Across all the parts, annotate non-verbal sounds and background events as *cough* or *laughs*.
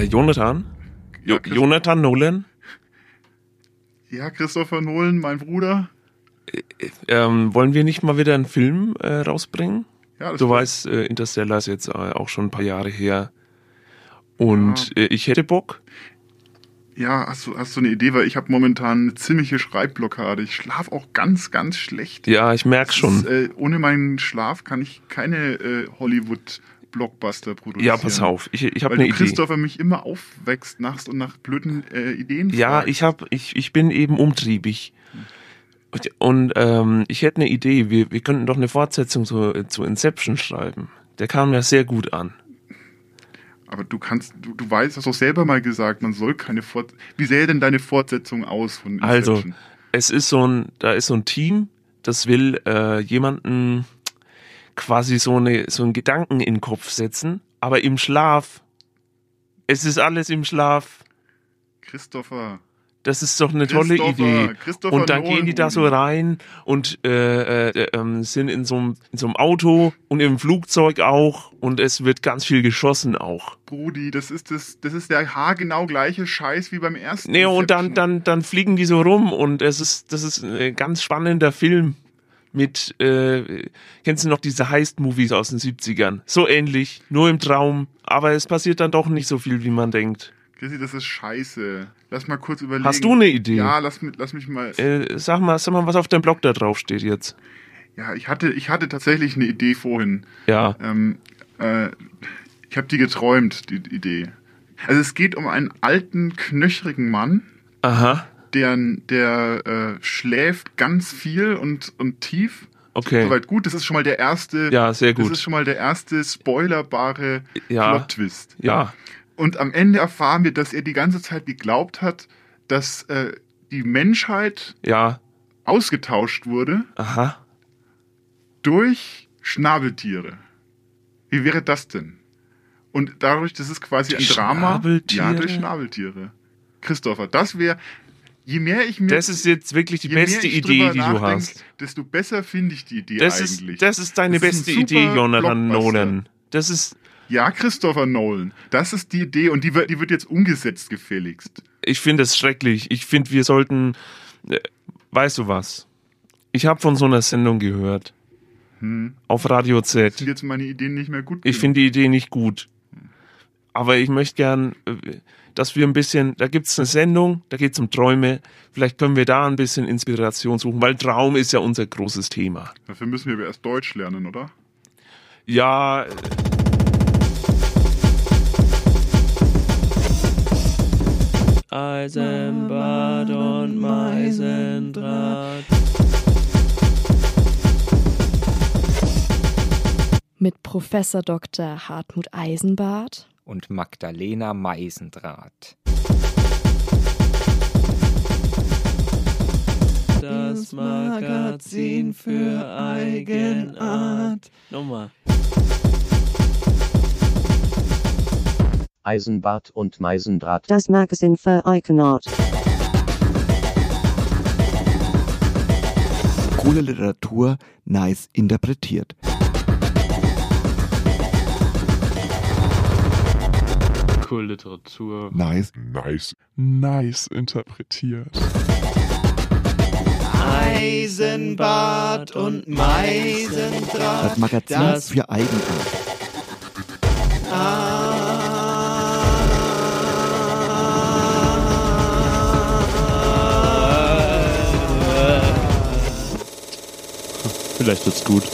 Äh, Jonathan? Jo Ja, Jonathan Nolan? Ja, Christopher Nolan, mein Bruder. Ähm, wollen wir nicht mal wieder einen Film äh, rausbringen? Ja, Du weißt, äh, Interstellar ist jetzt äh, auch schon ein paar Jahre her. Und äh, ich hätte Bock. Ja, hast du, hast du eine Idee? Weil ich habe momentan eine ziemliche Schreibblockade. Ich schlafe auch ganz, ganz schlecht. Ja, ich merk Das schon. Ist, äh, ohne meinen Schlaf kann ich keine äh, Hollywood-Blockbuster produzieren. ja, pass auf. Ich, ich habe Weil eine Idee. Christopher mich immer aufwächst nachts und nach blöden äh, Ideen Ja, fragst. ich hab, ich, ich bin eben umtriebig. Und, und ähm, ich hätte eine Idee. Wir, wir könnten doch eine Fortsetzung zu, zu Inception schreiben. Der kam ja sehr gut an. Aber du kannst, du, du weißt, hast doch selber mal gesagt, man soll keine Fort. Wie sähe denn deine Fortsetzung aus von Also, Inception? es ist so ein, da ist so ein Team, das will äh, jemanden quasi so eine, so einen Gedanken in den Kopf setzen, aber im Schlaf. Es ist alles im Schlaf. Christopher. Das ist doch eine tolle Idee. Christopher Und dann Nolan, gehen die da so rein und äh, äh, ähm, sind in so einem Auto und im Flugzeug auch und es wird ganz viel geschossen auch. Brudi, das ist das, das ist der haargenau gleiche Scheiß wie beim ersten. Nee, und dann dann dann fliegen die so rum und es ist das ist ein ganz spannender Film mit äh, kennst du noch diese Heist Movies aus den 70ern? So ähnlich, nur im Traum, aber es passiert dann doch nicht so viel wie man denkt. Chrissy, das ist scheiße. Lass mal kurz überlegen. Hast du eine Idee? Ja, lass, lass mich mal. Äh, sag mal, sag mal, was auf deinem Blog da drauf steht jetzt. Ja, ich hatte, ich hatte tatsächlich eine Idee vorhin. Ja. Ähm, äh, ich habe die geträumt, die Idee. Also es geht um einen alten, knöchrigen Mann, Aha. Der, der äh, schläft ganz viel und, und tief. Okay. Soweit gut, das ist schon mal der erste. Ja, sehr gut. Das ist schon mal der erste spoilerbare Ja. Plot-Twist. Ja. Und am Ende erfahren wir, dass er die ganze Zeit geglaubt hat, dass äh, die Menschheit Ja. ausgetauscht wurde Aha. durch Schnabeltiere. Wie wäre das denn? Und dadurch, das ist quasi Durch ein Drama. Schnabeltiere? Ja, durch Schnabeltiere. Christopher, das wäre, je mehr ich mir. Das ist jetzt wirklich die beste Idee, die du hast. Desto besser finde ich die Idee Das ist, eigentlich. das ist deine Das ist beste ein Idee, Jonathan. Nolan. Das ist, Ja, Christopher Nolan. Das ist die Idee und die wird, die wird jetzt umgesetzt gefälligst. ich finde es schrecklich. Ich finde, wir sollten, äh, weißt du was? Ich habe von so einer Sendung gehört. Auf Radio Sind Z. jetzt meine Ideen nicht mehr gut? Ich finde die Idee nicht gut. Aber ich möchte gern, äh, dass wir ein bisschen, da gibt's eine Sendung, da geht's um Träume. Vielleicht können wir da ein bisschen Inspiration suchen, weil Traum ist ja unser großes Thema. Dafür müssen wir aber erst Deutsch lernen, oder? Ja, Eisenbad und Meisendraht. Mit Professor Dr. Hartmut Eisenbart. Und Magdalena Meisendraht. Das Magazin für Eigenart. Nochmal. Eisenbart und Meisendraht. Das Magazin für Eigenart. Coole Literatur, nice interpretiert. Cool Literatur. Nice. Nice, nice interpretiert. Eisenbad und Meisendraht. Das Magazin Das- für Eigenart. Vielleicht wird's gut.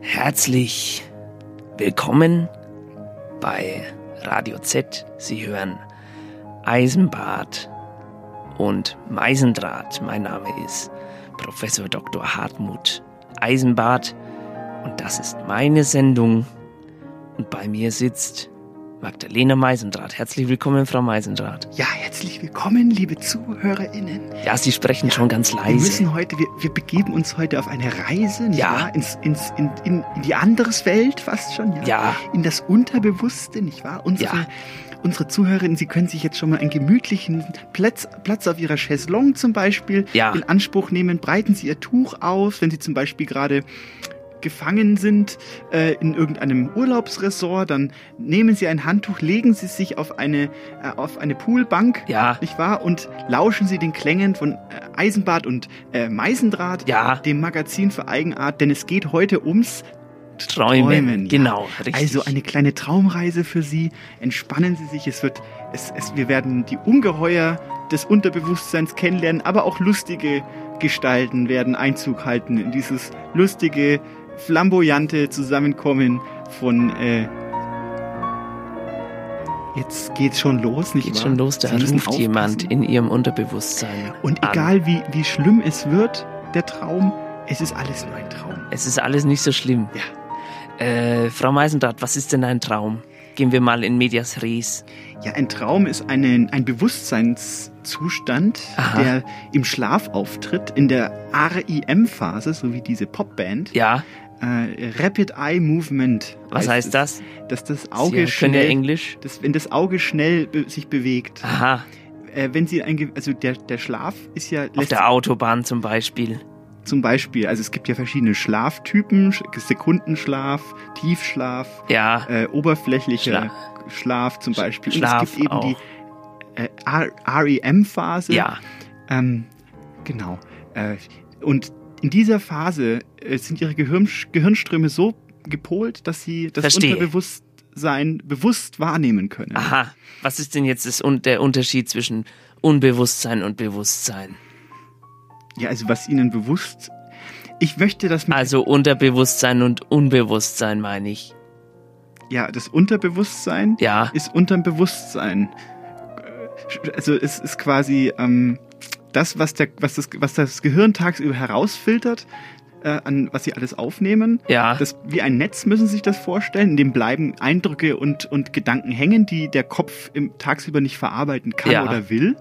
Herzlich willkommen bei Radio Z. Sie hören Eisenbad und Meisendraht. Mein Name ist Professor Dr. Hartmut Eisenbad und das ist meine Sendung. Und bei mir sitzt Magdalena Meisendraht. Herzlich willkommen, Frau Meisendraht. Ja, herzlich willkommen, liebe ZuhörerInnen. Ja, Sie sprechen schon ganz Wir leise. müssen heute, wir, wir begeben uns heute auf eine Reise, nicht Ja. wahr? Ins, ins, in, in, in die anderes Welt fast schon, ja? Ja. In das Unterbewusste, nicht wahr? Unsere, Ja. unsere ZuhörerInnen, Sie können sich jetzt schon mal einen gemütlichen Platz, Platz auf Ihrer Chaiselongue zum Beispiel Ja. in Anspruch nehmen. Breiten Sie Ihr Tuch aus, wenn Sie zum Beispiel gerade gefangen sind äh, in irgendeinem Urlaubsresort, dann nehmen sie ein Handtuch, legen sie sich auf eine, äh, auf eine Poolbank, Ja. nicht wahr? Und lauschen sie den Klängen von äh, Eisenbart und äh, Meisendraht, Ja. dem Magazin für Eigenart, denn es geht heute ums Träumen. Träumen, ja. Genau, richtig. Also eine kleine Traumreise für Sie. Entspannen Sie sich. Es wird, es, es, wir werden die Ungeheuer des Unterbewusstseins kennenlernen, aber auch lustige Gestalten werden Einzug halten in dieses lustige, flamboyante Zusammenkommen von. Äh Jetzt geht's schon los, nicht Geht wahr? schon los, da ruft jemand in ihrem Unterbewusstsein. Und an. egal wie, wie schlimm es wird, der Traum, es ist alles nur ein Traum. Es ist alles nicht so schlimm. Ja. Äh, Frau Meisendrath, was ist denn ein Traum? Gehen wir mal in Medias Res. Ja, ein Traum ist eine, ein Bewusstseinszustand, Aha. der im Schlaf auftritt, in der REM-Phase, so wie diese Popband. Ja, Äh, Rapid Eye Movement. was heißt es, das? Dass das Sie Auge ja schnell, Englisch. dass, wenn das Auge schnell be sich bewegt. Aha, Äh, wenn Sie ein, also der, der Schlaf ist ja auf der Autobahn zum Beispiel. zum Beispiel, also es gibt ja verschiedene Schlaftypen, Sch- Sekundenschlaf, Tiefschlaf, Ja, äh, oberflächlicher Schla- Schlaf zum Beispiel. Schlaf Und es gibt eben auch. die äh, REM-Phase. ja, Ähm, genau. Äh, und in dieser Phase äh, sind ihre Gehirn, Gehirnströme so gepolt, dass sie das Verstehe. Unterbewusstsein bewusst wahrnehmen können. aha. Was ist denn jetzt das, der Unterschied zwischen Unbewusstsein und Bewusstsein? Ja, also was ihnen bewusst. Ich möchte das Also Unterbewusstsein und Unbewusstsein meine ich. ja, das Unterbewusstsein Ja, ist unterm Bewusstsein. Äh, Also es ist quasi ähm, das, was, der, was, das, was das Gehirn tagsüber herausfiltert, äh, an was sie alles aufnehmen. ja, Das, wie ein Netz müssen Sie sich das vorstellen, in dem bleiben Eindrücke und, und Gedanken hängen, die der Kopf im, tagsüber nicht verarbeiten kann Ja. oder will.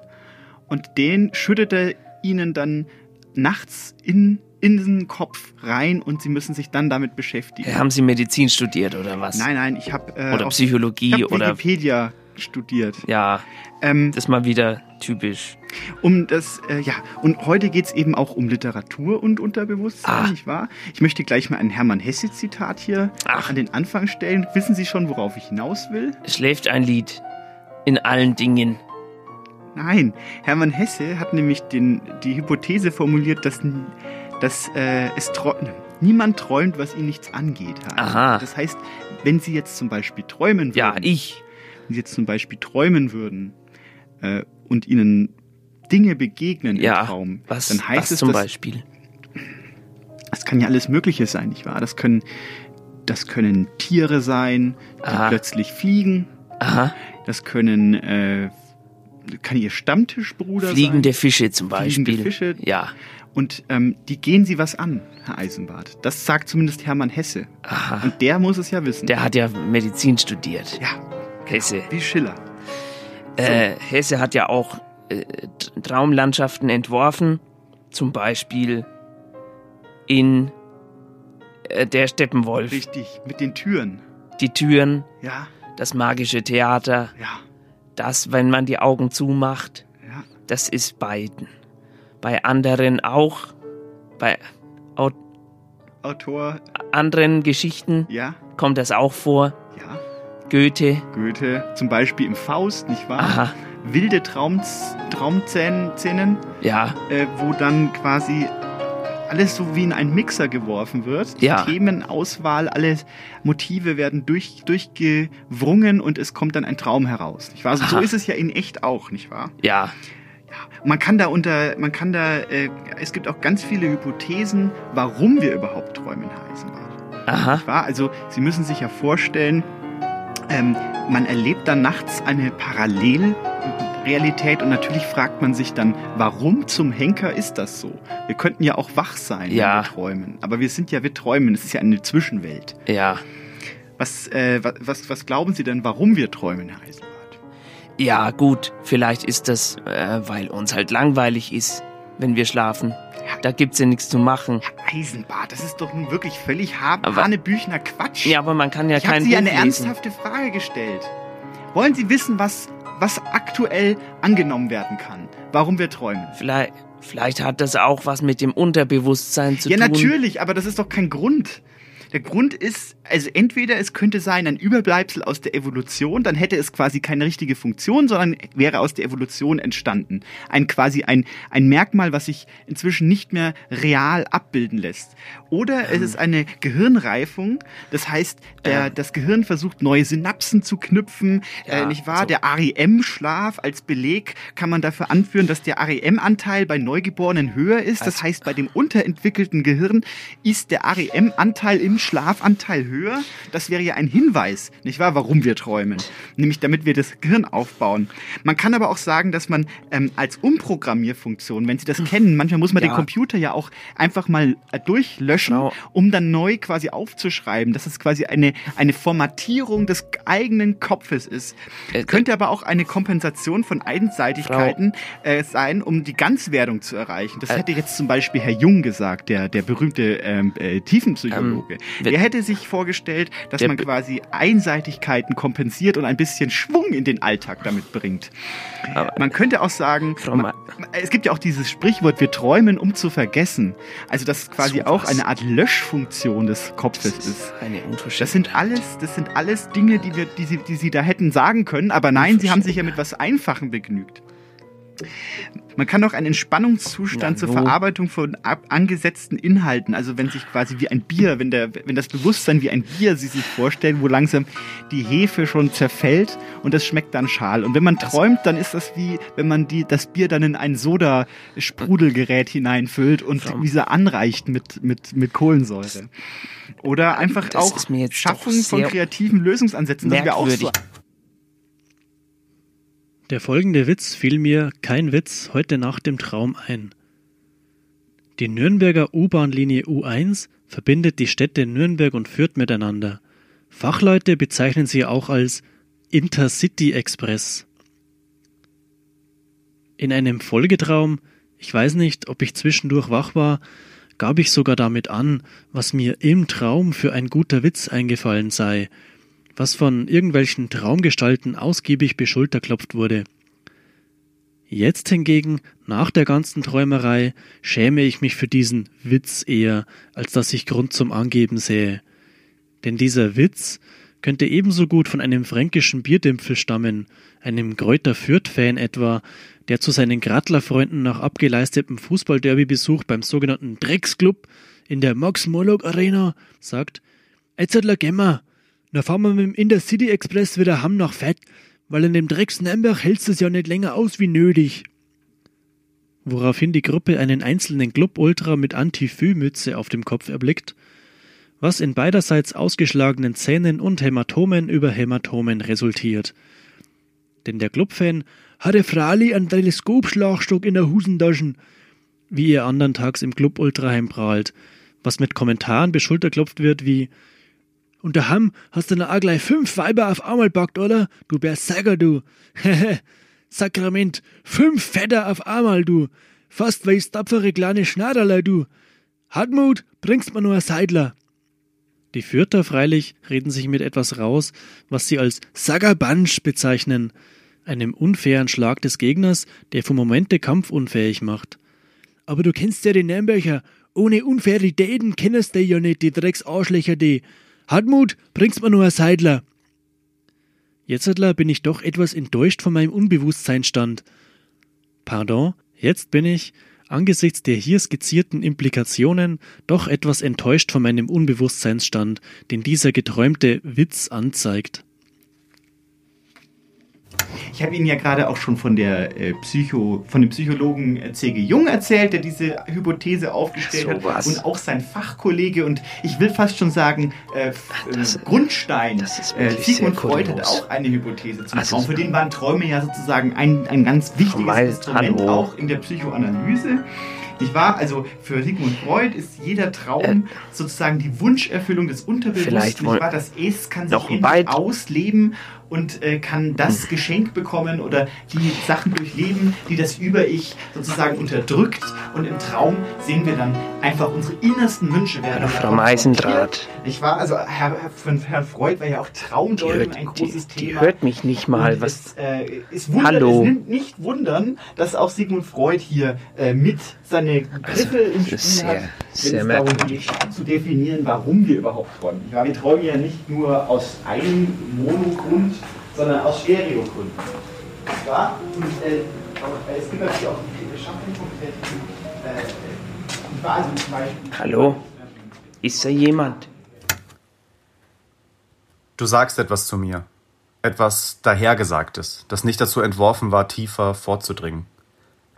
Und den schüttet er Ihnen dann nachts in, in den Kopf rein und Sie müssen sich dann damit beschäftigen. haben Sie Medizin studiert oder was? Nein, nein, ich habe äh, Oder Psychologie ich hab oder Wikipedia studiert. ja, Ähm, das mal wieder typisch. um das, äh, ja, und heute geht's eben auch um Literatur und Unterbewusstsein, Ah. nicht wahr? Ich möchte gleich mal ein Hermann Hesse-Zitat hier Ach. an den Anfang stellen. Wissen Sie schon, worauf ich hinaus will? Schläft ein Lied in allen Dingen. Nein, Hermann Hesse hat nämlich den, die Hypothese formuliert, dass, dass äh, es träu- niemand träumt, was ihn nichts angeht. Herr Aha. Das heißt, wenn Sie jetzt zum Beispiel träumen würden, Ja, ich. wenn Sie jetzt zum Beispiel träumen würden äh, und Ihnen Dinge begegnen Ja, im Traum, was, dann heißt was es, zum dass, Beispiel? das kann ja alles Mögliche sein, nicht wahr? Das können, das können Tiere sein, die Aha. plötzlich fliegen. Aha, Das können, äh, kann Ihr Stammtischbruder sein. fliegende Fische zum Beispiel. Fliegende Fische. Ja, Und ähm, die gehen Sie was an, Herr Eisenbart. Das sagt zumindest Hermann Hesse. aha. Und der muss es ja wissen. Der hat ja Medizin studiert. ja, Hesse. wie Schiller. Äh, Hesse hat ja auch äh, Traumlandschaften entworfen. Zum Beispiel in äh, Der Steppenwolf. Richtig, mit den Türen. Die Türen, Ja, das magische Theater, ja, das, wenn man die Augen zumacht, ja. das ist beiden. Bei anderen auch, bei au- Autor, anderen Geschichten ja, kommt das auch vor. Ja. Goethe, Goethe, zum Beispiel im Faust, nicht wahr? aha, Wilde Traum, Traumszenen, ja, äh, wo dann quasi alles so wie in einen Mixer geworfen wird. Die Ja. Themenauswahl, alle Motive werden durch, durchgewrungen und es kommt dann ein Traum heraus. Nicht wahr? Also so ist es ja in echt auch, nicht wahr? ja, Man kann da unter, man kann da, äh, es gibt auch ganz viele Hypothesen, warum wir überhaupt träumen, Eisenbart. aha? Also Sie müssen sich ja vorstellen, ähm, man erlebt dann nachts eine Parallelrealität und natürlich fragt man sich dann, warum zum Henker ist das so? Wir könnten ja auch wach sein, Ja. wenn wir träumen. Aber wir sind ja, wir träumen, es ist ja eine Zwischenwelt. ja. Was, äh, wa- was, was glauben Sie denn, warum wir träumen, Herr Eisenbart? Ja, gut, vielleicht ist das, äh, weil uns halt langweilig ist, wenn wir schlafen. Da gibt's ja nichts zu machen. Herr Eisenbart, das ist doch nun wirklich völlig Hanebüchner Quatsch. Ja, aber man kann ja ich habe kein Sie Buch eine lesen. ernsthafte Frage gestellt. Wollen Sie wissen, was, was aktuell angenommen werden kann? Warum wir träumen? Vielleicht, vielleicht hat das auch was mit dem Unterbewusstsein zu Ja, tun. natürlich, aber das ist doch kein Grund. Der Grund ist, also entweder es könnte sein ein Überbleibsel aus der Evolution, dann hätte es quasi keine richtige Funktion, sondern wäre aus der Evolution entstanden. Ein quasi ein, ein Merkmal, was sich inzwischen nicht mehr real abbilden lässt. Oder es ist eine Gehirnreifung, das heißt, der, das Gehirn versucht neue Synapsen zu knüpfen, äh, nicht wahr? Der REM-Schlaf als Beleg kann man dafür anführen, dass der REM-Anteil bei Neugeborenen höher ist. Das heißt, bei dem unterentwickelten Gehirn ist der REM-Anteil im Schlafanteil höher. Das wäre ja ein Hinweis, nicht wahr, warum wir träumen. Nämlich damit wir das Gehirn aufbauen. Man kann aber auch sagen, dass man ähm, als Umprogrammierfunktion, wenn Sie das kennen, manchmal muss man Ja. den Computer ja auch einfach mal äh, durchlöschen, Genau. um dann neu quasi aufzuschreiben. Das ist quasi eine, eine Formatierung des eigenen Kopfes ist. Äh, Könnte aber auch eine Kompensation von Einseitigkeiten äh, sein, um die Ganzwerdung zu erreichen. Das Äh, hätte jetzt zum Beispiel Herr Jung gesagt, der, der berühmte ähm, äh, Tiefenpsychologe. wer- der hätte sich vorgestellt, dass der man quasi Einseitigkeiten kompensiert und ein bisschen Schwung in den Alltag damit bringt. Aber- Man könnte auch sagen, man, es gibt ja auch dieses Sprichwort, wir träumen, um zu vergessen. Also dass es quasi So auch eine Art Löschfunktion des Kopfes ist. Eine Unverschämtheit. Das sind alles, das sind alles Dinge, die wir, die sie, die sie da hätten sagen können, aber nein, sie haben sich ja mit was Einfachem begnügt. Man kann auch einen Entspannungszustand Na, zur? Verarbeitung von ab angesetzten Inhalten, also wenn sich quasi wie ein Bier, wenn der, wenn das Bewusstsein wie ein Bier Sie sich vorstellen, wo langsam die Hefe schon zerfällt und das schmeckt dann schal. Und wenn man träumt, dann ist das wie, wenn man die, das Bier dann in ein Soda-Sprudelgerät hineinfüllt und diese anreicht mit, mit, mit Kohlensäure. Oder einfach Das auch Schaffung von kreativen Lösungsansätzen. Das wäre auch so. Der folgende Witz fiel mir, kein Witz, heute Nacht im Traum ein. Die Nürnberger U-Bahn-Linie U1 verbindet die Städte Nürnberg und Fürth miteinander. Fachleute bezeichnen sie auch als Intercity Express. In einem Folgetraum, ich weiß nicht, ob ich zwischendurch wach war, gab ich sogar damit an, was mir im Traum für ein guter Witz eingefallen sei, was von irgendwelchen Traumgestalten ausgiebig beschulterklopft wurde. Jetzt hingegen, nach der ganzen Träumerei, schäme ich mich für diesen Witz eher, als dass ich Grund zum Angeben sähe. Denn dieser Witz könnte ebenso gut von einem fränkischen Bierdimpfel stammen, einem Kräuter Fürth-Fan etwa, der zu seinen Grattlerfreunden nach abgeleistetem Fußballderby-Besuch beim sogenannten Drecksclub in der Max-Morlock-Arena sagt, Etzertler Gemmer, da fahren wir mit dem Intercity Express wieder Hamm nach Fett, weil in dem Drecks Nürnberg hältst es ja nicht länger aus wie nötig. Woraufhin die Gruppe einen einzelnen Club-Ultra mit Antifü-Mütze auf dem Kopf erblickt, was in beiderseits ausgeschlagenen Zähnen und Hämatomen über Hämatomen resultiert. Denn der Clubfan hatte Frali einen Teleskopschlagstock in der Husentasche, wie ihr andern Tags im Club Ultraheim prahlt, was mit Kommentaren beschulterklopft wird wie und daheim hast du dann auch gleich fünf Weiber auf einmal packt, oder? Du Berserker, du. Hehe. *laughs* Sakrament. Fünf Vetter auf einmal, du. Fast weil's tapfere kleine Schnaderler, du. Hartmut, bringst mir nur ein Seidler. Die Fürther freilich reden sich mit etwas raus, was sie als Sagabansch bezeichnen, einem unfairen Schlag des Gegners, der für Momente kampfunfähig macht. Aber du kennst ja die Nürnberger. Ohne Unfairetäten kennst du ja nicht, die Drecksarschlöcher, die. Hartmut, bringst mir nur ein Seidler. Jetztler bin ich doch etwas enttäuscht von meinem Unbewusstseinsstand. Pardon, jetzt bin ich, angesichts der hier skizzierten Implikationen, doch etwas enttäuscht von meinem Unbewusstseinsstand, den dieser geträumte Witz anzeigt. Ich habe Ihnen ja gerade auch schon von der äh, Psycho, von dem Psychologen äh, C.G. Jung erzählt, der diese Hypothese aufgestellt So hat was. und auch sein Fachkollege und ich will fast schon sagen äh, Das- äh, Grundstein. das ist äh, Sigmund Freud hat auch eine Hypothese zum Also Traum. Für den waren Träume ja sozusagen ein, ein ganz wichtiges Mal- Instrument hallo. auch in der Psychoanalyse. Nicht wahr? Also für Sigmund Freud ist jeder Traum sozusagen die Wunscherfüllung des Unterbewussten. Äh, Vielleicht Nicht wahr? Das Es kann sich endlich ausleben und äh, kann das Hm. Geschenk bekommen oder die Sachen durchleben, die das Über-Ich sozusagen unterdrückt. Und im Traum sehen wir dann einfach unsere innersten Wünsche werden. Frau. Meisendraht. Ich war, also Herr, von Herrn Freud war ja auch Die Traumdeutung ein die, großes die Thema. hört mich nicht mal. Und Was? Es, äh, es, wundert, Hallo. es nimmt nicht wundern, dass auch Sigmund Freud hier äh, mit seine Griffe im das ist Spiel hat. wenn es darum geht, zu definieren, warum wir überhaupt träumen. Ja, wir träumen ja nicht nur aus einem Monogrund, sondern aus Stereogründen. Wahr? Und äh, aber es gibt natürlich auch die Schaffung und kreativen, äh? Also zum Beispiel Hallo? Ist da jemand? Du sagst etwas zu mir. Etwas Dahergesagtes, das nicht dazu entworfen war, tiefer vorzudringen.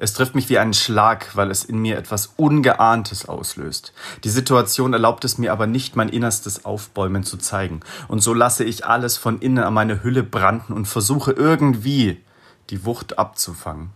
Es trifft mich wie einen Schlag, weil es in mir etwas Ungeahntes auslöst. Die Situation erlaubt es mir aber nicht, mein Innerstes Aufbäumen zu zeigen. Und so lasse ich alles von innen an meine Hülle branden und versuche irgendwie die Wucht abzufangen.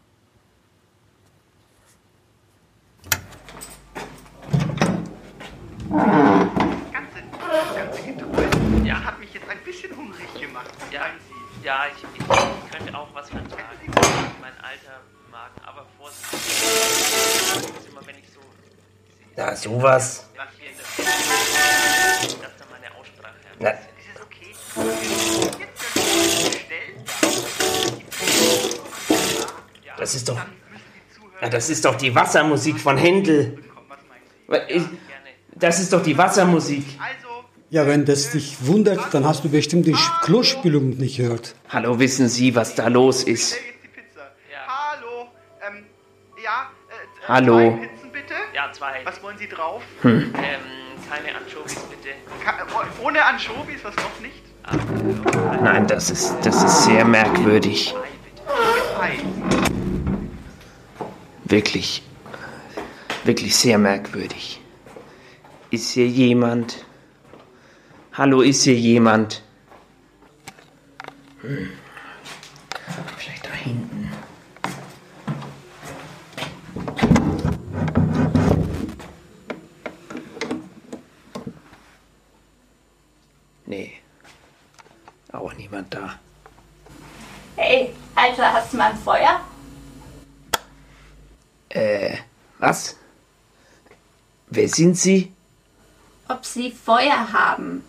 Dann meine Aussprache. Na. Das ist doch. Ja, das ist doch die Wassermusik von Händel. Das ist doch die Wassermusik. Ja, wenn das dich wundert, dann hast du bestimmt die Klospülung nicht gehört. Hallo, wissen Sie, was da los ist? Hallo. zwei Pizzen bitte. Ja, zwei. Was wollen Sie drauf? Hm. Ähm, keine Anchovies, bitte. Ka- ohne Anchovies, was noch nicht? Nein, das ist, das ist sehr merkwürdig. Wirklich, wirklich sehr merkwürdig. Ist hier jemand? Hallo, ist hier jemand? Hm. Vielleicht da hinten. Nee. Auch niemand da. Hey, Alter, hast du mal ein Feuer? Äh, was? Wer sind Sie? Ob sie Feuer haben?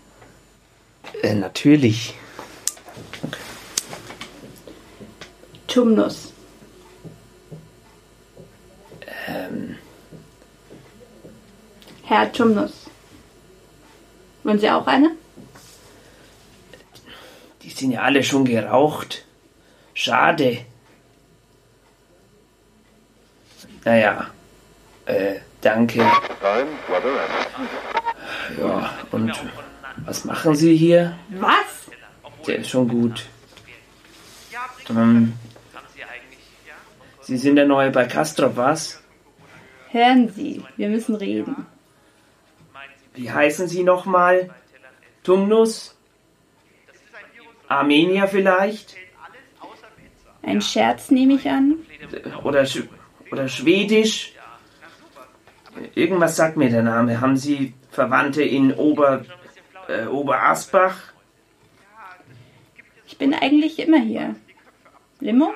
Äh, natürlich. Tumnus. Ähm, Herr Tumnus. Wollen Sie auch eine? Die sind ja alle schon geraucht. Schade. Naja, äh, danke. Ja, und was machen Sie hier? Was? Der ist schon gut. Ähm, Sie sind der Neue bei Castrop, was? Hören Sie, wir müssen reden. Wie heißen Sie nochmal? Tumnus? Armenier vielleicht? Ein Scherz nehme ich an. Oder, Sch oder Schwedisch? Irgendwas sagt mir der Name. Haben Sie Verwandte in Ober, äh, Oberasbach? Ich bin eigentlich immer hier. Limo?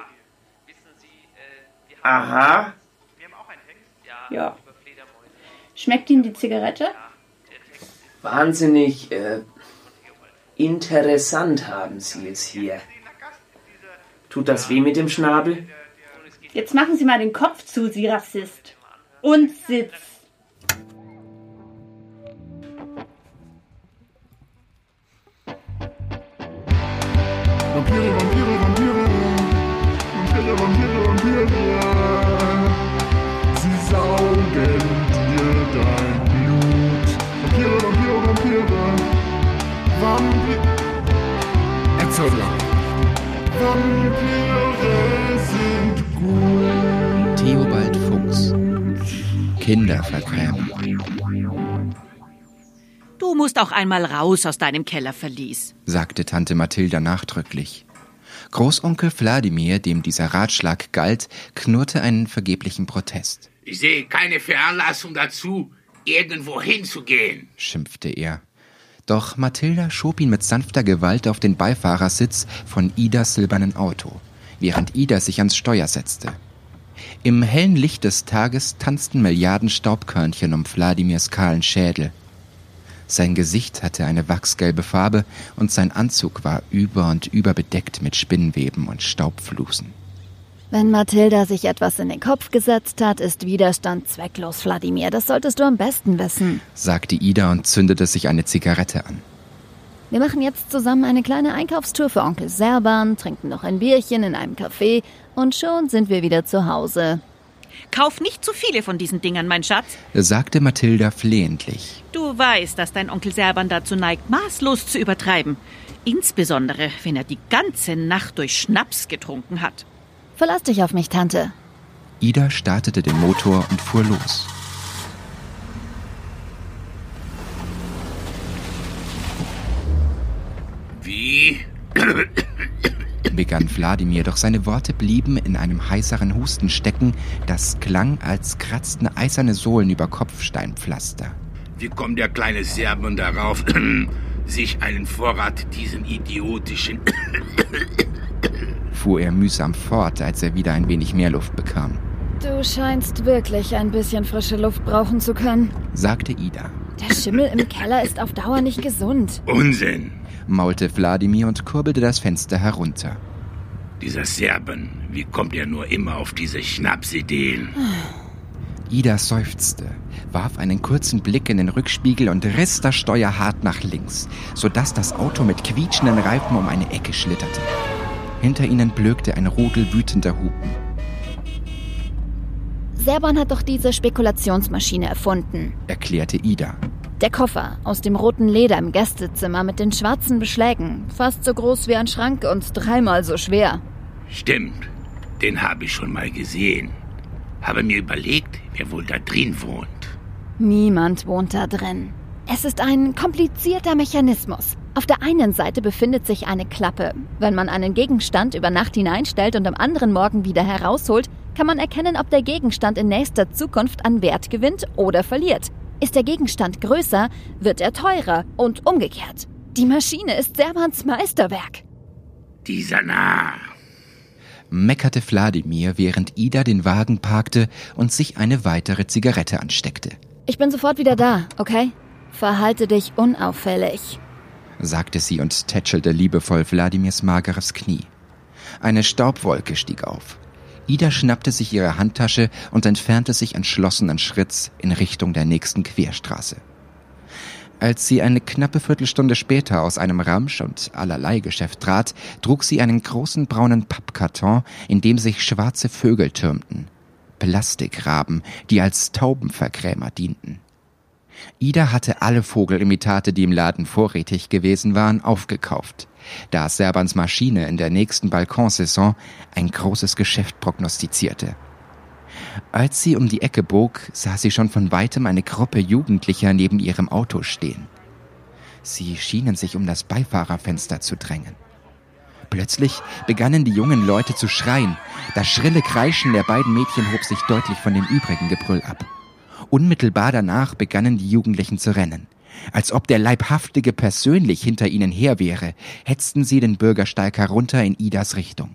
Aha. Ja. Schmeckt Ihnen die Zigarette? Wahnsinnig äh, interessant haben Sie es hier. Tut das weh mit dem Schnabel? Jetzt machen Sie mal den Kopf zu, Sie Rassist. Und Sitz. Kindervergräber. Du musst auch einmal raus aus deinem Kellerverlies. sagte Tante Mathilda nachdrücklich. Großonkel Wladimir, dem dieser Ratschlag galt, knurrte einen vergeblichen Protest, Ich sehe keine Veranlassung dazu, irgendwo hinzugehen. schimpfte er. Doch Mathilda schob ihn mit sanfter Gewalt auf den Beifahrersitz von Idas silbernen Auto, während Ida sich ans Steuer setzte. Im hellen Licht des Tages tanzten Milliarden Staubkörnchen um Wladimirs kahlen Schädel. Sein Gesicht hatte eine wachsgelbe Farbe und sein Anzug war über und über bedeckt mit Spinnweben und Staubflusen. Wenn Mathilda sich etwas in den Kopf gesetzt hat, ist Widerstand zwecklos, Wladimir. Das solltest du am besten wissen. sagte Ida und zündete sich eine Zigarette an. Wir machen jetzt zusammen eine kleine Einkaufstour für Onkel Serban, trinken noch ein Bierchen in einem Café und schon sind wir wieder zu Hause. Kauf nicht zu viele von diesen Dingern, mein Schatz. sagte Mathilda flehentlich. Du weißt, dass dein Onkel Serban dazu neigt, maßlos zu übertreiben. Insbesondere, wenn er die ganze Nacht durch Schnaps getrunken hat. Verlass dich auf mich, Tante. Ida startete den Motor und fuhr los. *coughs* begann Wladimir, doch seine Worte blieben in einem heißeren Husten stecken, das klang, als kratzten eiserne Sohlen über Kopfsteinpflaster. Wie kommt der kleine Serben darauf, *coughs* sich einen Vorrat diesen idiotischen fuhr er mühsam fort, als er wieder ein wenig mehr Luft bekam, Du scheinst wirklich ein bisschen frische Luft brauchen zu können. sagte Ida, Der Schimmel im Keller ist auf Dauer nicht gesund. Unsinn. Maulte Wladimir und kurbelte das Fenster herunter. Dieser Serben, wie kommt er nur immer auf diese Schnapsideen? Ida seufzte, warf einen kurzen Blick in den Rückspiegel und riss das Steuer hart nach links, sodass das Auto mit quietschenden Reifen um eine Ecke schlitterte. Hinter ihnen blökte ein Rudel wütender Hupen. Serban hat doch diese Spekulationsmaschine erfunden. erklärte Ida. Der Koffer aus dem roten Leder im Gästezimmer mit den schwarzen Beschlägen, fast so groß wie ein Schrank und dreimal so schwer. Stimmt, den habe ich schon mal gesehen. Habe mir überlegt, wer wohl da drin wohnt. Niemand wohnt da drin. Es ist ein komplizierter Mechanismus. Auf der einen Seite befindet sich eine Klappe. Wenn man einen Gegenstand über Nacht hineinstellt und am anderen Morgen wieder herausholt, kann man erkennen, ob der Gegenstand in nächster Zukunft an Wert gewinnt oder verliert. Ist der Gegenstand größer, wird er teurer und umgekehrt. Die Maschine ist Serbans Meisterwerk. Dieser Narr. meckerte Wladimir, während Ida den Wagen parkte und sich eine weitere Zigarette ansteckte, Ich bin sofort wieder da, okay? Verhalte dich unauffällig. sagte sie und tätschelte liebevoll Wladimirs mageres Knie. Eine Staubwolke stieg auf. Ida schnappte sich ihre Handtasche und entfernte sich entschlossenen Schritts in Richtung der nächsten Querstraße. Als sie eine knappe Viertelstunde später aus einem Ramsch- und Allerlei-Geschäft trat, trug sie einen großen braunen Pappkarton, in dem sich schwarze Vögel türmten. Plastikraben, die als Taubenverkrämer dienten. Ida hatte alle Vogelimitate, die im Laden vorrätig gewesen waren, aufgekauft, da Serbans Maschine in der nächsten Balkonsaison ein großes Geschäft prognostizierte. Als sie um die Ecke bog, sah sie schon von weitem eine Gruppe Jugendlicher neben ihrem Auto stehen. Sie schienen sich um das Beifahrerfenster zu drängen. Plötzlich begannen die jungen Leute zu schreien. Das schrille Kreischen der beiden Mädchen hob sich deutlich von dem übrigen Gebrüll ab. Unmittelbar danach begannen die Jugendlichen zu rennen. Als ob der Leibhaftige persönlich hinter ihnen her wäre, hetzten sie den Bürgersteig herunter in Idas Richtung.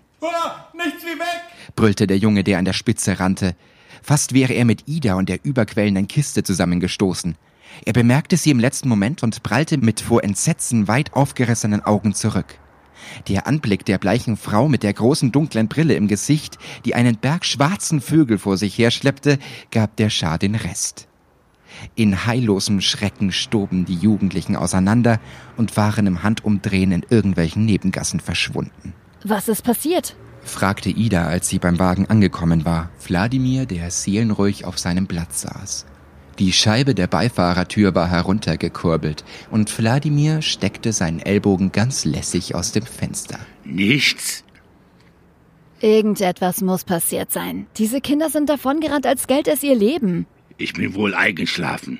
Nichts wie weg! brüllte der Junge, der an der Spitze rannte. Fast wäre er mit Ida und der überquellenden Kiste zusammengestoßen. Er bemerkte sie im letzten Moment und prallte mit vor Entsetzen weit aufgerissenen Augen zurück. Der Anblick der bleichen Frau mit der großen dunklen Brille im Gesicht, die einen Berg schwarzen Vögel vor sich herschleppte, gab der Schar den Rest. In heillosem Schrecken stoben die Jugendlichen auseinander und waren im Handumdrehen in irgendwelchen Nebengassen verschwunden. Was ist passiert? fragte Ida, als sie beim Wagen angekommen war. Wladimir, der seelenruhig auf seinem Platz saß. Die Scheibe der Beifahrertür war heruntergekurbelt und Wladimir steckte seinen Ellbogen ganz lässig aus dem Fenster. Nichts. Irgendetwas muss passiert sein. Diese Kinder sind davongerannt, als gälte es ihr Leben. Ich bin wohl eingeschlafen.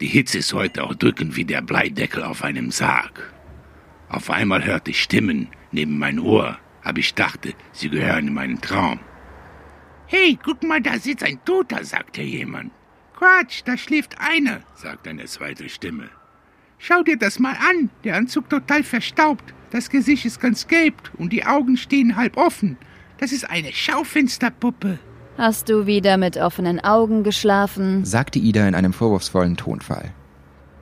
Die Hitze ist heute auch drückend wie der Bleideckel auf einem Sarg. Auf einmal hörte ich Stimmen neben mein Ohr, aber ich dachte, sie gehören in meinen Traum. Hey, guck mal, da sitzt ein Toter, sagte jemand. Quatsch, da schläft einer, sagte eine zweite Stimme. Schau dir das mal an, der Anzug total verstaubt, das Gesicht ist ganz gelb und die Augen stehen halb offen. Das ist eine Schaufensterpuppe. Hast du wieder mit offenen Augen geschlafen? sagte Ida in einem vorwurfsvollen Tonfall.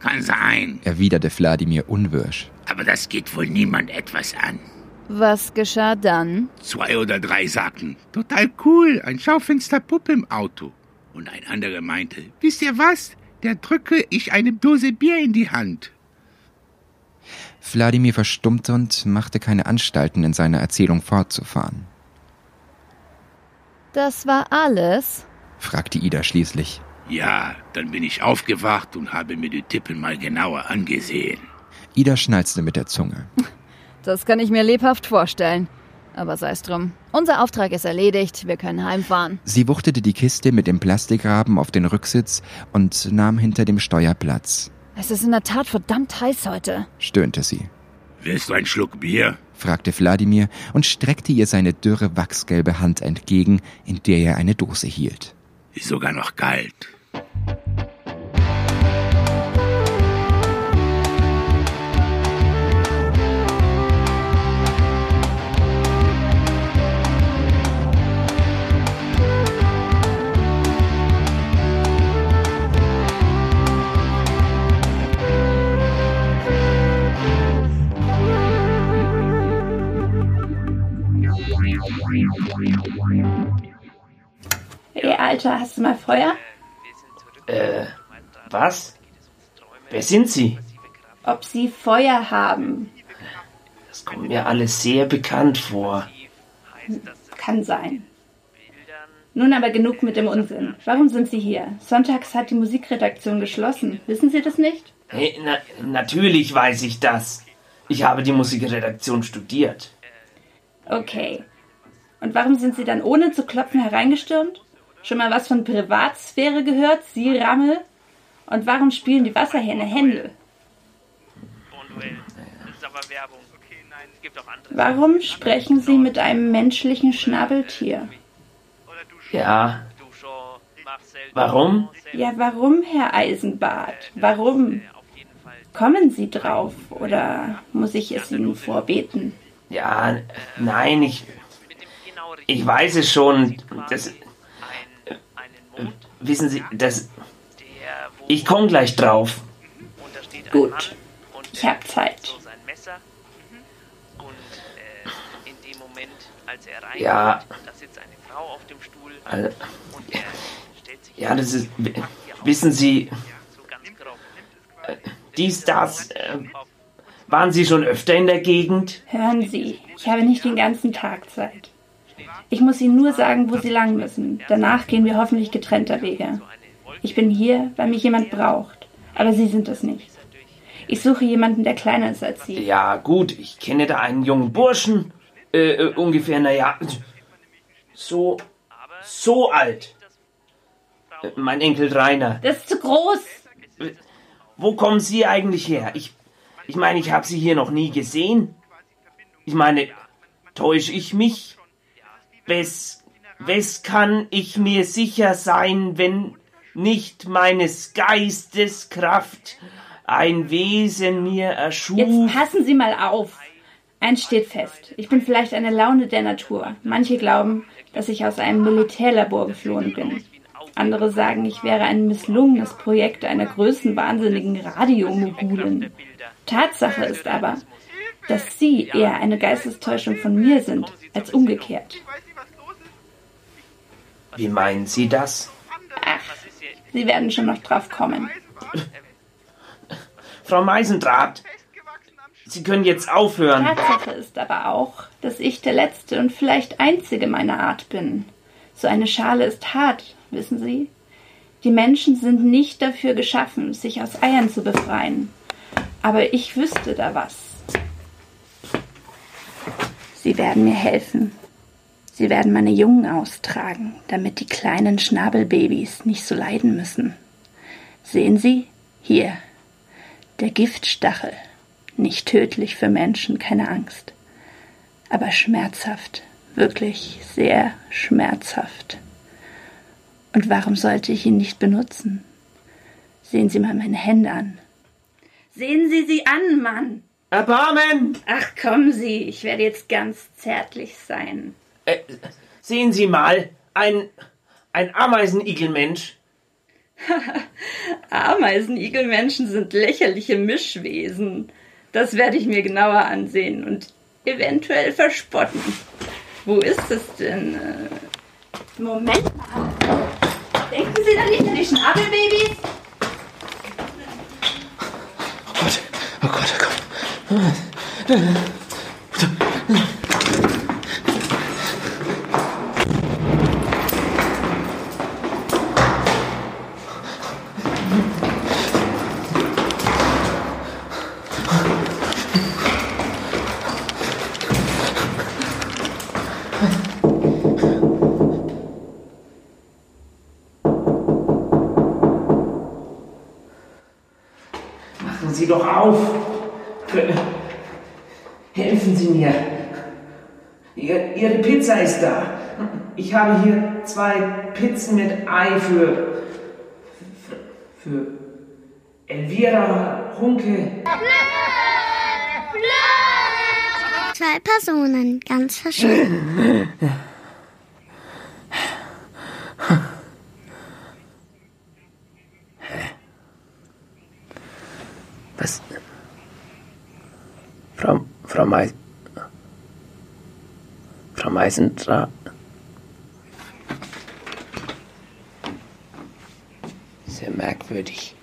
Kann sein, Erwiderte Wladimir unwirsch. aber das geht wohl niemand etwas an. Was geschah dann? Zwei oder drei sagten, total cool, ein Schaufensterpuppe im Auto. Und ein anderer meinte, wisst ihr was? Der drücke ich eine Dose Bier in die Hand. Wladimir verstummte und machte keine Anstalten, in seiner Erzählung fortzufahren. Das war alles? fragte Ida schließlich. Ja, dann bin ich aufgewacht und habe mir die Tippen mal genauer angesehen. Ida schnalzte mit der Zunge. *laughs* Das kann ich mir lebhaft vorstellen. Aber sei's drum. Unser Auftrag ist erledigt, wir können heimfahren. Sie wuchtete die Kiste mit dem Plastikrahmen auf den Rücksitz und nahm hinter dem Steuer Platz. Es ist in der Tat verdammt heiß heute, stöhnte sie. Willst du einen Schluck Bier? fragte Wladimir und streckte ihr seine dürre, wachsgelbe Hand entgegen, in der er eine Dose hielt. Ist sogar noch kalt. Alter, hast du mal Feuer? Äh, was? Wer sind Sie? Ob sie Feuer haben? Das kommt mir alles sehr bekannt vor. Kann sein. Nun aber genug mit dem Unsinn. Warum sind Sie hier? Sonntags hat die Musikredaktion geschlossen. Wissen Sie das nicht? Hey, na, natürlich weiß ich das. Ich habe die Musikredaktion studiert. Okay. Und warum sind Sie dann ohne zu klopfen hereingestürmt? Schon mal was von Privatsphäre gehört, Sie Rammel? Und warum spielen die Wasserhähne Händel? Warum sprechen Sie mit einem menschlichen Schnabeltier? Ja. Warum? Ja, warum, Herr Eisenbart? Warum? Kommen Sie drauf oder muss ich es Ihnen vorbeten? Ja, nein, ich. Ich weiß es schon. Das. Äh, wissen Sie, das. Ich komme gleich drauf. Gut. Ich habe Zeit. Ja. Also, ja, das ist. Wissen Sie. äh, Dies, das. Äh, waren Sie schon öfter in der Gegend? Hören Sie, ich habe nicht den ganzen Tag Zeit. Ich muss Ihnen nur sagen, wo Sie lang müssen. Danach gehen wir hoffentlich getrennter Wege. Ich bin hier, weil mich jemand braucht. Aber Sie sind es nicht. Ich suche jemanden, der kleiner ist als Sie. Ja, gut, ich kenne da einen jungen Burschen. Äh, äh, ungefähr, naja. So. So alt. Äh, Mein Enkel Rainer. Das ist zu groß. Wo kommen Sie eigentlich her? Ich. Ich meine, ich habe Sie hier noch nie gesehen. Ich meine, täusche ich mich? Wes, wes kann ich mir sicher sein, wenn nicht meines Geistes Kraft ein Wesen mir erschuf? Jetzt passen Sie mal auf. Eins steht fest. Ich bin vielleicht eine Laune der Natur. Manche glauben, dass ich aus einem Militärlabor geflohen bin. Andere sagen, ich wäre ein misslungenes Projekt einer größenwahnsinnigen Radiomogulin. Tatsache ist aber, dass Sie eher eine Geistestäuschung von mir sind, als umgekehrt. Wie meinen Sie das? Ach, Sie werden schon noch drauf kommen. *laughs* Frau Meisendraht, Sie können jetzt aufhören. Tatsache ist aber auch, dass ich der letzte und vielleicht einzige meiner Art bin. So eine Schale ist hart, wissen Sie? Die Menschen sind nicht dafür geschaffen, sich aus Eiern zu befreien. Aber ich wüsste da was. Sie werden mir helfen. Sie werden meine Jungen austragen, damit die kleinen Schnabelbabys nicht so leiden müssen. Sehen Sie? Hier. Der Giftstachel. Nicht tödlich für Menschen, keine Angst. Aber schmerzhaft. Wirklich sehr schmerzhaft. Und warum sollte ich ihn nicht benutzen? Sehen Sie mal meine Hände an. Sehen Sie sie an, Mann! Erbarmen! Ach, kommen Sie, ich werde jetzt ganz zärtlich sein. Äh, sehen Sie mal, ein, ein Ameisenigelmensch. *laughs* Ameisenigelmenschen sind lächerliche Mischwesen. Das werde ich mir genauer ansehen. Und eventuell verspotten. Wo ist es denn? Äh, Moment mal. Denken Sie da nicht an die Schnabelbabys? Oh Gott, oh Gott. Machen Sie doch auf. Helfen Sie mir. Ihr, Ihre Pizza ist da. Ich habe hier zwei Pizzen mit Ei für. für Elvira Hunke. Zwei Personen, ganz verschieden. *laughs* Frau, Frau Mais. Frau Meisendraht. Sehr merkwürdig.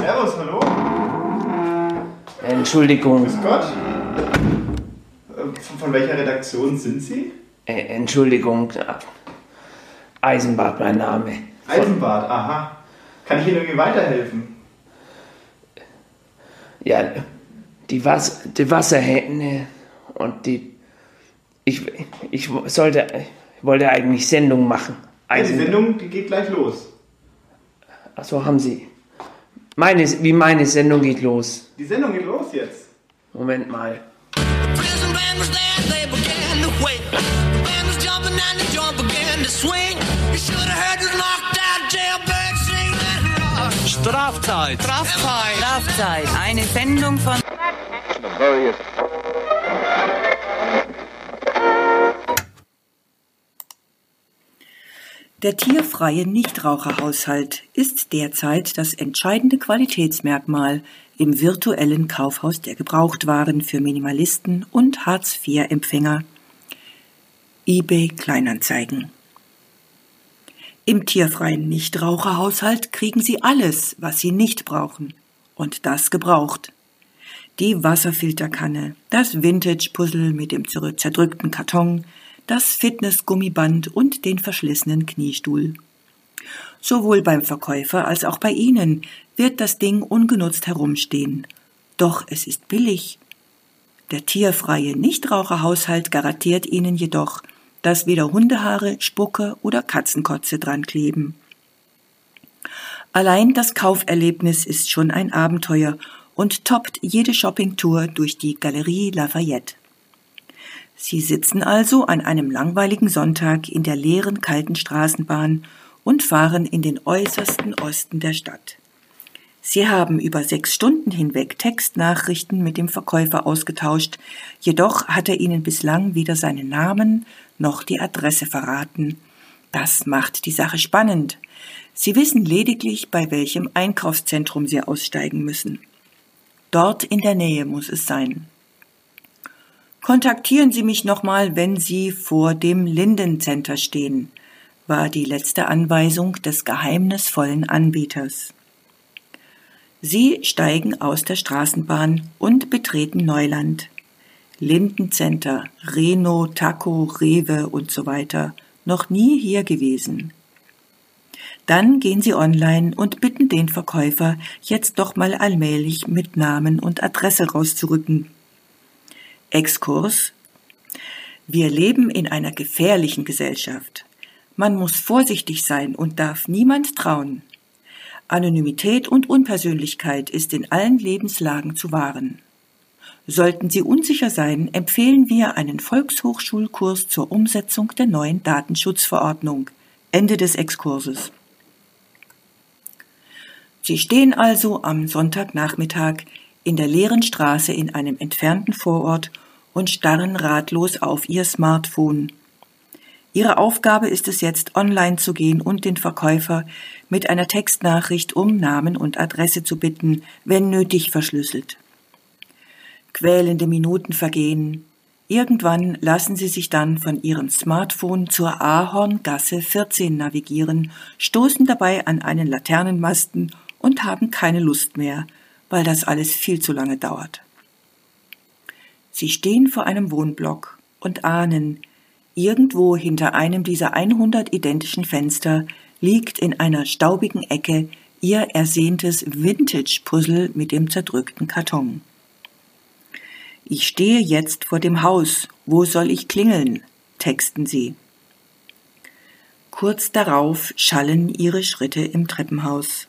Servus, hallo? Entschuldigung. Grüß Gott. Äh, Von, welcher Redaktion sind Sie? Äh, Entschuldigung. Eisenbart mein Name. Eisenbart, aha. Kann ich Ihnen irgendwie weiterhelfen? Ja, die, Was die Wasserhähne und die. Ich, ich sollte. Ich wollte eigentlich Sendung machen. Ja, die Eisen- Sendung, die geht gleich los. Ach so, haben Sie. Meine, wie meine Sendung geht los. Die Sendung geht los jetzt. Moment mal. Strafzeit. Strafzeit. Strafzeit. Eine Sendung von. Der tierfreie Nichtraucherhaushalt ist derzeit das entscheidende Qualitätsmerkmal im virtuellen Kaufhaus der Gebrauchtwaren für Minimalisten und Hartz-IV-Empfänger eBay Kleinanzeigen. Im tierfreien Nichtraucherhaushalt kriegen Sie alles, was Sie nicht brauchen. Und das gebraucht. Die Wasserfilterkanne, das Vintage-Puzzle mit dem zerdrückten Karton, das Fitnessgummiband und den verschlissenen Kniestuhl. Sowohl beim Verkäufer als auch bei Ihnen wird das Ding ungenutzt herumstehen. Doch es ist billig. Der tierfreie Nichtraucherhaushalt garantiert Ihnen jedoch, dass weder Hundehaare, Spucke oder Katzenkotze dran kleben. Allein das Kauferlebnis ist schon ein Abenteuer und toppt jede Shoppingtour durch die Galerie Lafayette. Sie sitzen also an einem langweiligen Sonntag in der leeren, kalten Straßenbahn und fahren in den äußersten Osten der Stadt. Sie haben über sechs Stunden hinweg Textnachrichten mit dem Verkäufer ausgetauscht, jedoch hat er ihnen bislang weder seinen Namen noch die Adresse verraten. Das macht die Sache spannend. Sie wissen lediglich, bei welchem Einkaufszentrum Sie aussteigen müssen. Dort in der Nähe muss es sein. Kontaktieren Sie mich nochmal, wenn Sie vor dem Linden Center stehen, war die letzte Anweisung des geheimnisvollen Anbieters. Sie steigen aus der Straßenbahn und betreten Neuland. Linden Center, Reno, Taco, Rewe und so weiter. Noch nie hier gewesen. Dann gehen Sie online und bitten den Verkäufer, jetzt doch mal allmählich mit Namen und Adresse rauszurücken. Exkurs. Wir leben in einer gefährlichen Gesellschaft. Man muss vorsichtig sein und darf niemand trauen. Anonymität und Unpersönlichkeit ist in allen Lebenslagen zu wahren. Sollten Sie unsicher sein, empfehlen wir einen Volkshochschulkurs zur Umsetzung der neuen Datenschutzverordnung. Ende des Exkurses. Sie stehen also am Sonntagnachmittag in der leeren Straße in einem entfernten Vorort und starren ratlos auf ihr Smartphone. Ihre Aufgabe ist es jetzt, online zu gehen und den Verkäufer mit einer Textnachricht um Namen und Adresse zu bitten, wenn nötig verschlüsselt. Quälende Minuten vergehen. Irgendwann lassen sie sich dann von ihrem Smartphone zur Ahorngasse 14 navigieren, stoßen dabei an einen Laternenmasten und haben keine Lust mehr, weil das alles viel zu lange dauert. Sie stehen vor einem Wohnblock und ahnen, irgendwo hinter einem dieser 100 identischen Fenster liegt in einer staubigen Ecke ihr ersehntes Vintage-Puzzle mit dem zerdrückten Karton. Ich stehe jetzt vor dem Haus. Wo soll ich klingeln? texten sie. Kurz darauf schallen ihre Schritte im Treppenhaus.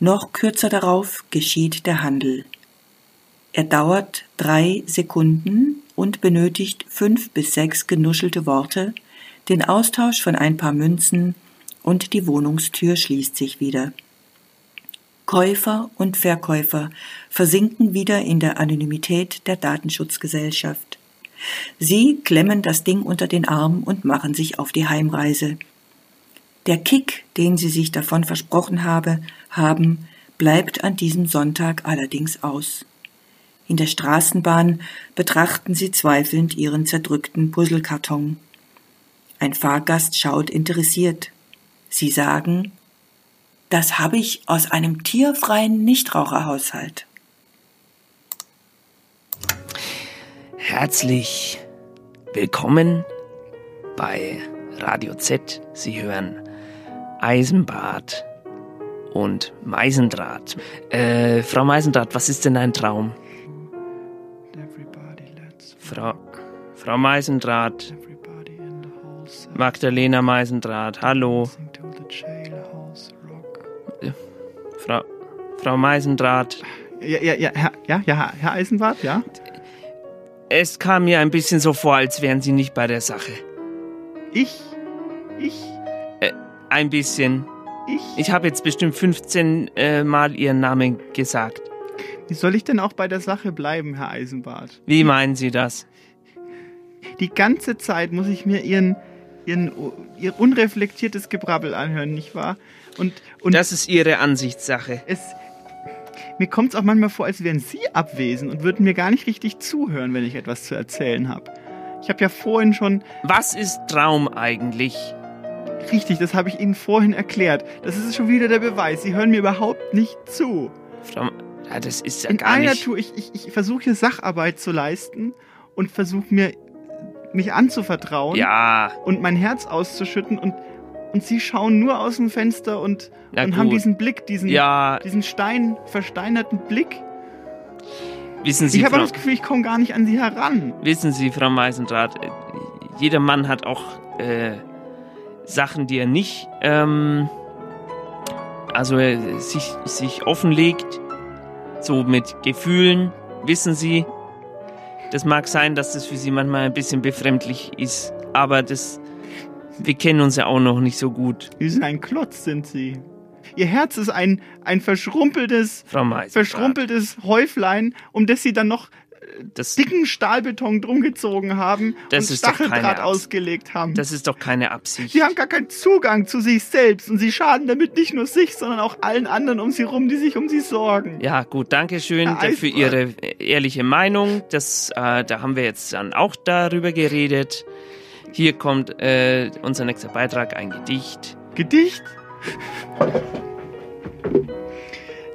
Noch kürzer darauf geschieht der Handel. Er dauert drei Sekunden und benötigt fünf bis sechs genuschelte Worte, den Austausch von ein paar Münzen und die Wohnungstür schließt sich wieder. Käufer und Verkäufer versinken wieder in der Anonymität der Datenschutzgesellschaft. Sie klemmen das Ding unter den Arm und machen sich auf die Heimreise. Der Kick, den sie sich davon versprochen habe, haben, bleibt an diesem Sonntag allerdings aus. In der Straßenbahn betrachten sie zweifelnd ihren zerdrückten Puzzlekarton. Ein Fahrgast schaut interessiert. Sie sagen, das habe ich aus einem tierfreien Nichtraucherhaushalt. Herzlich willkommen bei Radio Z. Sie hören Eisenbad und Meisendraht. Äh, Frau Meisendraht, was ist denn ein Traum? Frau, Frau Meisendraht. Magdalena Meisendraht, hallo. Frau, Frau Meisendraht. Ja, ja, ja, Herr, ja, ja, Herr Eisenbart, ja? Es kam mir ein bisschen so vor, als wären Sie nicht bei der Sache. Ich? Ich? Äh, ein bisschen. Ich? Ich habe jetzt bestimmt 15 äh, Mal Ihren Namen gesagt. Wie soll ich denn auch bei der Sache bleiben, Herr Eisenbart? Wie meinen Sie das? Die ganze Zeit muss ich mir Ihren, Ihren, Ihr unreflektiertes Gebrabbel anhören, nicht wahr? Und, und das ist Ihre Ansichtssache. Es, mir kommt es auch manchmal vor, als wären Sie abwesend und würden mir gar nicht richtig zuhören, wenn ich etwas zu erzählen habe. Ich habe ja vorhin schon. Was ist Traum eigentlich? Richtig, das habe ich Ihnen vorhin erklärt. Das ist schon wieder der Beweis. Sie hören mir überhaupt nicht zu. Frau, ja, das ist ja In gar einer nicht. Tour, ich, ich, ich versuche hier Sacharbeit zu leisten und versuche mir mich anzuvertrauen Ja. und mein Herz auszuschütten und und sie schauen nur aus dem Fenster und, Na und haben diesen Blick, diesen, Ja. diesen Stein, versteinerten Blick. Wissen Sie, ich habe das Gefühl, ich komme gar nicht an sie heran. wissen Sie, Frau Meisendraht, äh, jeder Mann hat auch äh, Sachen, die er nicht, ähm, also äh, sich, sich offenlegt, so mit Gefühlen, wissen Sie. Das mag sein, dass das für Sie manchmal ein bisschen befremdlich ist, aber das, wir kennen uns ja auch noch nicht so gut. Wie so ein Klotz sind sie. Ihr Herz ist ein, ein verschrumpeltes, verschrumpeltes Häuflein, um das sie dann noch Das- dicken Stahlbeton drum gezogen haben Das und ist doch keine Stacheldraht ausgelegt haben. Das ist doch keine Absicht. Sie haben gar keinen Zugang zu sich selbst und sie schaden damit nicht nur sich, sondern auch allen anderen um sie rum, die sich um sie sorgen. Ja, gut, danke schön für. Ihre ehrliche Meinung. Das, äh, da haben wir jetzt dann auch darüber geredet. Hier kommt äh, unser nächster Beitrag, ein Gedicht. Gedicht?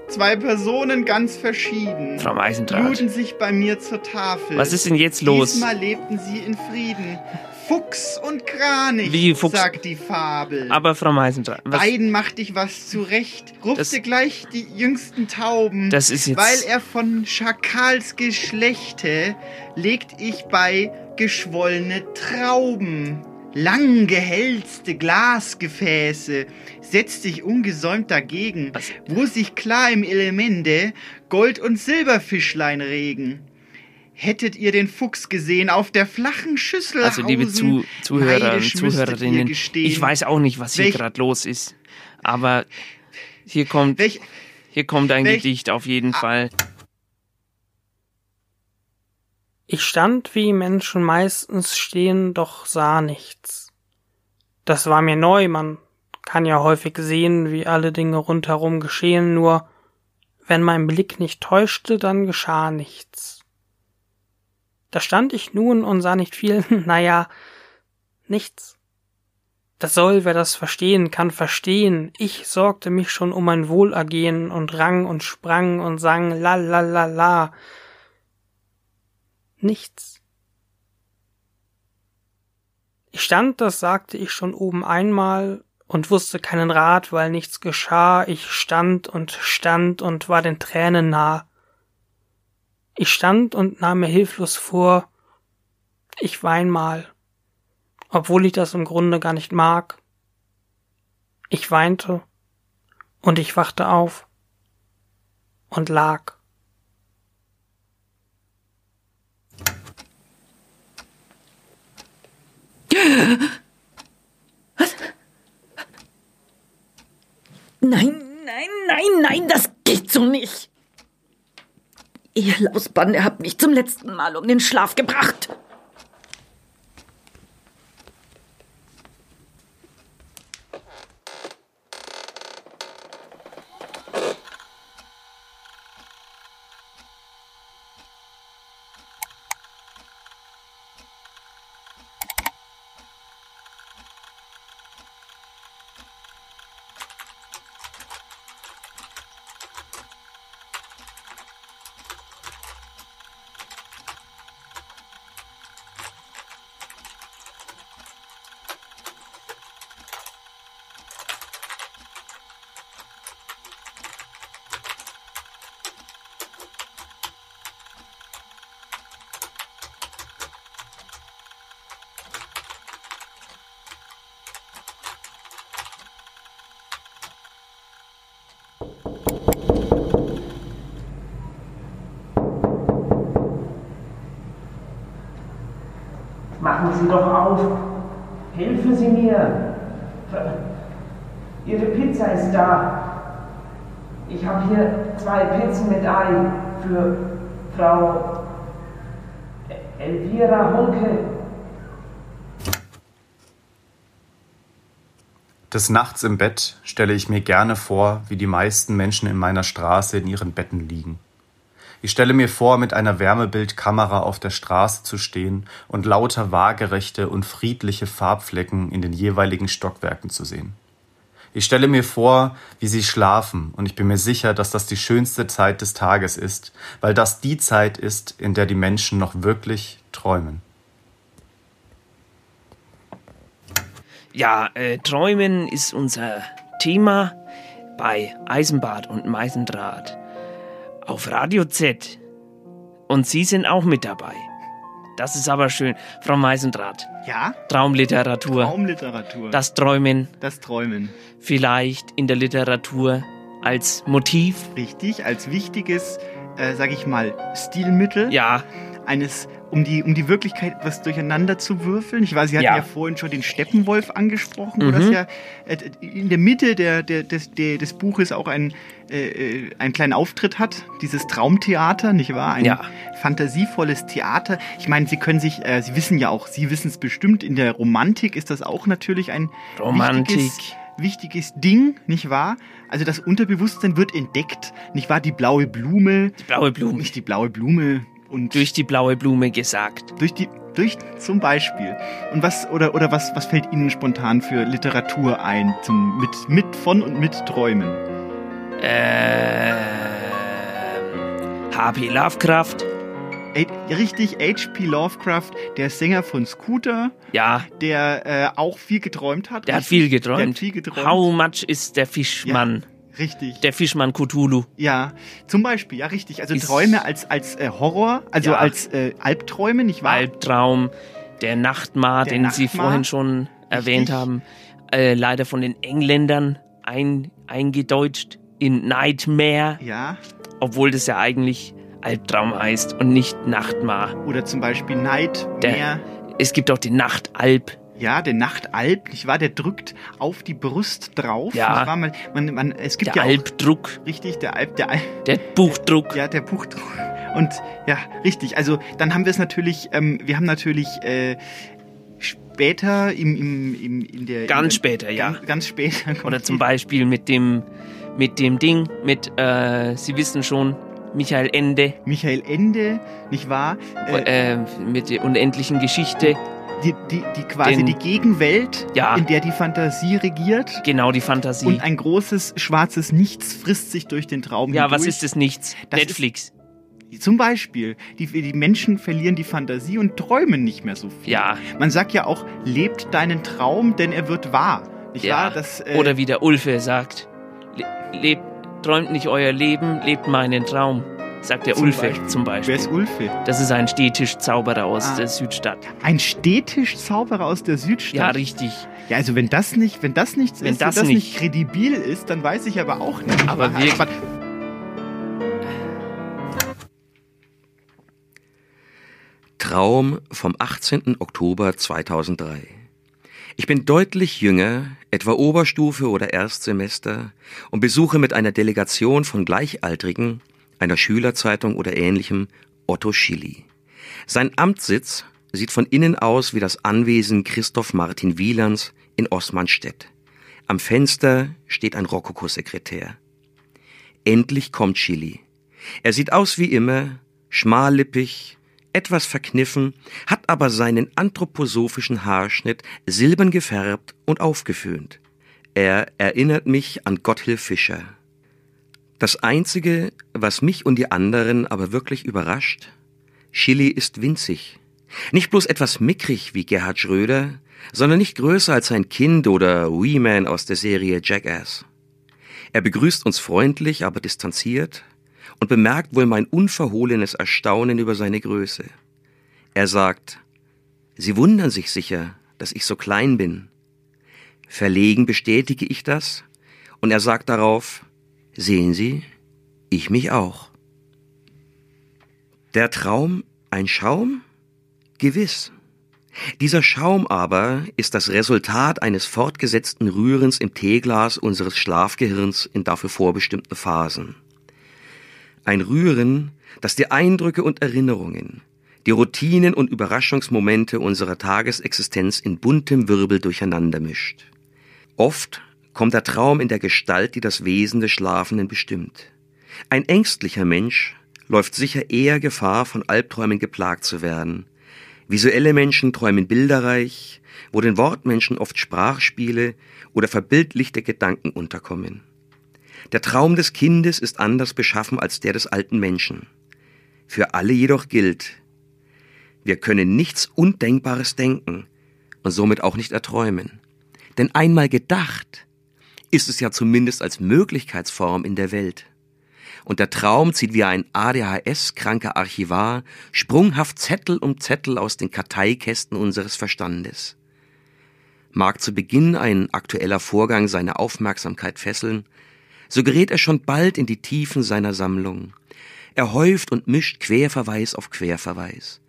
Zwei Personen ganz verschieden Frau Meisendraht. luden sich bei mir zur Tafel. Was ist denn jetzt los? Diesmal lebten sie in Frieden. Fuchs und Kranich, Wie Fuchs- sagt die Fabel. Aber Frau Meisendraht, was, Beiden macht ich was zurecht, rupfte gleich die jüngsten Tauben. Das ist jetzt- Weil er von Schakals Geschlechte legt ich bei geschwollene Trauben. Lang gehälzte Glasgefäße setzt sich ungesäumt dagegen, wo sich klar im Elemente Gold- und Silberfischlein regen. Hättet ihr den Fuchs gesehen auf der flachen Schüssel also liebe Zu Zuhörer und Zuhörerinnen, gestehen. ich weiß auch nicht, was hier Welch- gerade los ist. Aber hier kommt, hier kommt ein welch- Gedicht auf jeden Fall. Ich stand, wie Menschen meistens stehen, doch sah nichts. Das war mir neu, man kann ja häufig sehen, wie alle Dinge rundherum geschehen, nur wenn mein Blick nicht täuschte, dann geschah nichts. Da stand ich nun und sah nicht viel, *laughs* naja, nichts. Das soll, wer das verstehen kann, verstehen. Ich sorgte mich schon um mein Wohlergehen und rang und sprang und sang la la la la. Nichts. Ich stand, das sagte ich schon oben einmal, und wusste keinen Rat, weil nichts geschah. Ich stand und stand und war den Tränen nah. Ich stand und nahm mir hilflos vor, ich wein mal, obwohl ich das im Grunde gar nicht mag. Ich weinte und ich wachte auf und lag. Was? Nein, nein, nein, nein, das geht so nicht. Ihr Lausbande habt mich zum letzten Mal um den Schlaf gebracht. Machen Sie doch auf. Helfen Sie mir. Ihre Pizza ist da. Ich habe hier zwei Pizzen mit Ei für Frau Elvira Hunke. Des Nachts im Bett stelle ich mir gerne vor, wie die meisten Menschen in meiner Straße in ihren Betten liegen. Ich stelle mir vor, mit einer Wärmebildkamera auf der Straße zu stehen und lauter waagerechte und friedliche Farbflecken in den jeweiligen Stockwerken zu sehen. Ich stelle mir vor, wie sie schlafen, und ich bin mir sicher, dass das die schönste Zeit des Tages ist, weil das die Zeit ist, in der die Menschen noch wirklich träumen. Ja, äh, Träumen ist unser Thema bei Eisenbad und Meisendraht auf Radio Z. Und Sie sind auch mit dabei. Das ist aber schön. Frau Meisendraht. Ja? Traumliteratur. Traumliteratur. Das Träumen. Das Träumen. Vielleicht in der Literatur als Motiv. Richtig, als wichtiges, äh, sag ich mal, Stilmittel. Ja. Eines um die, um die Wirklichkeit etwas durcheinander zu würfeln. Ich weiß, Sie hatten Ja. ja, vorhin schon den Steppenwolf angesprochen, wo Mhm. das ja äh, in der Mitte der, der, des, der, des Buches auch ein, äh, äh, einen kleinen Auftritt hat. Dieses Traumtheater, nicht wahr? Ein Ja. fantasievolles Theater. Ich meine, Sie können sich, äh, Sie wissen ja auch, Sie wissen es bestimmt, in der Romantik ist das auch natürlich ein Romantik. wichtiges, wichtiges Ding, nicht wahr? Also das Unterbewusstsein wird entdeckt, nicht wahr? Die blaue Blume. Die blaue Blume. Nicht die blaue Blume. Und Durch die blaue Blume gesagt. durch die, durch zum Beispiel. Und was oder oder was was fällt Ihnen spontan für Literatur ein zum mit mit von und mit Träumen? Ähm, H.P. Lovecraft. Richtig, H.P. Lovecraft, der Sänger von Scooter, Ja, der äh, auch viel geträumt hat. der hat richtig? viel geträumt. Der hat viel geträumt. How much ist der Fischmann? Richtig. Der Fischmann Cthulhu. Ja, zum Beispiel, ja richtig. Also Ist- Träume als als äh, Horror, also Ja. als äh, Albträume, nicht wahr? Albtraum, der Nachtmar, Der den Sie Nachtmar. vorhin schon erwähnt haben, äh, leider von den Engländern ein, eingedeutscht in Nightmare, Ja. obwohl das ja eigentlich Albtraum heißt und nicht Nachtmar. Oder zum Beispiel Nightmare. Der, es gibt auch den Nachtalb. Ja, der Nachtalb, nicht wahr? Der drückt auf die Brust drauf. Ja. Man, man, man, es gibt Der ja Albdruck. Richtig, der Alb, der Alb. Der Buchdruck. Ja, der Buchdruck. Und ja, richtig. Also dann haben wir es natürlich, ähm, wir haben natürlich äh, später im, im, im, in der... Ganz in der, später, ja. Ganz, ganz später. Oder zum Beispiel mit dem, mit dem Ding, mit, äh, Sie wissen schon, Michael Ende. Michael Ende, nicht wahr? Äh, mit der unendlichen Geschichte. Die, die, die quasi Den- die Gegenwelt, Ja. in der die Fantasie regiert. Genau, die Fantasie. Und ein großes schwarzes Nichts frisst sich durch den Traum ja, was hindurch. ist das Nichts? Das Netflix. Ist, zum Beispiel, die, die Menschen verlieren die Fantasie und träumen nicht mehr so viel. Ja. Man sagt ja auch, lebt deinen Traum, denn er wird wahr. Nicht Ja. wahr? Das, äh, Oder wie der Ulfe sagt, le lebt, träumt nicht euer Leben, lebt meinen Traum. Sagt der Zum Ulfe Beispiel. zum Beispiel. Wer ist Ulfe? Das ist ein Stehtischzauberer aus Ah. der Südstadt. Ein Stehtischzauberer aus der Südstadt. Ja, richtig. Ja, also wenn das nicht, wenn das nichts Wenn ist, das wenn das nicht- nicht kredibil ist, dann weiß ich aber auch nicht. Aber wirklich. wirklich- Traum vom 18. Oktober 2003. Ich bin deutlich jünger, etwa Oberstufe oder Erstsemester, und besuche mit einer Delegation von Gleichaltrigen, einer Schülerzeitung oder ähnlichem, Otto Schilly. Sein Amtssitz sieht von innen aus wie das Anwesen Christoph Martin Wielands in Osmanstedt. Am Fenster steht ein Rokokosekretär. Endlich kommt Chili. Er sieht aus wie immer, schmallippig, etwas verkniffen, hat aber seinen anthroposophischen Haarschnitt silbern gefärbt und aufgeföhnt. Er erinnert mich an Gotthilf Fischer. Das Einzige, was mich und die anderen aber wirklich überrascht, Chili ist winzig. Nicht bloß etwas mickrig wie Gerhard Schröder, sondern nicht größer als ein Kind oder Wee Man aus der Serie Jackass. Er begrüßt uns freundlich, aber distanziert und bemerkt wohl mein unverhohlenes Erstaunen über seine Größe. Er sagt, Sie wundern sich sicher, dass ich so klein bin. Verlegen bestätige ich das, und er sagt darauf, Sehen Sie, ich mich auch. Der Traum ein Schaum? Gewiss. Dieser Schaum aber ist das Resultat eines fortgesetzten Rührens im Teeglas unseres Schlafgehirns in dafür vorbestimmten Phasen. Ein Rühren, das die Eindrücke und Erinnerungen, die Routinen und Überraschungsmomente unserer Tagesexistenz in buntem Wirbel durcheinander mischt. Oft kommt der Traum in der Gestalt, die das Wesen des Schlafenden bestimmt. Ein ängstlicher Mensch läuft sicher eher Gefahr, von Albträumen geplagt zu werden. Visuelle Menschen träumen bilderreich, wo den Wortmenschen oft Sprachspiele oder verbildlichte Gedanken unterkommen. Der Traum des Kindes ist anders beschaffen als der des alten Menschen. Für alle jedoch gilt, wir können nichts Undenkbares denken und somit auch nicht erträumen. Denn einmal gedacht ist es ja zumindest als Möglichkeitsform in der Welt. Und der Traum zieht wie ein ADHS-kranker Archivar sprunghaft Zettel um Zettel aus den Karteikästen unseres Verstandes. Mag zu Beginn ein aktueller Vorgang seine Aufmerksamkeit fesseln, so gerät er schon bald in die Tiefen seiner Sammlung. Er häuft und mischt Querverweis auf Querverweis.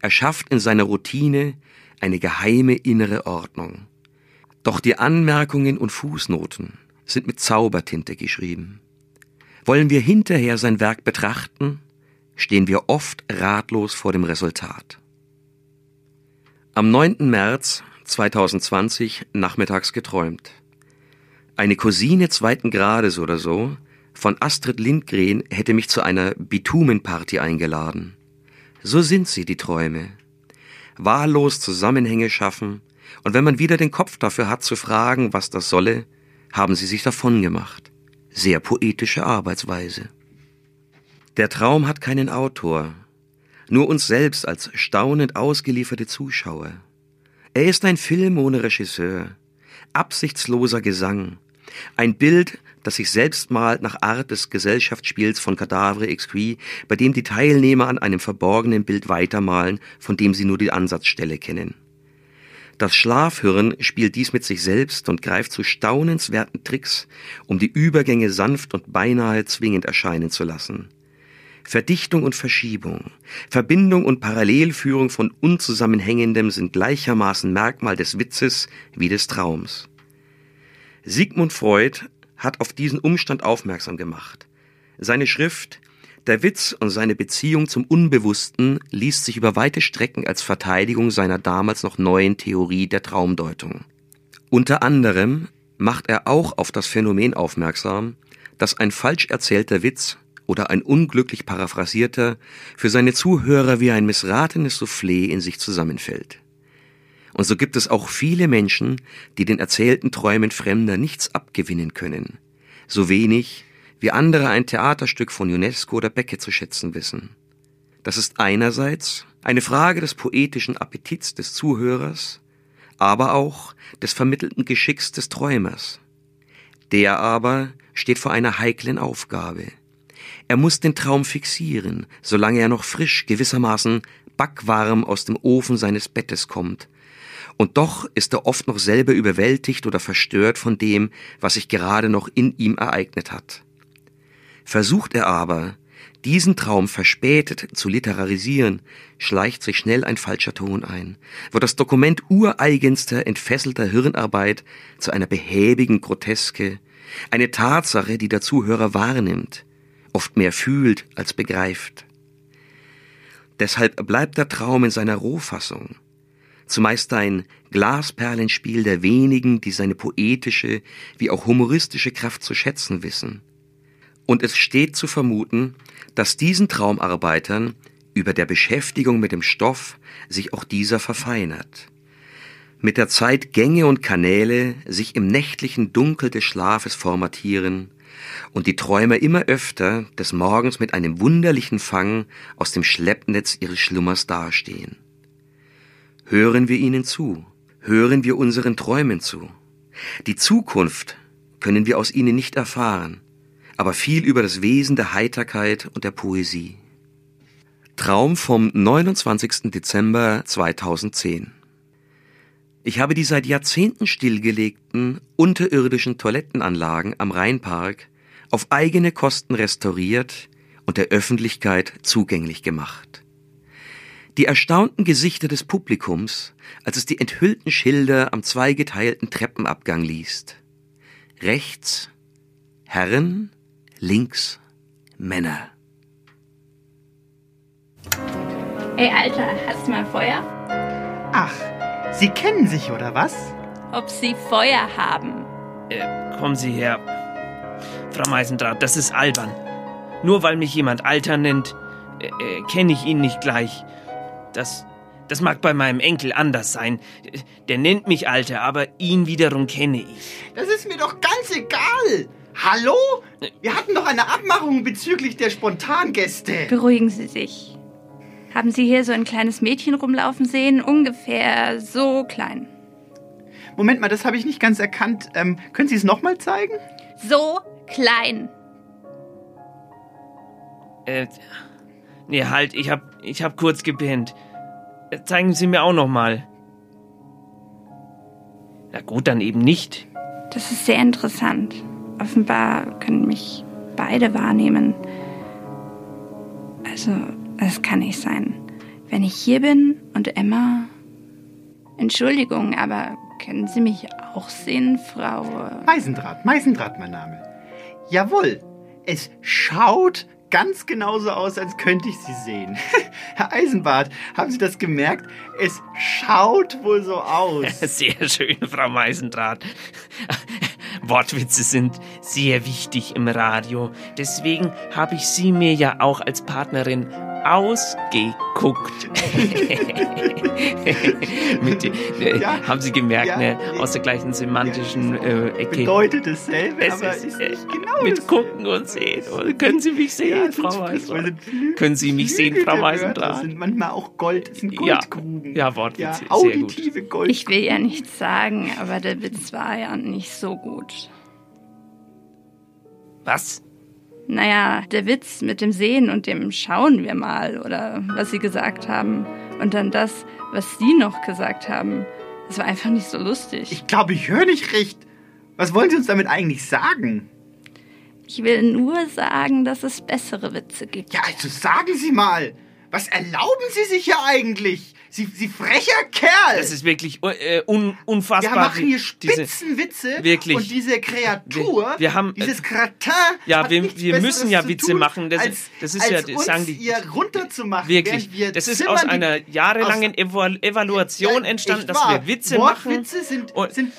Er schafft in seiner Routine eine geheime innere Ordnung. Doch die Anmerkungen und Fußnoten sind mit Zaubertinte geschrieben. Wollen wir hinterher sein Werk betrachten, stehen wir oft ratlos vor dem Resultat. Am 9. März 2020 nachmittags geträumt. Eine Cousine zweiten Grades oder so von Astrid Lindgren hätte mich zu einer Bitumenparty eingeladen. So sind sie, die Träume. Wahllos Zusammenhänge schaffen, und wenn man wieder den Kopf dafür hat zu fragen, was das solle, haben sie sich davon gemacht. Sehr poetische Arbeitsweise. Der Traum hat keinen Autor, nur uns selbst als staunend ausgelieferte Zuschauer. Er ist ein Film ohne Regisseur, absichtsloser Gesang, ein Bild, das sich selbst malt nach Art des Gesellschaftsspiels von Cadavre Exquis, bei dem die Teilnehmer an einem verborgenen Bild weitermalen, von dem sie nur die Ansatzstelle kennen. Das Schlafhirn spielt dies mit sich selbst und greift zu staunenswerten Tricks, um die Übergänge sanft und beinahe zwingend erscheinen zu lassen. Verdichtung und Verschiebung, Verbindung und Parallelführung von Unzusammenhängendem sind gleichermaßen Merkmal des Witzes wie des Traums. Sigmund Freud hat auf diesen Umstand aufmerksam gemacht. Seine Schrift Der Witz und seine Beziehung zum Unbewussten liest sich über weite Strecken als Verteidigung seiner damals noch neuen Theorie der Traumdeutung. Unter anderem macht er auch auf das Phänomen aufmerksam, dass ein falsch erzählter Witz oder ein unglücklich paraphrasierter für seine Zuhörer wie ein missratenes Soufflé in sich zusammenfällt. Und so gibt es auch viele Menschen, die den erzählten Träumen Fremder nichts abgewinnen können, so wenig wie andere ein Theaterstück von UNESCO oder Beckett zu schätzen wissen. Das ist einerseits eine Frage des poetischen Appetits des Zuhörers, aber auch des vermittelten Geschicks des Träumers. Der aber steht vor einer heiklen Aufgabe. Er muss den Traum fixieren, solange er noch frisch, gewissermaßen backwarm aus dem Ofen seines Bettes kommt. Und doch ist er oft noch selber überwältigt oder verstört von dem, was sich gerade noch in ihm ereignet hat. Versucht er aber, diesen Traum verspätet zu literarisieren, schleicht sich schnell ein falscher Ton ein, wird das Dokument ureigenster, entfesselter Hirnarbeit zu einer behäbigen Groteske, eine Tatsache, die der Zuhörer wahrnimmt, oft mehr fühlt als begreift. Deshalb bleibt der Traum in seiner Rohfassung, zumeist ein Glasperlenspiel der wenigen, die seine poetische wie auch humoristische Kraft zu schätzen wissen. Und es steht zu vermuten, dass diesen Traumarbeitern über der Beschäftigung mit dem Stoff sich auch dieser verfeinert. Mit der Zeit Gänge und Kanäle sich im nächtlichen Dunkel des Schlafes formatieren und die Träumer immer öfter des Morgens mit einem wunderlichen Fang aus dem Schleppnetz ihres Schlummers dastehen. Hören wir ihnen zu, hören wir unseren Träumen zu. Die Zukunft können wir aus ihnen nicht erfahren, aber viel über das Wesen der Heiterkeit und der Poesie. Traum vom 29. Dezember 2010 ich habe die seit Jahrzehnten stillgelegten, unterirdischen Toilettenanlagen am Rheinpark auf eigene Kosten restauriert und der Öffentlichkeit zugänglich gemacht. Die erstaunten Gesichter des Publikums, als es die enthüllten Schilder am zweigeteilten Treppenabgang liest. Rechts Herren, links Männer. Ey, Alter, hast du mal Feuer? Ach, Sie kennen sich, oder was? Ob Sie Feuer haben? Äh, kommen Sie her. Frau Meisendraht, das ist albern. Nur weil mich jemand Alter nennt, äh, äh, kenne ich ihn nicht gleich. Das, das mag bei meinem Enkel anders sein. Der nennt mich Alter, aber ihn wiederum kenne ich. Das ist mir doch ganz egal. Hallo? Wir hatten doch eine Abmachung bezüglich der Spontangäste. Beruhigen Sie sich. Haben Sie hier so ein kleines Mädchen rumlaufen sehen? Ungefähr so klein. Moment mal, das habe ich nicht ganz erkannt. Ähm, können Sie es nochmal zeigen? So klein. Äh, nee, halt, ich hab, ich hab kurz gepennt. Äh, zeigen Sie mir auch nochmal. Na gut, dann eben nicht. Das ist sehr interessant. Offenbar können mich beide wahrnehmen. Also, es kann nicht sein. Wenn ich hier bin und Emma. Entschuldigung, aber können Sie mich auch sehen, Frau. Meisendraht, Meisendraht, mein Name. Jawohl, es schaut ganz genauso aus, als könnte ich Sie sehen. *laughs* Herr Eisenbart, haben Sie das gemerkt? Es schaut wohl so aus. *laughs* Sehr schön, Frau Meisendraht. Wortwitze sind sehr wichtig im Radio. Deswegen habe ich Sie mir ja auch als Partnerin ausgeguckt. *laughs* Mit, äh, ja, haben Sie gemerkt, ja, ne? Aus der gleichen semantischen ja, äh, Ecke. Bedeutet dasselbe, es aber ist, ist äh, nicht genau Mit dasselbe. Gucken und Sehen. Oder können Sie mich sehen, Frau Meisendraht? Können Sie mich sehen, Frau Das Meisendraht? sind manchmal auch Gold, das sind Ja, Goldgruben. ja, Ja, sehr gut. auditive Gold. Ich will ja nichts sagen, aber der Witz war ja nicht so gut. Was? Naja, der Witz mit dem Sehen und dem Schauen wir mal oder was Sie gesagt haben. Und dann das, was Sie noch gesagt haben. Das war einfach nicht so lustig. Ich glaube, ich höre nicht recht. Was wollen Sie uns damit eigentlich sagen? Ich will nur sagen, dass es bessere Witze gibt. Ja, also sagen Sie mal. Was erlauben Sie sich hier eigentlich? Sie, Sie frecher Kerl! Das ist wirklich äh, un, unfassbar. Wir machen hier Spitzenwitze wirklich. und diese Kreatur, Wir- wir haben, äh, dieses Kratin, Ja, hat wir, wir Besseres müssen ja Witze tun, machen. Das, als, ist, das ist ja, das uns sagen die. ihr runterzumachen. Wirklich. wir Das ist aus einer jahrelangen Evalu Evaluation entstanden, Echt dass wahr. wir Witze machen. Wortwitze sind, sind,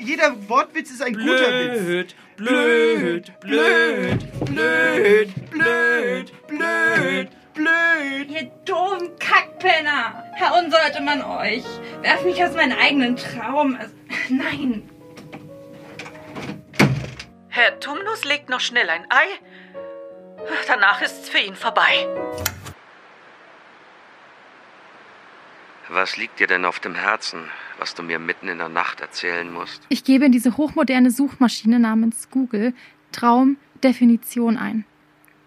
jeder Wortwitz ist ein guter Witz. Blöd, blöd, blöd, blöd, blöd, blöd, blöd. Ihr doofen Kackpenner! Herr sollte man euch. Werf mich aus meinem eigenen Traum. *laughs* Nein. Herr Tumnus legt noch schnell ein Ei. Danach ist's für ihn vorbei. Was liegt dir denn auf dem Herzen, was du mir mitten in der Nacht erzählen musst? Ich gebe in diese hochmoderne Suchmaschine namens Google Traum Definition ein.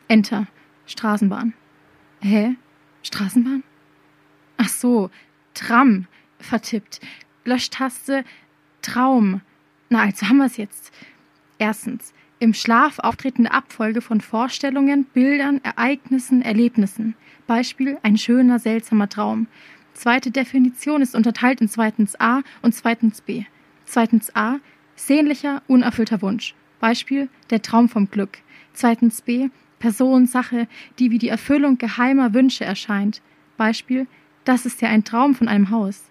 Enter. Straßenbahn. Hä? Straßenbahn? Ach so, Tram. Vertippt. Löschtaste Traum. Na, also haben wir es jetzt. Erstens. Im Schlaf auftretende Abfolge von Vorstellungen, Bildern, Ereignissen, Erlebnissen. Beispiel ein schöner, seltsamer Traum. Zweite Definition ist unterteilt in zweitens A und zweitens B. Zweitens A, sehnlicher, unerfüllter Wunsch. Beispiel der Traum vom Glück. Zweitens B, Person, Sache, die wie die Erfüllung geheimer Wünsche erscheint. Beispiel, das ist ja ein Traum von einem Haus.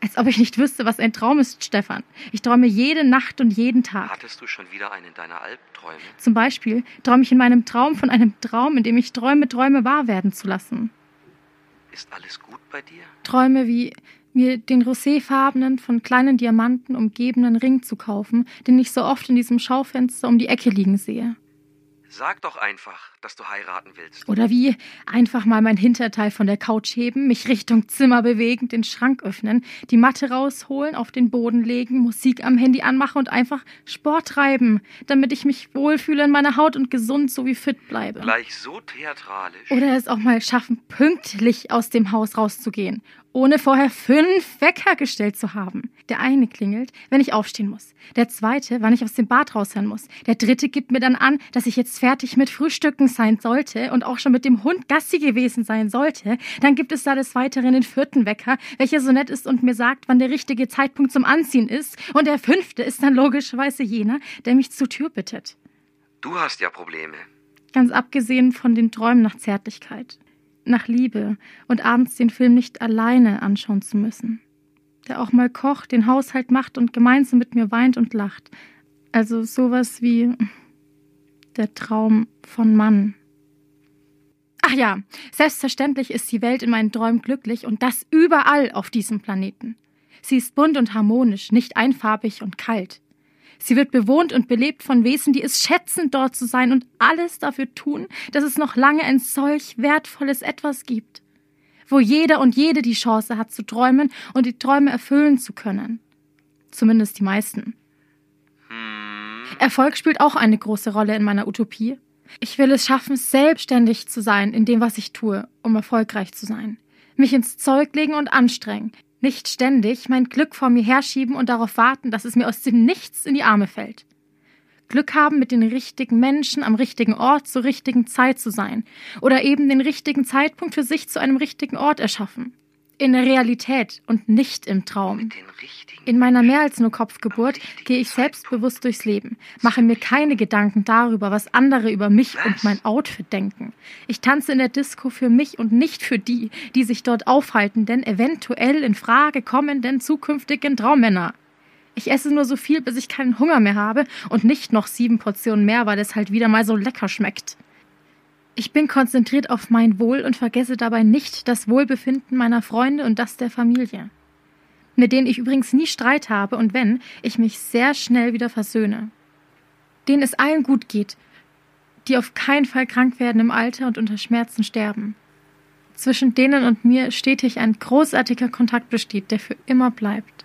Als ob ich nicht wüsste, was ein Traum ist, Stefan. Ich träume jede Nacht und jeden Tag. Hattest du schon wieder einen deiner Albträume? Zum Beispiel träume ich in meinem Traum von einem Traum, in dem ich träume, Träume wahr werden zu lassen. Ist alles gut bei dir? Träume wie mir den roséfarbenen, von kleinen Diamanten umgebenen Ring zu kaufen, den ich so oft in diesem Schaufenster um die Ecke liegen sehe. Sag doch einfach, dass du heiraten willst. Oder wie einfach mal mein Hinterteil von der Couch heben, mich Richtung Zimmer bewegen, den Schrank öffnen, die Matte rausholen, auf den Boden legen, Musik am Handy anmachen und einfach Sport treiben, damit ich mich wohlfühle in meiner Haut und gesund sowie fit bleibe. Gleich so theatralisch. Oder es auch mal schaffen, pünktlich aus dem Haus rauszugehen, ohne vorher fünf Wecker gestellt zu haben. Der eine klingelt, wenn ich aufstehen muss. Der zweite, wann ich aus dem Bad raushören muss. Der dritte gibt mir dann an, dass ich jetzt fertig mit Frühstücken sein sollte und auch schon mit dem Hund Gassi gewesen sein sollte. Dann gibt es da des Weiteren den vierten Wecker, welcher so nett ist und mir sagt, wann der richtige Zeitpunkt zum Anziehen ist. Und der fünfte ist dann logischerweise jener, der mich zur Tür bittet. Du hast ja Probleme. Ganz abgesehen von den Träumen nach Zärtlichkeit, nach Liebe und abends den Film nicht alleine anschauen zu müssen. Der auch mal kocht, den Haushalt macht und gemeinsam mit mir weint und lacht. Also sowas wie der Traum von Mann. Ach ja, selbstverständlich ist die Welt in meinen Träumen glücklich und das überall auf diesem Planeten. Sie ist bunt und harmonisch, nicht einfarbig und kalt. Sie wird bewohnt und belebt von Wesen, die es schätzen, dort zu sein und alles dafür tun, dass es noch lange ein solch wertvolles Etwas gibt. Wo jeder und jede die Chance hat zu träumen und die Träume erfüllen zu können. Zumindest die meisten. Erfolg spielt auch eine große Rolle in meiner Utopie. Ich will es schaffen, selbstständig zu sein in dem, was ich tue, um erfolgreich zu sein. Mich ins Zeug legen und anstrengen. Nicht ständig mein Glück vor mir herschieben und darauf warten, dass es mir aus dem Nichts in die Arme fällt. Glück haben, mit den richtigen Menschen am richtigen Ort zur richtigen Zeit zu sein. Oder eben den richtigen Zeitpunkt für sich zu einem richtigen Ort erschaffen. In der Realität und nicht im Traum. In meiner mehr als nur Kopfgeburt gehe ich selbstbewusst durchs Leben, mache mir keine Gedanken darüber, was andere über mich und mein Outfit denken. Ich tanze in der Disco für mich und nicht für die, die sich dort aufhalten, denn eventuell in Frage kommenden zukünftigen Traummänner. Ich esse nur so viel, bis ich keinen Hunger mehr habe und nicht noch sieben Portionen mehr, weil es halt wieder mal so lecker schmeckt. Ich bin konzentriert auf mein Wohl und vergesse dabei nicht das Wohlbefinden meiner Freunde und das der Familie. Mit denen ich übrigens nie Streit habe und wenn, ich mich sehr schnell wieder versöhne. Denen es allen gut geht, die auf keinen Fall krank werden im Alter und unter Schmerzen sterben. Zwischen denen und mir stetig ein großartiger Kontakt besteht, der für immer bleibt.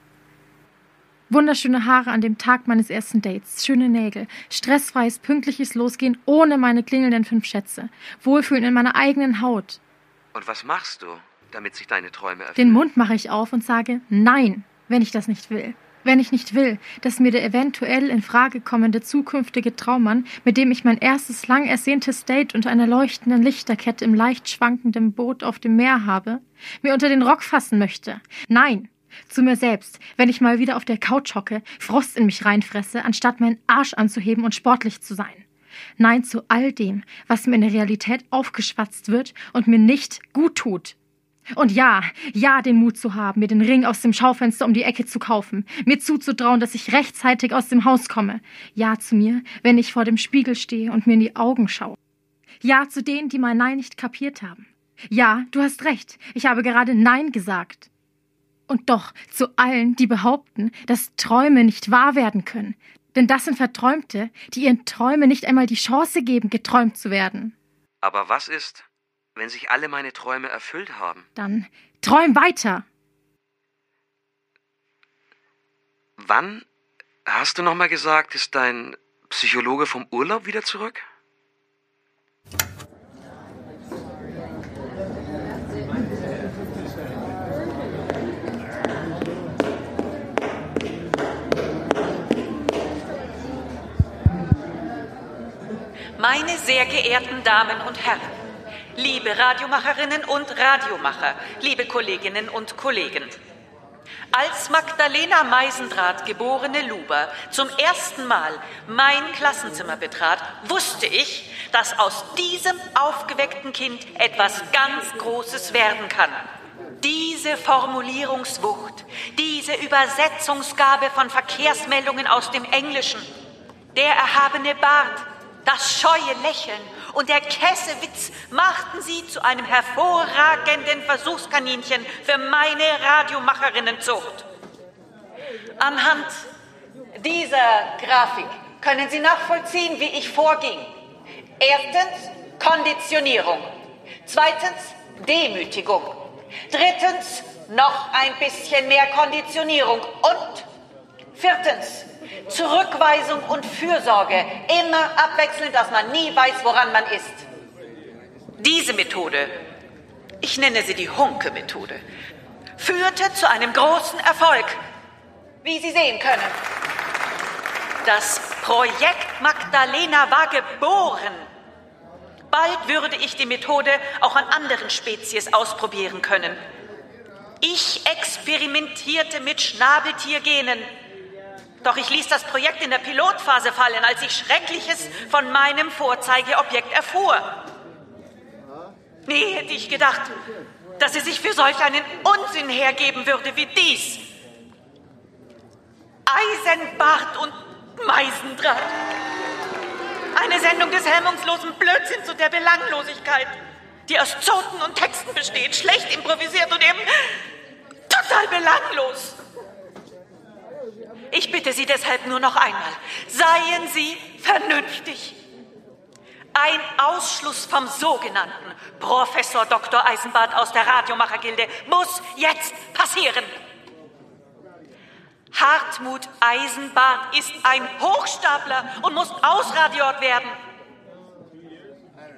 Wunderschöne Haare an dem Tag meines ersten Dates, schöne Nägel, stressfreies, pünktliches Losgehen ohne meine klingelnden fünf Schätze, Wohlfühlen in meiner eigenen Haut. Und was machst du, damit sich deine Träume erfüllen? Den Mund mache ich auf und sage Nein, wenn ich das nicht will. Wenn ich nicht will, dass mir der eventuell in Frage kommende zukünftige Traummann, mit dem ich mein erstes lang ersehntes Date unter einer leuchtenden Lichterkette im leicht schwankenden Boot auf dem Meer habe, mir unter den Rock fassen möchte. Nein, zu mir selbst, wenn ich mal wieder auf der Couch hocke, Frost in mich reinfresse, anstatt meinen Arsch anzuheben und sportlich zu sein. Nein zu all dem, was mir in der Realität aufgeschwatzt wird und mir nicht gut tut. Und ja, ja, den Mut zu haben, mir den Ring aus dem Schaufenster um die Ecke zu kaufen, mir zuzutrauen, dass ich rechtzeitig aus dem Haus komme. Ja zu mir, wenn ich vor dem Spiegel stehe und mir in die Augen schaue. Ja zu denen, die mein Nein nicht kapiert haben. Ja, du hast recht, ich habe gerade Nein gesagt. Und doch zu allen, die behaupten, dass Träume nicht wahr werden können. Denn das sind Verträumte, die ihren Träumen nicht einmal die Chance geben, geträumt zu werden. Aber was ist, wenn sich alle meine Träume erfüllt haben? Dann träum weiter. Wann, hast du nochmal gesagt, ist dein Psychologe vom Urlaub wieder zurück? Meine sehr geehrten Damen und Herren, liebe Radiomacherinnen und Radiomacher, liebe Kolleginnen und Kollegen. Als Magdalena Meisendrath, geborene Luber, zum ersten Mal mein Klassenzimmer betrat, wusste ich, dass aus diesem aufgeweckten Kind etwas ganz Großes werden kann. Diese Formulierungswucht, diese Übersetzungsgabe von Verkehrsmeldungen aus dem Englischen, der erhabene Bart, das scheue Lächeln und der Kessewitz machten sie zu einem hervorragenden Versuchskaninchen für meine Radiomacherinnenzucht. Anhand dieser Grafik können Sie nachvollziehen, wie ich vorging. Erstens Konditionierung. Zweitens Demütigung. Drittens noch ein bisschen mehr Konditionierung. Und viertens Zurückweisung und Fürsorge. Immer abwechselnd, dass man nie weiß, woran man ist. Diese Methode, ich nenne sie die Hunke-Methode, führte zu einem großen Erfolg, wie Sie sehen können. Das Projekt Magdalena war geboren. Bald würde ich die Methode auch an anderen Spezies ausprobieren können. Ich experimentierte mit Schnabeltiergenen. Doch ich ließ das Projekt in der Pilotphase fallen, als ich Schreckliches von meinem Vorzeigeobjekt erfuhr. Nie hätte ich gedacht, dass sie sich für solch einen Unsinn hergeben würde wie dies. Eisenbart und Meisendraht. Eine Sendung des hemmungslosen Blödsinns und der Belanglosigkeit, die aus Zoten und Texten besteht, schlecht improvisiert und eben total belanglos. Ich bitte Sie deshalb nur noch einmal, seien Sie vernünftig. Ein Ausschluss vom sogenannten Professor Dr. Eisenbart aus der Radiomachergilde muss jetzt passieren. Hartmut Eisenbart ist ein Hochstapler und muss ausradiort werden.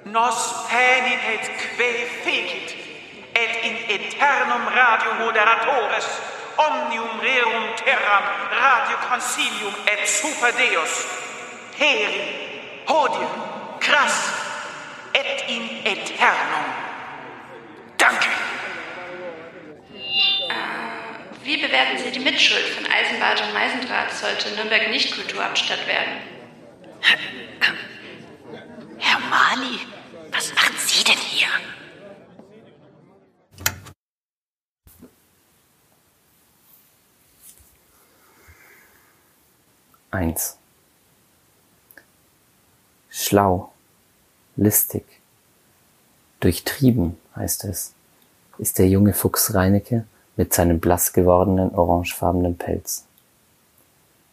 Nos penit et que fecit, et in eternum radio moderatores omnium rerum terram radio concilium et super deus heri hodie cras et in eternum danke Wie bewerten Sie die Mitschuld von Eisenbart und Meisendraht, sollte Nürnberg nicht Kulturhauptstadt werden? Herr Mali, was machen Sie denn hier? Eins. Schlau, listig, durchtrieben heißt es, ist der junge Fuchs Reinecke mit seinem blass gewordenen orangefarbenen Pelz.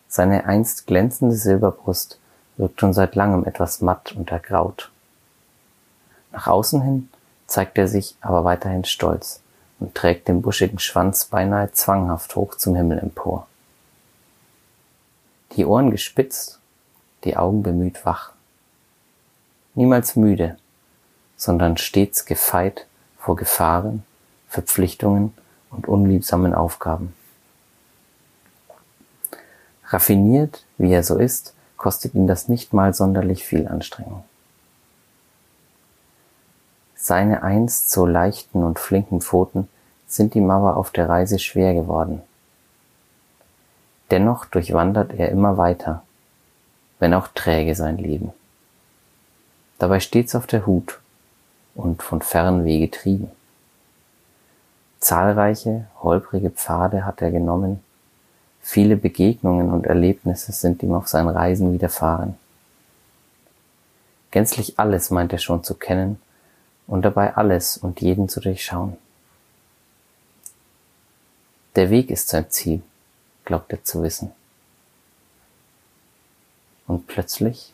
Seine einst glänzende Silberbrust wirkt schon seit langem etwas matt und ergraut. Nach außen hin zeigt er sich aber weiterhin stolz und trägt den buschigen Schwanz beinahe zwanghaft hoch zum Himmel empor. Die Ohren gespitzt, die Augen bemüht wach. Niemals müde, sondern stets gefeit vor Gefahren, Verpflichtungen und unliebsamen Aufgaben. Raffiniert, wie er so ist, kostet ihn das nicht mal sonderlich viel Anstrengung. Seine einst so leichten und flinken Pfoten sind ihm aber auf der Reise schwer geworden. Dennoch durchwandert er immer weiter, wenn auch träge sein Leben. Dabei stets auf der Hut und von Fernweh getrieben. Zahlreiche, holprige Pfade hat er genommen, viele Begegnungen und Erlebnisse sind ihm auf seinen Reisen widerfahren. Gänzlich alles meint er schon zu kennen und dabei alles und jeden zu durchschauen. Der Weg ist sein Ziel, glaubt er zu wissen. Und plötzlich,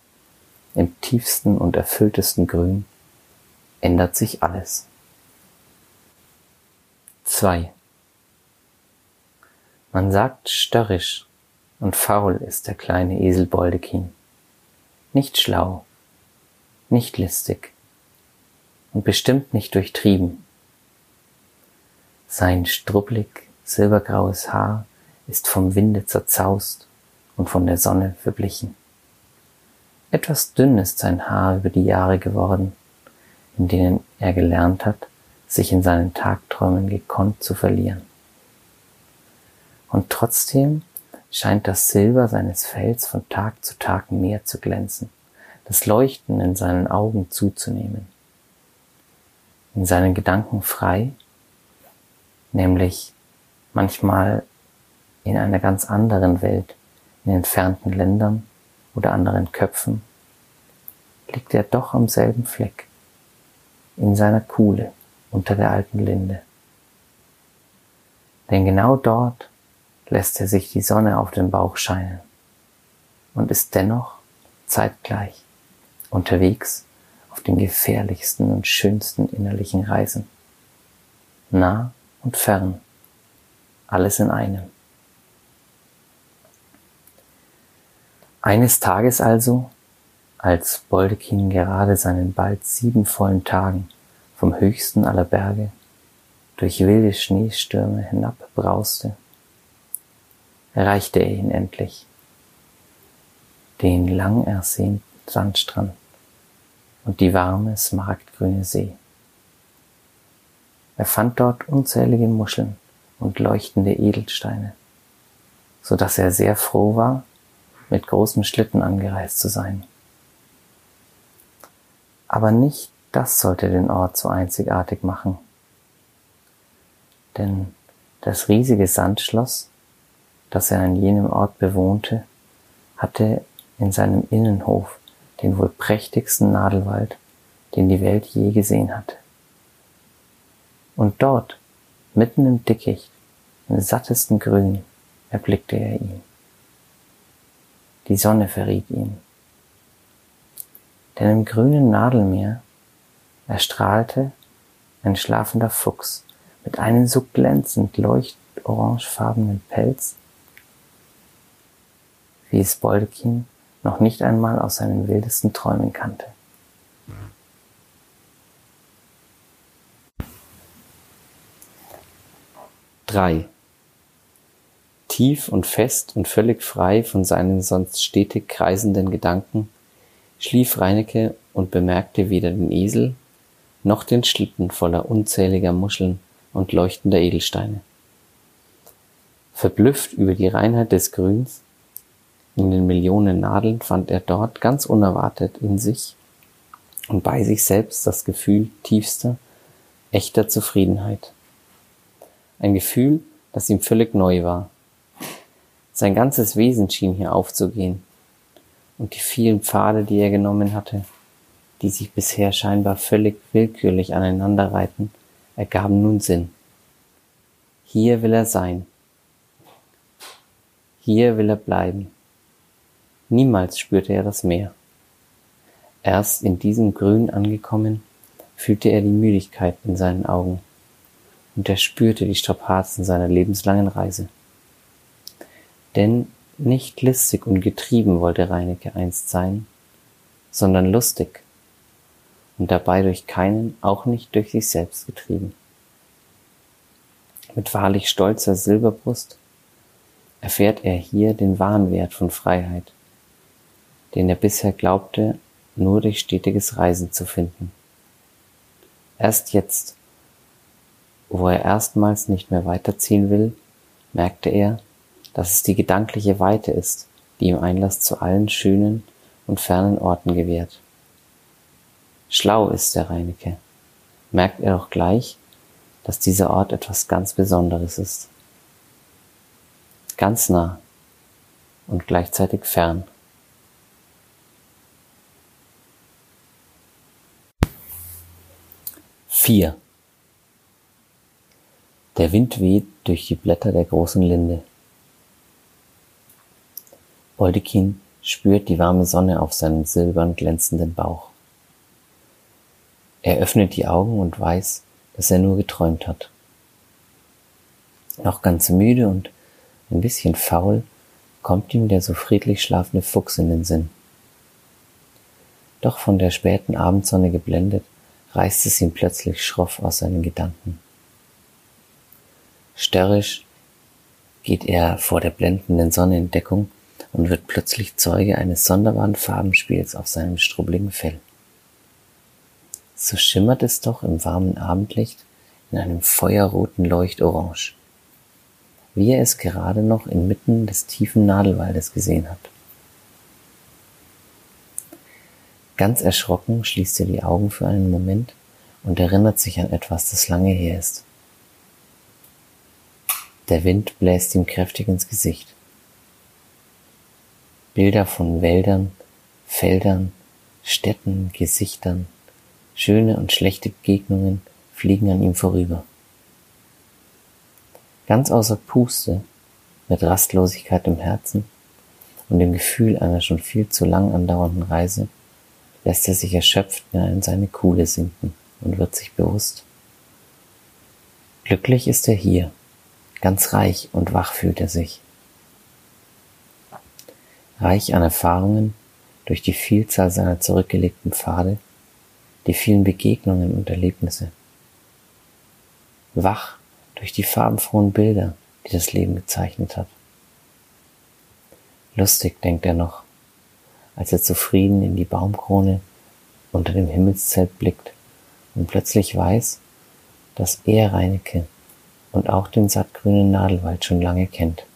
im tiefsten und erfülltesten Grün, ändert sich alles. 2. Man sagt störrisch und faul ist der kleine Esel Boldekin. Nicht schlau, nicht listig und bestimmt nicht durchtrieben. Sein struppelig silbergraues Haar ist vom Winde zerzaust und von der Sonne verblichen. Etwas dünn ist sein Haar über die Jahre geworden, in denen er gelernt hat, sich in seinen Tagträumen gekonnt zu verlieren. Und trotzdem scheint das Silber seines Fells von Tag zu Tag mehr zu glänzen, das Leuchten in seinen Augen zuzunehmen. In seinen Gedanken frei, nämlich manchmal in einer ganz anderen Welt, in entfernten Ländern oder anderen Köpfen, liegt er doch am selben Fleck, in seiner Kuhle unter der alten Linde. Denn genau dort lässt er sich die Sonne auf den Bauch scheinen und ist dennoch zeitgleich unterwegs auf den gefährlichsten und schönsten innerlichen Reisen. Nah und fern, alles in einem. Eines Tages also, als Boldekin gerade seinen bald sieben vollen Tagen vom höchsten aller Berge durch wilde Schneestürme hinabbrauste, erreichte er ihn endlich, den lang ersehnten Sandstrand und die warme, smaragdgrüne See. Er fand dort unzählige Muscheln und leuchtende Edelsteine, so dass er sehr froh war, mit großem Schlitten angereist zu sein. Aber nicht das sollte den Ort so einzigartig machen. Denn das riesige Sandschloss, das er an jenem Ort bewohnte, hatte in seinem Innenhof den wohl prächtigsten Nadelwald, den die Welt je gesehen hatte. Und dort, mitten im Dickicht, im sattesten Grün, erblickte er ihn. Die Sonne verriet ihn. Denn im grünen Nadelmeer erstrahlte ein schlafender Fuchs mit einem so glänzend leuchtorangefarbenen Pelz, wie es Boldekin noch nicht einmal aus seinen wildesten Träumen kannte. Drei. Tief und fest und völlig frei von seinen sonst stetig kreisenden Gedanken schlief Reineke und bemerkte weder den Esel noch den Schlitten voller unzähliger Muscheln und leuchtender Edelsteine. Verblüfft über die Reinheit des Grüns in den Millionen Nadeln fand er dort ganz unerwartet in sich und bei sich selbst das Gefühl tiefster, echter Zufriedenheit. Ein Gefühl, das ihm völlig neu war. Sein ganzes Wesen schien hier aufzugehen. Und die vielen Pfade, die er genommen hatte, die sich bisher scheinbar völlig willkürlich aneinander reihten, ergaben nun Sinn. Hier will er sein. Hier will er bleiben. Niemals spürte er das Meer. Erst in diesem Grün angekommen, fühlte er die Müdigkeit in seinen Augen und er spürte die Strapazen seiner lebenslangen Reise. Denn nicht listig und getrieben wollte Reinecke einst sein, sondern lustig und dabei durch keinen, auch nicht durch sich selbst getrieben. Mit wahrlich stolzer Silberbrust erfährt er hier den wahren Wert von Freiheit, den er bisher glaubte, nur durch stetiges Reisen zu finden. Erst jetzt, wo er erstmals nicht mehr weiterziehen will, merkte er, dass es die gedankliche Weite ist, die ihm Einlass zu allen schönen und fernen Orten gewährt. Schlau ist der Reinecke, merkt er doch gleich, dass dieser Ort etwas ganz Besonderes ist. Ganz nah und gleichzeitig fern. Vier. Der Wind weht durch die Blätter der großen Linde. Boldekin spürt die warme Sonne auf seinem silbern glänzenden Bauch. Er öffnet die Augen und weiß, dass er nur geträumt hat. Noch ganz müde und ein bisschen faul kommt ihm der so friedlich schlafende Fuchs in den Sinn. Doch von der späten Abendsonne geblendet, reißt es ihn plötzlich schroff aus seinen Gedanken. Störrisch geht er vor der blendenden Sonne in Deckung und wird plötzlich Zeuge eines sonderbaren Farbenspiels auf seinem strubbligen Fell so schimmert es doch im warmen Abendlicht in einem feuerroten Leuchtorange, wie er es gerade noch inmitten des tiefen Nadelwaldes gesehen hat. Ganz erschrocken schließt er die Augen für einen Moment und erinnert sich an etwas, das lange her ist. Der Wind bläst ihm kräftig ins Gesicht. Bilder von Wäldern, Feldern, Städten, Gesichtern, Schöne und schlechte Begegnungen fliegen an ihm vorüber. Ganz außer Puste, mit Rastlosigkeit im Herzen und dem Gefühl einer schon viel zu lang andauernden Reise, lässt er sich erschöpft in seine Kuhle sinken und wird sich bewusst. Glücklich ist er hier, ganz reich und wach fühlt er sich. Reich an Erfahrungen durch die Vielzahl seiner zurückgelegten Pfade die vielen Begegnungen und Erlebnisse. Wach durch die farbenfrohen Bilder, die das Leben gezeichnet hat. Lustig, denkt er noch, als er zufrieden in die Baumkrone unter dem Himmelszelt blickt und plötzlich weiß, dass er Reinecke und auch den sattgrünen Nadelwald schon lange kennt.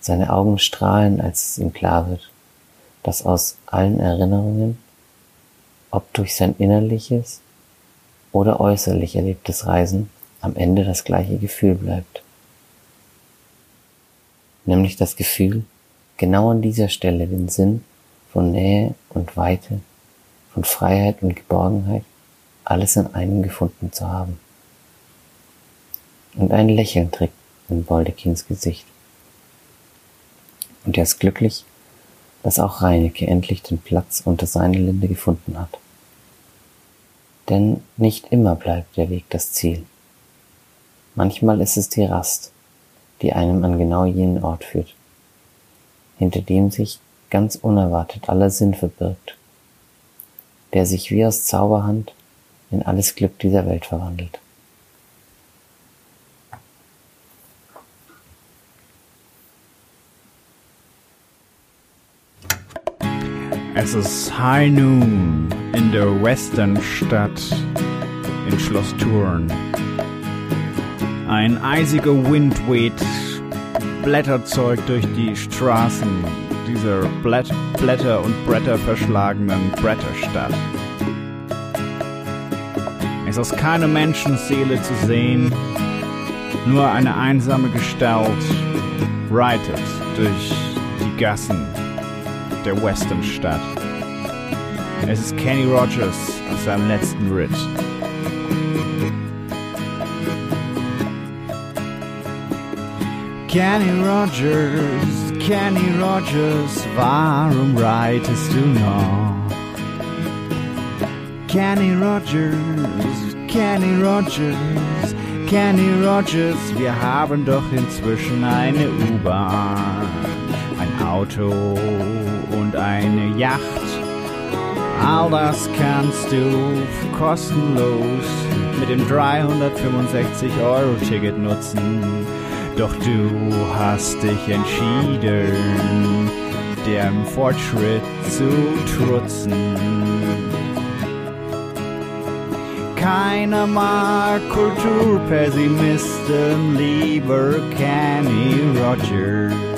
Seine Augen strahlen, als es ihm klar wird, dass aus allen Erinnerungen ob durch sein innerliches oder äußerlich erlebtes Reisen am Ende das gleiche Gefühl bleibt. Nämlich das Gefühl, genau an dieser Stelle den Sinn von Nähe und Weite, von Freiheit und Geborgenheit, alles in einem gefunden zu haben. Und ein Lächeln trägt in Boldekins Gesicht. Und er ist glücklich, dass auch Reinecke endlich den Platz unter seiner Linde gefunden hat. Denn nicht immer bleibt der Weg das Ziel. Manchmal ist es die Rast, die einem an genau jenen Ort führt, hinter dem sich ganz unerwartet aller Sinn verbirgt, der sich wie aus Zauberhand in alles Glück dieser Welt verwandelt. Es ist High Noon in der Westernstadt in Schloss Thurn. Ein eisiger Wind weht Blätterzeug durch die Straßen dieser Blätt Blätter und Bretter verschlagenen Bretterstadt. Es ist keine Menschenseele zu sehen, nur eine einsame Gestalt reitet durch die Gassen der Westernstadt. Es ist Kenny Rogers auf seinem letzten Ritt. Kenny Rogers, Kenny Rogers, warum reitest du noch? Kenny Rogers, Kenny Rogers, Kenny Rogers, wir haben doch inzwischen eine U-Bahn, ein Auto eine Yacht. All das kannst du kostenlos mit dem 365 Euro Ticket nutzen. Doch du hast dich entschieden, dem Fortschritt zu trutzen. Keiner mag Kulturpessimisten, lieber Kenny Rogers.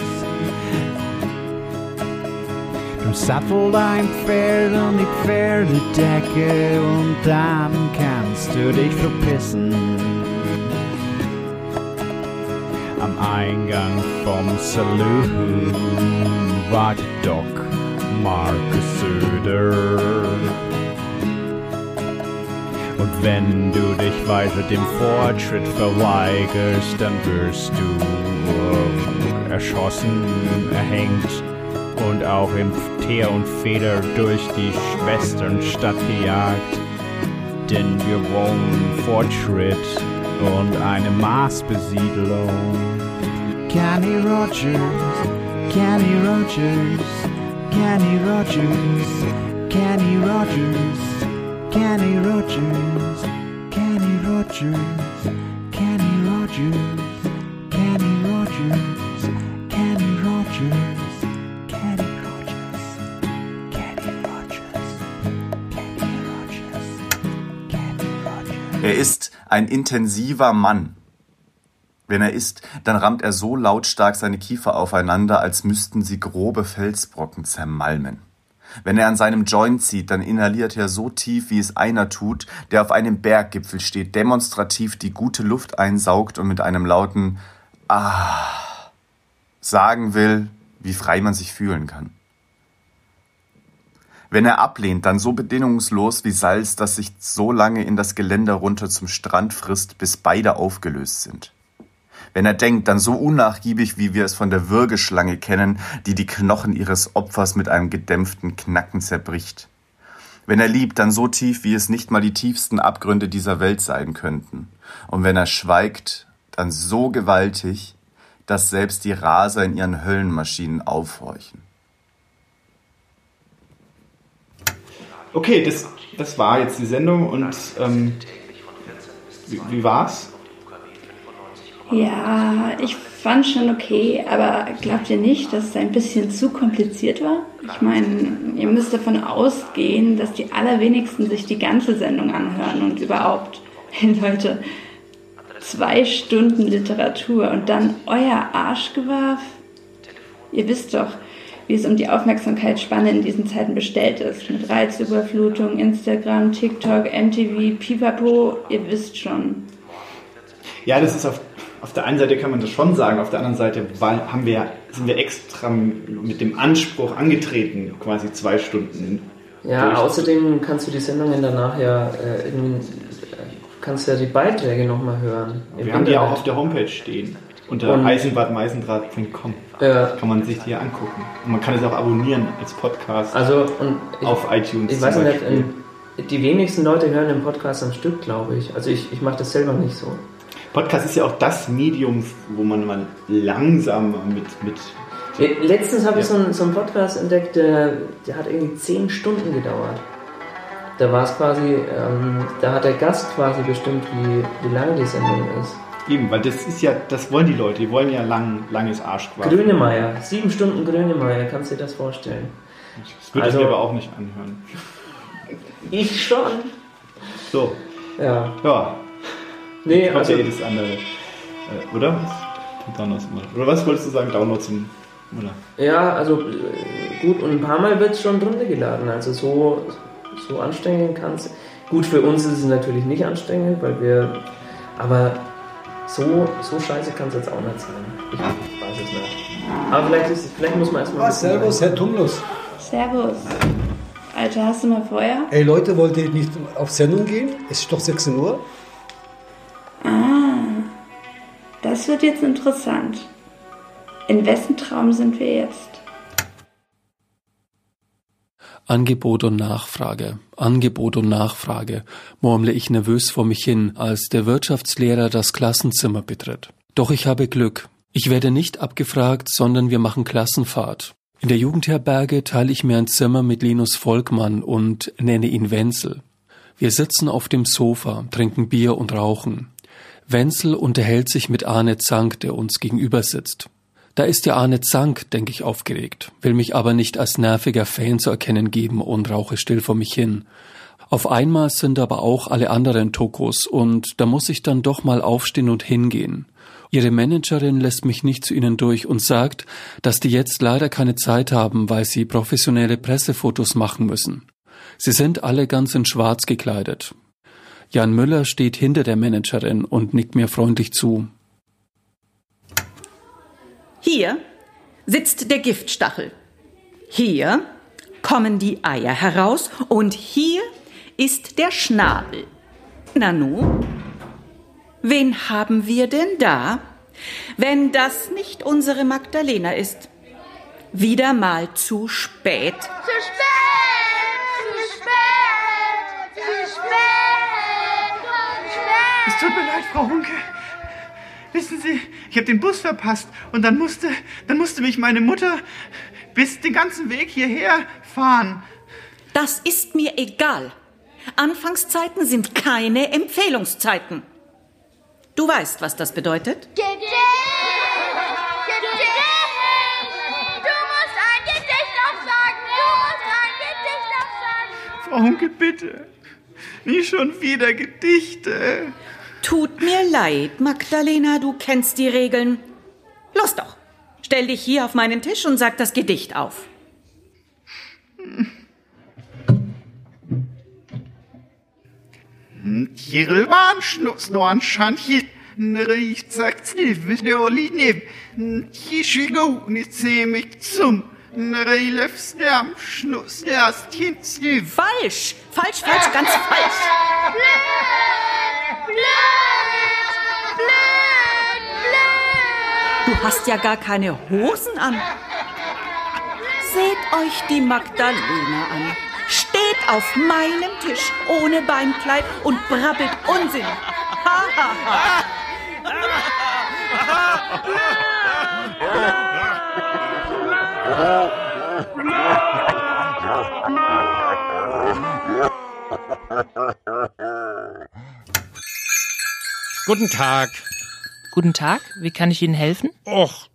Du sattel dein Pferd an die Pferdedecke und dann kannst du dich verpissen. Am Eingang vom Saloon wartet Doc Marcus Söder. Und wenn du dich weiter dem Fortschritt verweigerst, dann wirst du erschossen, erhängt und auch im Teer und Feder durch die Schwesternstadt gejagt. Denn wir wollen Fortschritt und eine Marsbesiedlung. Kenny Rogers, Kenny Rogers, Kenny Rogers, Kenny Rogers, Kenny Rogers, Kenny Rogers, Kenny Rogers, Kenny ein intensiver Mann. Wenn er isst, dann rammt er so lautstark seine Kiefer aufeinander, als müssten sie grobe Felsbrocken zermalmen. Wenn er an seinem Joint zieht, dann inhaliert er so tief, wie es einer tut, der auf einem Berggipfel steht, demonstrativ die gute Luft einsaugt und mit einem lauten Ah sagen will, wie frei man sich fühlen kann. Wenn er ablehnt, dann so bedingungslos wie Salz, das sich so lange in das Geländer runter zum Strand frisst, bis beide aufgelöst sind. Wenn er denkt, dann so unnachgiebig, wie wir es von der Würgeschlange kennen, die die Knochen ihres Opfers mit einem gedämpften Knacken zerbricht. Wenn er liebt, dann so tief, wie es nicht mal die tiefsten Abgründe dieser Welt sein könnten. Und wenn er schweigt, dann so gewaltig, dass selbst die Raser in ihren Höllenmaschinen aufhorchen. Okay, das, das war jetzt die Sendung und ähm, wie, wie war's? Ja, ich fand schon okay, aber glaubt ihr nicht, dass es ein bisschen zu kompliziert war? Ich meine, ihr müsst davon ausgehen, dass die allerwenigsten sich die ganze Sendung anhören und überhaupt. *laughs* Hey Leute, zwei Stunden Literatur und dann euer Arschgewarf? Ihr wisst doch, wie es um die Aufmerksamkeitsspanne in diesen Zeiten bestellt ist. Mit Reizüberflutung, Instagram, TikTok, MTV, Pipapo, ihr wisst schon. Ja, das ist auf, auf der einen Seite kann man das schon sagen, auf der anderen Seite weil, haben wir, sind wir extra mit dem Anspruch angetreten, quasi zwei Stunden. Ja, außerdem kannst du die Sendungen danach ja äh, äh, kannst ja die Beiträge nochmal hören. Wir haben die auch Internet. auf der Homepage stehen. Unter Und- eisenbadmeisendraht.com Ja. kann man sich die angucken. Und man kann es auch abonnieren als Podcast Also, ich, auf iTunes. Ich weiß nicht, Beispiel. ähm, die wenigsten Leute hören den Podcast am Stück, glaube ich. Also ich, ich mache das selber nicht so. Podcast ist ja auch das Medium, wo man mal langsam mit, mit Le- Letztens habe ich Ja. so einen, so einen Podcast entdeckt, der, der hat irgendwie zehn Stunden gedauert. Da war es quasi, ähm, da hat der Gast quasi bestimmt, wie, wie lang die Sendung ist. Eben, weil das ist ja, das wollen die Leute, die wollen ja lang, langes Arschquark. Grönemeyer, sieben Stunden Grönemeyer, kannst du dir das vorstellen? Das würde Also- ich mir aber auch nicht anhören. Ich schon. So. Ja. Ja. Nee, Kommt also- ja eh das andere. Äh, oder? Downloads. Oder was wolltest du sagen? Downloads im. Oder? Ja, also äh, gut, und ein paar Mal wird es schon drunter geladen. Also so, so anstrengend kann es. Gut, für uns ist es natürlich nicht anstrengend, weil wir. Aber so, so scheiße kann es jetzt auch nicht sein. Ich weiß es nicht. Aber vielleicht, ist, vielleicht muss man erstmal. Ah, servus, Herr Tumnus. Servus. Alter, hast du mal Feuer? Ey Leute, wollt ihr nicht auf Sendung gehen? Es ist doch 16 Uhr. Ah, das wird jetzt interessant. In wessen Traum sind wir jetzt? Angebot und Nachfrage, Angebot und Nachfrage, murmle ich nervös vor mich hin, als der Wirtschaftslehrer das Klassenzimmer betritt. Doch ich habe Glück. Ich werde nicht abgefragt, sondern wir machen Klassenfahrt. In der Jugendherberge teile ich mir ein Zimmer mit Linus Volkmann und nenne ihn Wenzel. Wir sitzen auf dem Sofa, trinken Bier und rauchen. Wenzel unterhält sich mit Arne Zank, der uns gegenüber sitzt. Da ist ja Arne Zank, denke ich, aufgeregt, will mich aber nicht als nerviger Fan zu erkennen geben und rauche still vor mich hin. Auf einmal sind aber auch alle anderen Tokos und da muss ich dann doch mal aufstehen und hingehen. Ihre Managerin lässt mich nicht zu ihnen durch und sagt, dass die jetzt leider keine Zeit haben, weil sie professionelle Pressefotos machen müssen. Sie sind alle ganz in schwarz gekleidet. Jan Müller steht hinter der Managerin und nickt mir freundlich zu. Hier sitzt der Giftstachel. Hier kommen die Eier heraus und hier ist der Schnabel. Nanu, wen haben wir denn da? Wenn das nicht unsere Magdalena ist. Wieder mal zu spät. Zu spät! Zu spät! Zu spät! Zu spät! Es tut mir leid, Frau Hunke. Wissen Sie, ich habe den Bus verpasst und dann musste, dann musste mich meine Mutter bis den ganzen Weg hierher fahren. Das ist mir egal. Anfangszeiten sind keine Empfehlungszeiten. Du weißt, was das bedeutet? Gedicht! Gedicht! Du musst ein Gedicht aufsagen! Du musst ein Gedicht aufsagen! Frau Hunke, bitte. Nicht schon wieder Gedichte. Tut mir leid, Magdalena, du kennst die Regeln. Los doch. Stell dich hier auf meinen Tisch und sag das Gedicht auf. Shanti nrich zaktiv violinev Kishigo nizemik zum Nreilefs der Schnuss erst hinziv. Falsch! Falsch, falsch, ganz falsch! *laughs* Du hast ja gar keine Hosen an. Seht euch die Magdalena an. Steht auf meinem Tisch ohne Beinkleid und brabbelt Unsinn. Ha, ha, ha. Guten Tag. Guten Tag, wie kann ich Ihnen helfen? Och,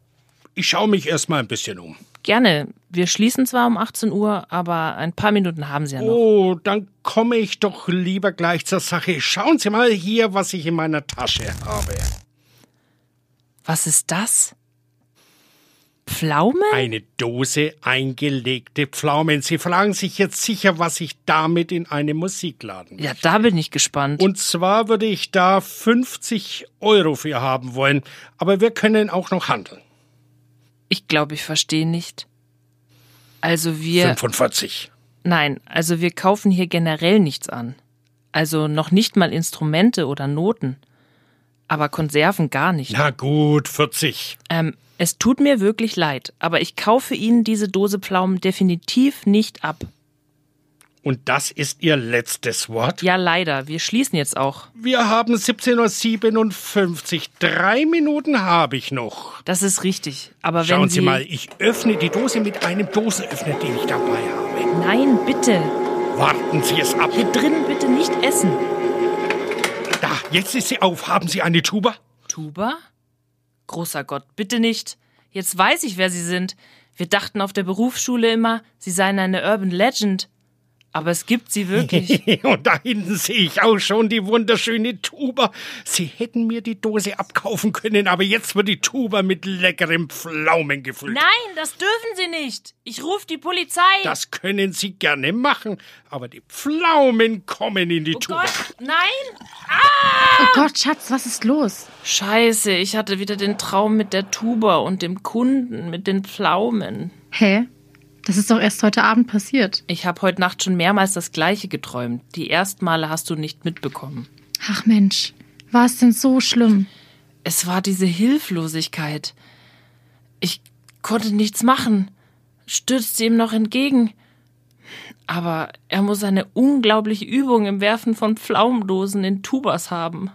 ich schaue mich erst mal ein bisschen um. Gerne. Wir schließen zwar um 18 Uhr, aber ein paar Minuten haben Sie ja noch. Oh, dann komme ich doch lieber gleich zur Sache. Schauen Sie mal hier, was ich in meiner Tasche habe. Was ist das? Pflaumen? Eine Dose eingelegte Pflaumen. Sie fragen sich jetzt sicher, was ich damit in einem Musikladen Ja, da bin ich gespannt. Und zwar würde ich da 50 Euro für haben wollen, aber wir können auch noch handeln. Ich glaube, ich verstehe nicht. Also wir. 45. Nein, also wir kaufen hier generell nichts an. Also noch nicht mal Instrumente oder Noten. Aber Konserven gar nicht. Na gut, 40. Ähm, es tut mir wirklich leid, aber ich kaufe Ihnen diese Dose Pflaumen definitiv nicht ab. Und das ist Ihr letztes Wort? Ja, leider. Wir schließen jetzt auch. Wir haben 17.57 Uhr. Drei Minuten habe ich noch. Das ist richtig. Aber Schauen wenn Sie Sie mal, ich öffne die Dose mit einem Dosenöffner, den ich dabei habe. Nein, bitte. Warten Sie es ab. Hier drinnen bitte nicht essen. Da, jetzt ist sie auf. Haben Sie eine Tuba? Tuba? Großer Gott, bitte nicht. Jetzt weiß ich, wer Sie sind. Wir dachten auf der Berufsschule immer, Sie seien eine Urban Legend. Aber es gibt sie wirklich. *laughs* Und da hinten sehe ich auch schon die wunderschöne Tuba. Sie hätten mir die Dose abkaufen können, aber jetzt wird die Tuba mit leckerem Pflaumen gefüllt. Nein, das dürfen Sie nicht. Ich rufe die Polizei. Das können Sie gerne machen, aber die Pflaumen kommen in die oh Tuba. Gott, nein! Oh Gott, Schatz, was ist los? Scheiße, ich hatte wieder den Traum mit der Tuba und dem Kunden mit den Pflaumen. Hä? Das ist doch erst heute Abend passiert. Ich habe heute Nacht schon mehrmals das Gleiche geträumt. Die ersten Male hast du nicht mitbekommen. Ach Mensch, war es denn so schlimm? Es war diese Hilflosigkeit. Ich konnte nichts machen, stürzte ihm noch entgegen. Aber er muss eine unglaubliche Übung im Werfen von Pflaumendosen in Tubas haben.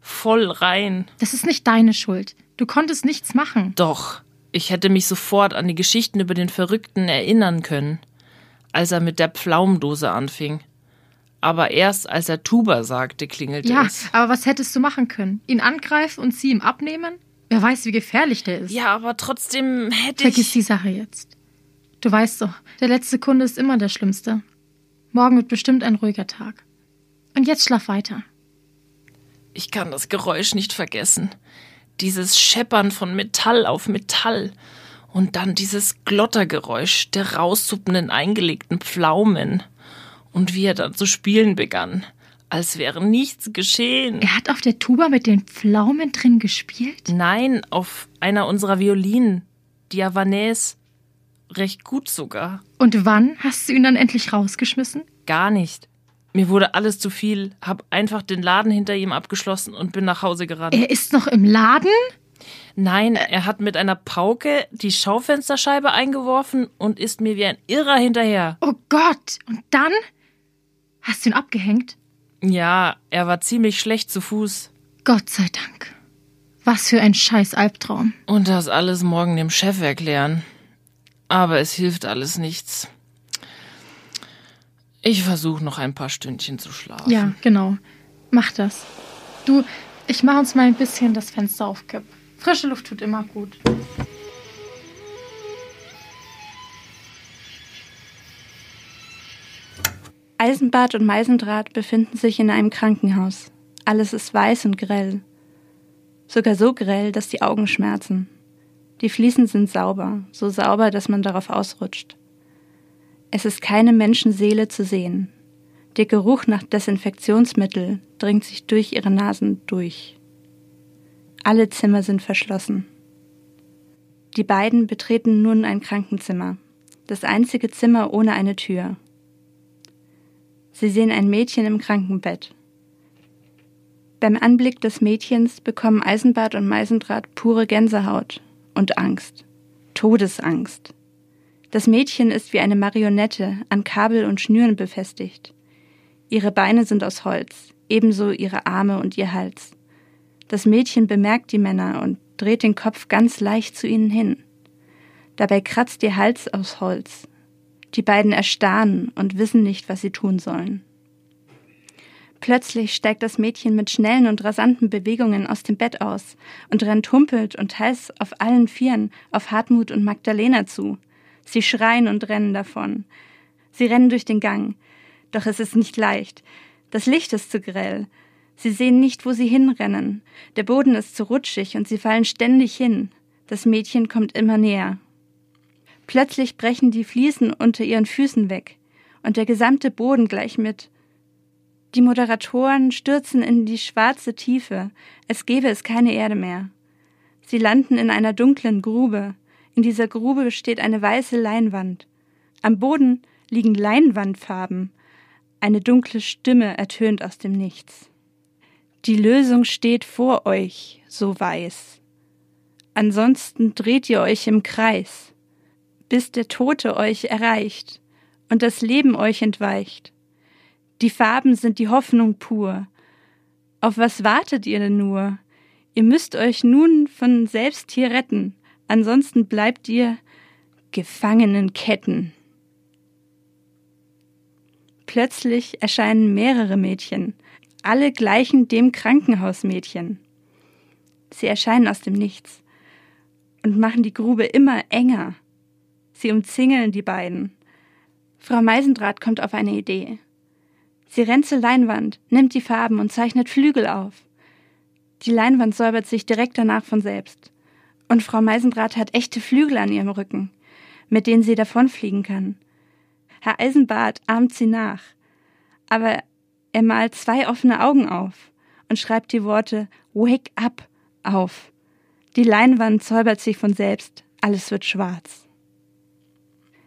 Voll rein. Das ist nicht deine Schuld. Du konntest nichts machen. Doch, ich hätte mich sofort an die Geschichten über den Verrückten erinnern können, als er mit der Pflaumendose anfing. Aber erst als er Tuba sagte, klingelte Ja, es. aber was hättest du machen können? Ihn angreifen und sie ihm abnehmen? Wer weiß, wie gefährlich der ist. Ja, aber trotzdem hätte Vergiss ich. die Sache jetzt. Du weißt doch, der letzte Kunde ist immer der schlimmste. Morgen wird bestimmt ein ruhiger Tag. Und jetzt schlaf weiter. Ich kann das Geräusch nicht vergessen. Dieses Scheppern von Metall auf Metall. Und dann dieses Glottergeräusch der raussuppenden eingelegten Pflaumen. Und wie er dann zu spielen begann, als wäre nichts geschehen. Er hat auf der Tuba mit den Pflaumen drin gespielt? Nein, auf einer unserer Violinen. Die Havanaise. Recht gut sogar. Und wann hast du ihn dann endlich rausgeschmissen? Gar nicht. Mir wurde alles zu viel, hab einfach den Laden hinter ihm abgeschlossen und bin nach Hause gerannt. Er ist noch im Laden? Nein, er hat mit einer Pauke die Schaufensterscheibe eingeworfen und ist mir wie ein Irrer hinterher. Oh Gott! Und dann? Hast du ihn abgehängt? Ja, er war ziemlich schlecht zu Fuß. Gott sei Dank. Was für ein scheiß Albtraum. Und das alles morgen dem Chef erklären. Aber es hilft alles nichts. Ich versuche noch ein paar Stündchen zu schlafen. Ja, genau. Mach das. Du, ich mach uns mal ein bisschen das Fenster aufkipp. Frische Luft tut immer gut. Eisenbad und Meisendraht befinden sich in einem Krankenhaus. Alles ist weiß und grell. Sogar so grell, dass die Augen schmerzen. Die Fliesen sind sauber, so sauber, dass man darauf ausrutscht. Es ist keine Menschenseele zu sehen. Der Geruch nach Desinfektionsmittel dringt sich durch ihre Nasen durch. Alle Zimmer sind verschlossen. Die beiden betreten nun ein Krankenzimmer, das einzige Zimmer ohne eine Tür. Sie sehen ein Mädchen im Krankenbett. Beim Anblick des Mädchens bekommen Eisenbart und Meisendraht pure Gänsehaut und Angst. Todesangst. Das Mädchen ist wie eine Marionette an Kabel und Schnüren befestigt. Ihre Beine sind aus Holz, ebenso ihre Arme und ihr Hals. Das Mädchen bemerkt die Männer und dreht den Kopf ganz leicht zu ihnen hin. Dabei kratzt ihr Hals aus Holz. Die beiden erstarren und wissen nicht, was sie tun sollen. Plötzlich steigt das Mädchen mit schnellen und rasanten Bewegungen aus dem Bett aus und rennt humpelt und heiß auf allen Vieren auf Hartmut und Magdalena zu. Sie schreien und rennen davon. Sie rennen durch den Gang. Doch es ist nicht leicht. Das Licht ist zu grell. Sie sehen nicht, wo sie hinrennen. Der Boden ist zu rutschig und sie fallen ständig hin. Das Mädchen kommt immer näher. Plötzlich brechen die Fliesen unter ihren Füßen weg und der gesamte Boden gleich mit. Die Moderatoren stürzen in die schwarze Tiefe, es gäbe es keine Erde mehr. Sie landen in einer dunklen Grube. In dieser Grube steht eine weiße Leinwand. Am Boden liegen Leinwandfarben. Eine dunkle Stimme ertönt aus dem Nichts. Die Lösung steht vor euch, so weiß. Ansonsten dreht ihr euch im Kreis, bis der Tote euch erreicht und das Leben euch entweicht. Die Farben sind die Hoffnung pur. Auf was wartet ihr denn nur? Ihr müsst euch nun von selbst hier retten, ansonsten bleibt ihr gefangen in Ketten. Plötzlich erscheinen mehrere Mädchen, alle gleichen dem Krankenhausmädchen. Sie erscheinen aus dem Nichts und machen die Grube immer enger. Sie umzingeln die beiden. Frau Meisendraht kommt auf eine Idee. Sie rennt zur Leinwand, nimmt die Farben und zeichnet Flügel auf. Die Leinwand säubert sich direkt danach von selbst. Und Frau Meisendraht hat echte Flügel an ihrem Rücken, mit denen sie davonfliegen kann. Herr Eisenbart ahmt sie nach. Aber er malt zwei offene Augen auf und schreibt die Worte Wake up auf. Die Leinwand säubert sich von selbst, alles wird schwarz.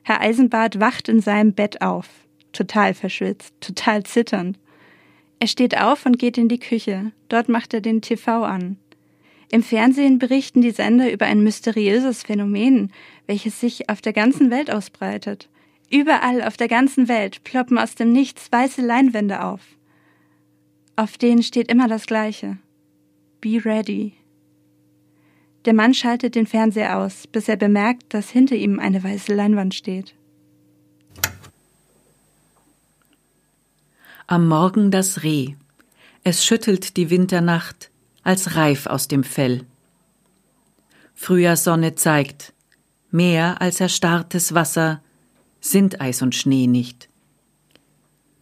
Herr Eisenbart wacht in seinem Bett auf, total verschwitzt, total zitternd. Er steht auf und geht in die Küche, dort macht er den TV an. Im Fernsehen berichten die Sender über ein mysteriöses Phänomen, welches sich auf der ganzen Welt ausbreitet. Überall auf der ganzen Welt ploppen aus dem Nichts weiße Leinwände auf. Auf denen steht immer das Gleiche. Be ready. Der Mann schaltet den Fernseher aus, bis er bemerkt, dass hinter ihm eine weiße Leinwand steht. Am Morgen das Reh. Es schüttelt die Winternacht als reif aus dem Fell. Frühjahrssonne zeigt, mehr als erstarrtes Wasser sind Eis und Schnee nicht.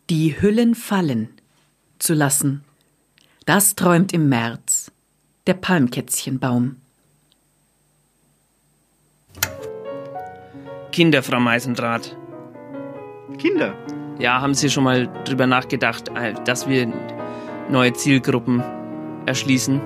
Die Hüllen fallen zu lassen, das träumt im März der Palmkätzchenbaum. Kinder, Frau Meisendraht. Kinder? Ja, haben Sie schon mal drüber nachgedacht, äh, dass wir neue Zielgruppen erschließen?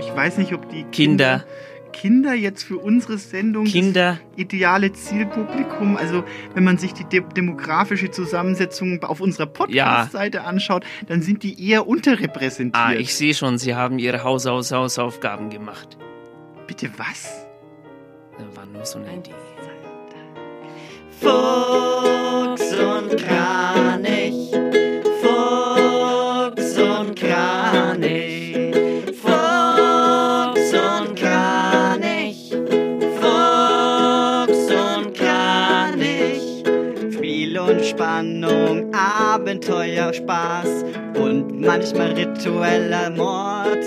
Ich weiß nicht, ob die Kinder. Kinder jetzt für unsere Sendung Kinder. das ideale Zielpublikum. Also wenn man sich die de demografische Zusammensetzung auf unserer Podcast-Seite anschaut, dann sind die eher unterrepräsentiert. Ah, ich sehe schon, Sie haben Ihre Haushausaufgaben gemacht. Bitte was? Das war nur so eine Idee. Fuchs und Kranich, Fuchs und Kranich, Abenteuer, Spaß und manchmal ritueller Mord.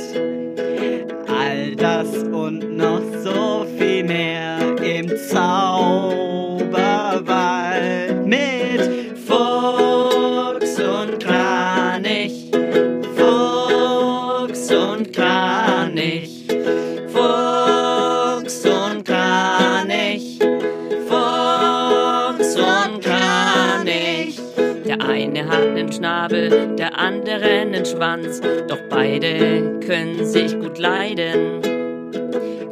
All das und noch so viel mehr im Zauberwald einen Schnabel, der andere einen Schwanz, doch beide können sich gut leiden.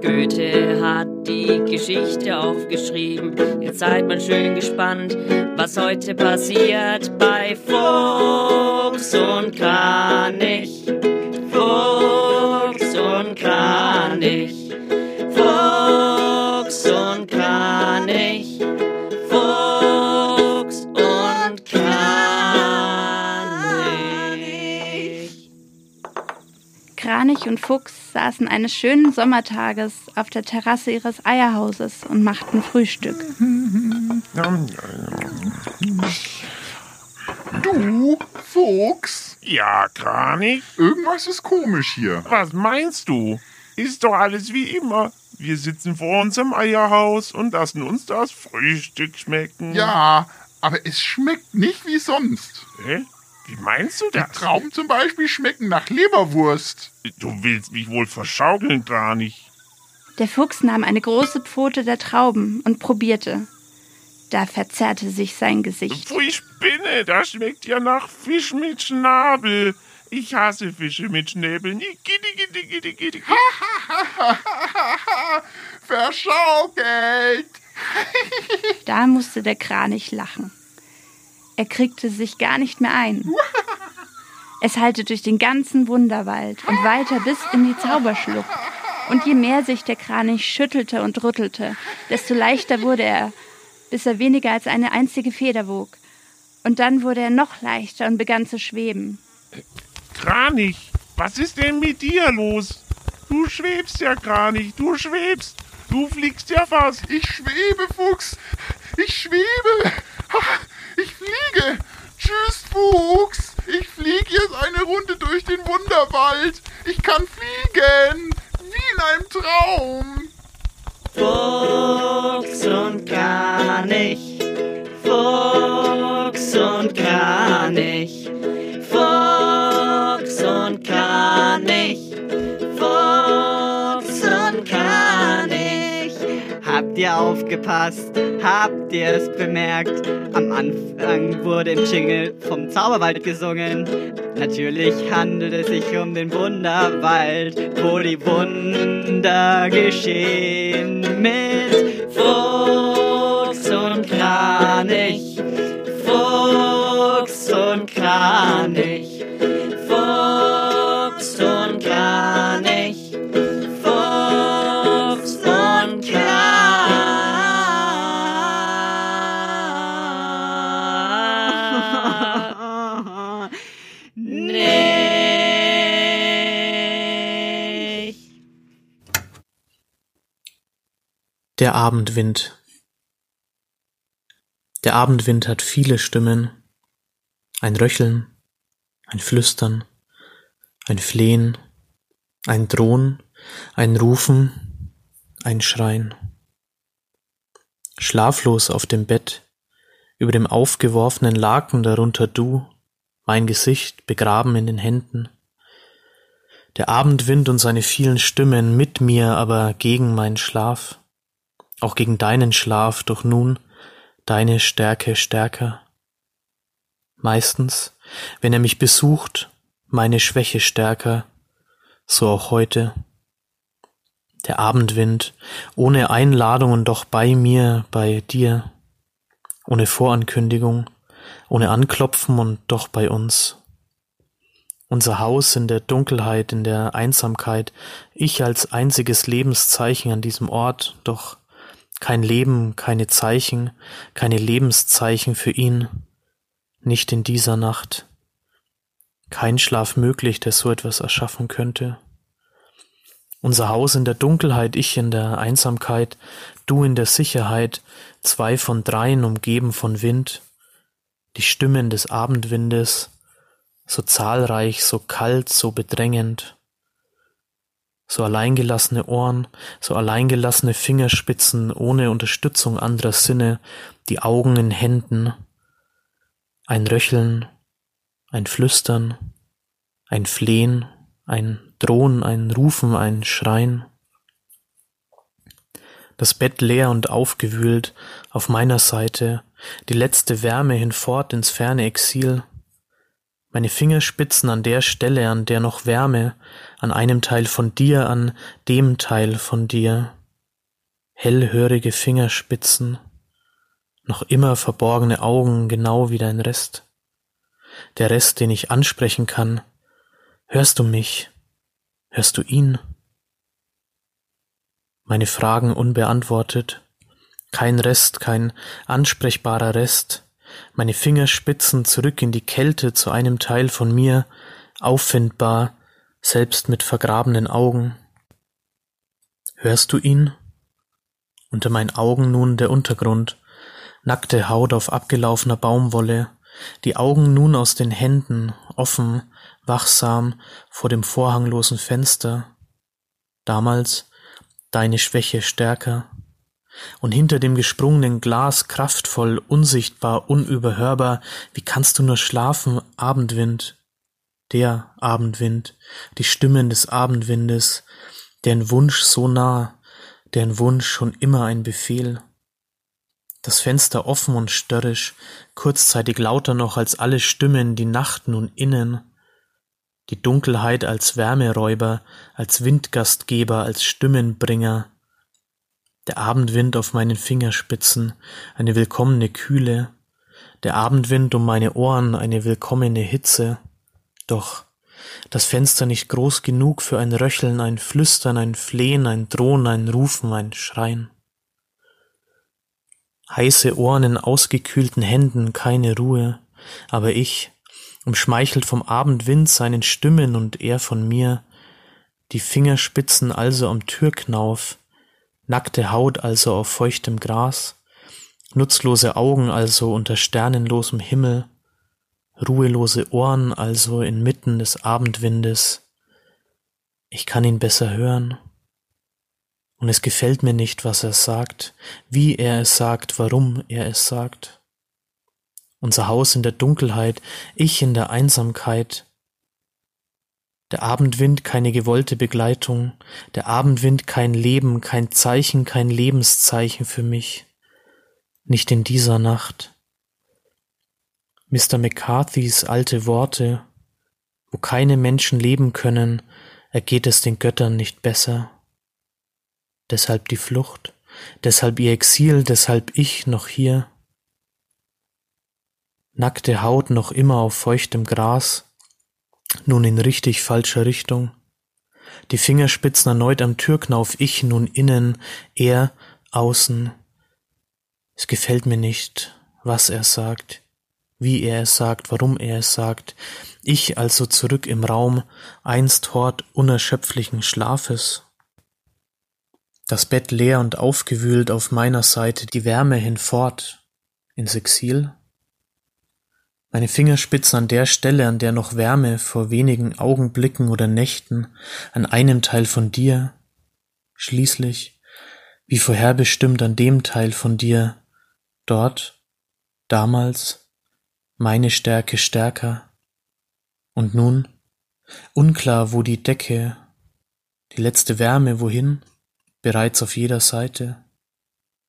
Goethe hat die Geschichte aufgeschrieben. Jetzt seid mal schön gespannt, was heute passiert bei Fuchs und Kranich. Fuchs Kranich und Fuchs saßen eines schönen Sommertages auf der Terrasse ihres Eierhauses und machten Frühstück. Du, Fuchs? Ja, Kranich? Irgendwas ist komisch hier. Was meinst du? Ist doch alles wie immer. Wir sitzen vor unserem Eierhaus und lassen uns das Frühstück schmecken. Ja, aber es schmeckt nicht wie sonst. Hä? Wie meinst du Die das? Trauben zum Beispiel schmecken nach Leberwurst. Du willst mich wohl verschaukeln, Kranich. Der Fuchs nahm eine große Pfote der Trauben und probierte. Da verzerrte sich sein Gesicht. Pfui Spinne, das schmeckt ja nach Fisch mit Schnabel. Ich hasse Fische mit Schnäbeln. *laughs* Verschaukelt! Da musste der Kranich lachen. Er kriegte sich gar nicht mehr ein. Es hallte durch den ganzen Wunderwald und weiter bis in die Zauberschlucht. Und je mehr sich der Kranich schüttelte und rüttelte, desto leichter wurde er, bis er weniger als eine einzige Feder wog. Und dann wurde er noch leichter und begann zu schweben. Kranich, was ist denn mit dir los? Du schwebst ja, Kranich, du schwebst. Du fliegst ja fast. Ich schwebe, Fuchs. Ich schwebe. Ich fliege. Tschüss, Fuchs. Ich fliege jetzt eine Runde durch den Wunderwald. Ich kann fliegen. Wie in einem Traum. Fuchs und Kranich, Fuchs und Kranich, Fuchs Habt ihr aufgepasst? Habt ihr es bemerkt? Am Anfang wurde im Jingle vom Zauberwald gesungen. Natürlich handelt es sich um den Wunderwald, wo die Wunder geschehen mit Fuchs und Kranich, Fuchs und Kranich, Der Abendwind. Der Abendwind hat viele Stimmen. Ein Röcheln, ein Flüstern, ein Flehen, ein Drohen, ein Rufen, ein Schreien. Schlaflos auf dem Bett, über dem aufgeworfenen Laken darunter du, mein Gesicht begraben in den Händen. Der Abendwind und seine vielen Stimmen mit mir, aber gegen meinen Schlaf, auch gegen deinen Schlaf, doch nun deine Stärke stärker. Meistens, wenn er mich besucht, meine Schwäche stärker, so auch heute. Der Abendwind, ohne Einladung und doch bei mir, bei dir, ohne Vorankündigung, ohne Anklopfen und doch bei uns. Unser Haus in der Dunkelheit, in der Einsamkeit, ich als einziges Lebenszeichen an diesem Ort, doch kein Leben, keine Zeichen, keine Lebenszeichen für ihn, nicht in dieser Nacht. Kein Schlaf möglich, der so etwas erschaffen könnte. Unser Haus in der Dunkelheit, ich in der Einsamkeit, du in der Sicherheit, zwei von dreien umgeben von Wind, die Stimmen des Abendwindes, so zahlreich, so kalt, so bedrängend, so alleingelassene Ohren, so alleingelassene Fingerspitzen ohne Unterstützung anderer Sinne, die Augen in Händen, ein Röcheln, ein Flüstern, ein Flehen, ein Drohen, ein Rufen, ein Schreien. Das Bett leer und aufgewühlt, auf meiner Seite, die letzte Wärme hinfort ins ferne Exil, meine Fingerspitzen an der Stelle, an der noch Wärme, an einem Teil von dir, an dem Teil von dir, hellhörige Fingerspitzen, noch immer verborgene Augen, genau wie dein Rest, der Rest, den ich ansprechen kann. Hörst du mich? Hörst du ihn? Meine Fragen unbeantwortet, kein Rest, kein ansprechbarer Rest, meine Fingerspitzen zurück in die Kälte zu einem Teil von mir, auffindbar, selbst mit vergrabenen Augen. Hörst du ihn? Unter meinen Augen nun der Untergrund, nackte Haut auf abgelaufener Baumwolle, die Augen nun aus den Händen, offen, wachsam vor dem vorhanglosen Fenster. Damals deine Schwäche stärker, und hinter dem gesprungenen Glas kraftvoll, unsichtbar, unüberhörbar, wie kannst du nur schlafen, Abendwind, der Abendwind, die Stimmen des Abendwindes, deren Wunsch so nah, deren Wunsch schon immer ein Befehl. Das Fenster offen und störrisch, kurzzeitig lauter noch als alle Stimmen, die Nacht nun innen, die Dunkelheit als Wärmeräuber, als Windgastgeber, als Stimmenbringer, der Abendwind auf meinen Fingerspitzen, eine willkommene Kühle, der Abendwind um meine Ohren, eine willkommene Hitze. Doch das Fenster nicht groß genug für ein Röcheln, ein Flüstern, ein Flehen, ein Drohen, ein Rufen, ein Schreien. Heiße Ohren in ausgekühlten Händen, keine Ruhe, aber ich, umschmeichelt vom Abendwind seinen Stimmen und er von mir, die Fingerspitzen also am Türknauf, nackte Haut also auf feuchtem Gras, nutzlose Augen also unter sternenlosem Himmel, ruhelose Ohren also inmitten des Abendwindes. Ich kann ihn besser hören. Und es gefällt mir nicht, was er sagt, wie er es sagt, warum er es sagt. Unser Haus in der Dunkelheit, ich in der Einsamkeit, der Abendwind keine gewollte Begleitung, der Abendwind kein Leben, kein Zeichen, kein Lebenszeichen für mich, nicht in dieser Nacht. Mr. McCarthys alte Worte, wo keine Menschen leben können, ergeht es den Göttern nicht besser. Deshalb die Flucht, deshalb ihr Exil, deshalb ich noch hier. Nackte Haut noch immer auf feuchtem Gras, nun in richtig falscher Richtung. Die Fingerspitzen erneut am Türknauf, ich nun innen, er außen. Es gefällt mir nicht, was er sagt, wie er es sagt, warum er es sagt. Ich also zurück im Raum, einst Hort unerschöpflichen Schlafes. Das Bett leer und aufgewühlt auf meiner Seite, die Wärme hinfort ins Exil. Meine Fingerspitzen an der Stelle, an der noch Wärme vor wenigen Augenblicken oder Nächten an einem Teil von dir, schließlich, wie vorherbestimmt an dem Teil von dir, dort, damals, meine Stärke stärker. Und nun, unklar, wo die Decke, die letzte Wärme, wohin, bereits auf jeder Seite,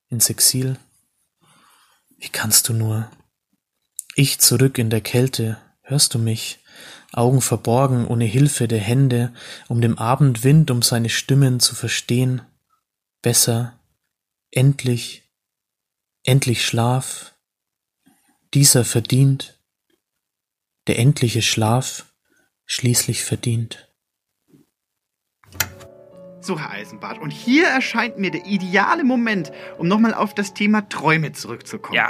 ins Exil. Wie kannst du nur? Ich zurück in der Kälte, hörst du mich? Augen verborgen, ohne Hilfe der Hände, um dem Abendwind, um seine Stimmen zu verstehen. Besser, endlich, endlich Schlaf. Dieser verdient, der endliche Schlaf schließlich verdient. So, Herr Eisenbart, und hier erscheint mir der ideale Moment, um nochmal auf das Thema Träume zurückzukommen. Ja.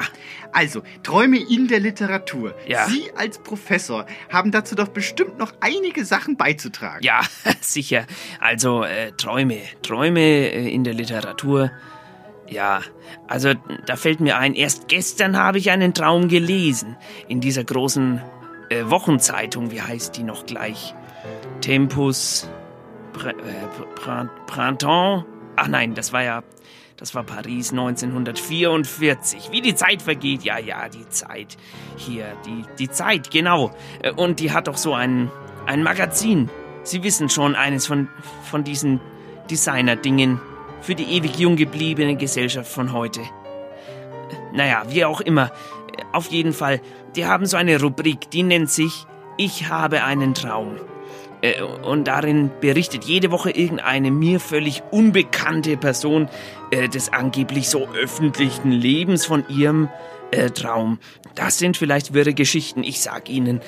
Also, Träume in der Literatur. Ja. Sie als Professor haben dazu doch bestimmt noch einige Sachen beizutragen. Ja, *laughs* sicher. Also äh, Träume, Träume äh, in der Literatur. Ja, also da fällt mir ein, erst gestern habe ich einen Traum gelesen. In dieser großen äh, Wochenzeitung, wie heißt die noch gleich? Tempus Pr äh, Pr Printemps. Ach nein, das war ja, das war Paris 1944. Wie die Zeit vergeht, ja, ja, die Zeit. Hier, die, die Zeit, genau. Äh, Und die hat doch so ein, ein Magazin. Sie wissen schon, eines von, von diesen Designer-Dingen für die ewig jung gebliebene Gesellschaft von heute. Naja, wie auch immer. Auf jeden Fall, die haben so eine Rubrik, die nennt sich Ich habe einen Traum. Äh, Und darin berichtet jede Woche irgendeine mir völlig unbekannte Person äh, des angeblich so öffentlichen Lebens von ihrem äh, Traum. Das sind vielleicht wirre Geschichten, ich sag Ihnen.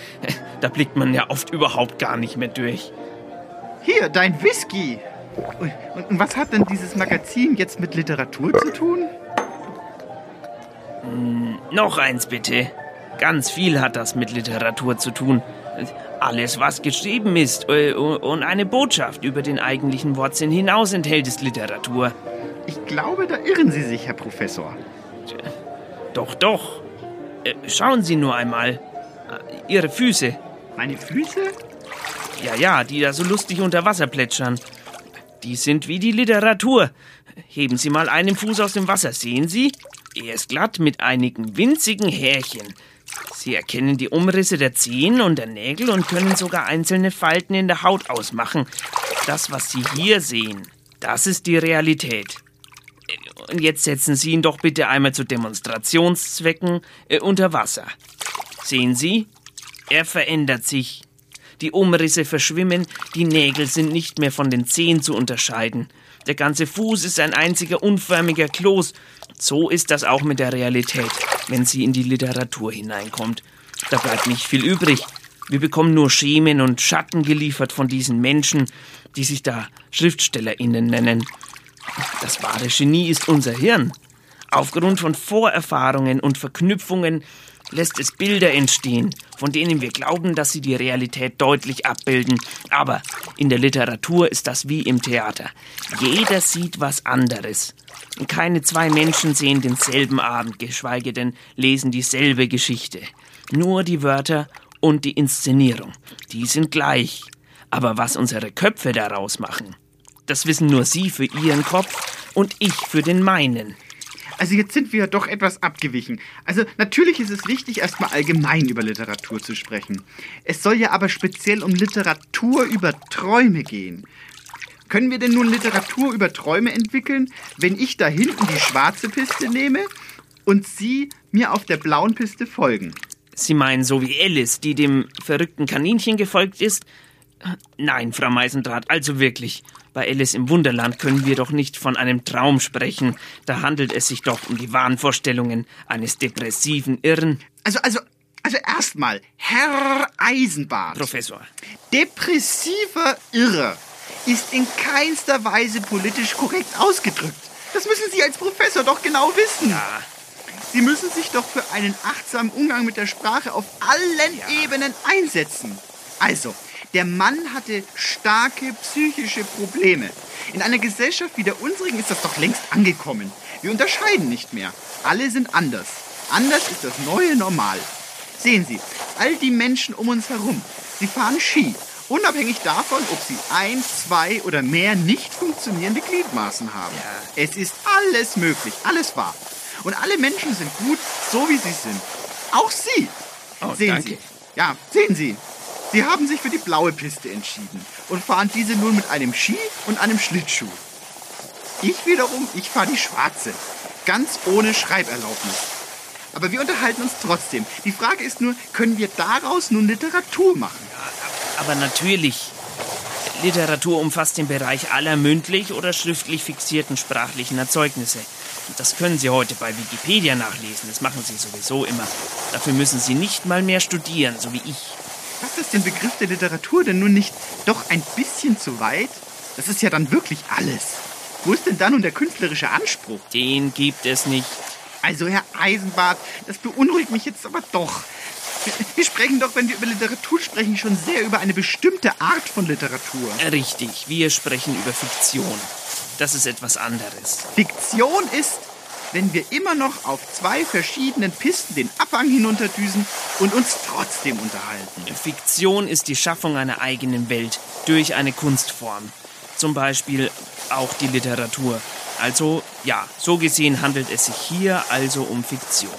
Da blickt man ja oft überhaupt gar nicht mehr durch. Hier, dein Whisky. Und, und was hat denn dieses Magazin jetzt mit Literatur zu tun? Hm, Noch eins bitte. Ganz viel hat das mit Literatur zu tun. Alles, was geschrieben ist äh, und eine Botschaft über den eigentlichen Wortsinn hinaus enthält, ist Literatur. Ich glaube, da irren Sie sich, Herr Professor. Doch, doch. Äh, Schauen Sie nur einmal. Ihre Füße. Meine Füße? Ja, ja, die da so lustig unter Wasser plätschern. Die sind wie die Literatur. Heben Sie mal einen Fuß aus dem Wasser. Sehen Sie? Er ist glatt mit einigen winzigen Härchen. Sie erkennen die Umrisse der Zehen und der Nägel und können sogar einzelne Falten in der Haut ausmachen. Das, was Sie hier sehen, das ist die Realität. Und jetzt setzen Sie ihn doch bitte einmal zu Demonstrationszwecken äh, unter Wasser. Sehen Sie? Er verändert sich. Die Umrisse verschwimmen, die Nägel sind nicht mehr von den Zehen zu unterscheiden. Der ganze Fuß ist ein einziger unförmiger Kloß. So ist das auch mit der Realität, wenn sie in die Literatur hineinkommt. Da bleibt nicht viel übrig. Wir bekommen nur Schemen und Schatten geliefert von diesen Menschen, die sich da SchriftstellerInnen nennen. Das wahre Genie ist unser Hirn. Aufgrund von Vorerfahrungen und Verknüpfungen lässt es Bilder entstehen, von denen wir glauben, dass sie die Realität deutlich abbilden. Aber in der Literatur ist das wie im Theater. Jeder sieht was anderes. Keine zwei Menschen sehen denselben Abend, geschweige denn lesen dieselbe Geschichte. Nur die Wörter und die Inszenierung, die sind gleich. Aber was unsere Köpfe daraus machen, das wissen nur Sie für Ihren Kopf und ich für den meinen. Also jetzt sind wir doch etwas abgewichen. Also natürlich ist es wichtig, erstmal allgemein über Literatur zu sprechen. Es soll ja aber speziell um Literatur über Träume gehen. Können wir denn nun Literatur über Träume entwickeln, wenn ich da hinten die schwarze Piste nehme und Sie mir auf der blauen Piste folgen? Sie meinen so wie Alice, die dem verrückten Kaninchen gefolgt ist? Nein, Frau Meisendraht, also wirklich. Bei Alice im Wunderland können wir doch nicht von einem Traum sprechen. Da handelt es sich doch um die Wahnvorstellungen eines depressiven Irren. Also, also, also erstmal, Herr Eisenbart. Professor. Depressiver Irrer ist in keinster Weise politisch korrekt ausgedrückt. Das müssen Sie als Professor doch genau wissen. Ja. Sie müssen sich doch für einen achtsamen Umgang mit der Sprache auf allen Ebenen einsetzen. Also, der Mann hatte starke psychische Probleme. In einer Gesellschaft wie der unsrigen ist das doch längst angekommen. Wir unterscheiden nicht mehr. Alle sind anders. Anders ist das neue Normal. Sehen Sie, all die Menschen um uns herum, sie fahren Ski. Unabhängig davon, ob sie ein, zwei oder mehr nicht funktionierende Gliedmaßen haben. Es ist alles möglich, alles wahr. Und alle Menschen sind gut, so wie sie sind. Auch Sie. Oh, sehen danke. Sie. Ja, sehen Sie. Sie haben sich für die blaue Piste entschieden und fahren diese nun mit einem Ski und einem Schlittschuh. Ich wiederum, ich fahre die schwarze. Ganz ohne Schreiberlaubnis. Aber wir unterhalten uns trotzdem. Die Frage ist nur, können wir daraus nun Literatur machen? Aber natürlich. Literatur umfasst den Bereich aller mündlich oder schriftlich fixierten sprachlichen Erzeugnisse. Das können Sie heute bei Wikipedia nachlesen. Das machen Sie sowieso immer. Dafür müssen Sie nicht mal mehr studieren, so wie ich. Passt das den Begriff der Literatur denn nun nicht doch ein bisschen zu weit? Das ist ja dann wirklich alles. Wo ist denn da nun der künstlerische Anspruch? Den gibt es nicht. Also, Herr Eisenbart, das beunruhigt mich jetzt aber doch. Wir sprechen doch, wenn wir über Literatur sprechen, schon sehr über eine bestimmte Art von Literatur. Richtig, wir sprechen über Fiktion. Das ist etwas anderes. Fiktion ist, wenn wir immer noch auf zwei verschiedenen Pisten den Abhang hinunterdüsen und uns trotzdem unterhalten. Fiktion ist die Schaffung einer eigenen Welt durch eine Kunstform. Zum Beispiel auch die Literatur. Also, ja, so gesehen handelt es sich hier also um Fiktion.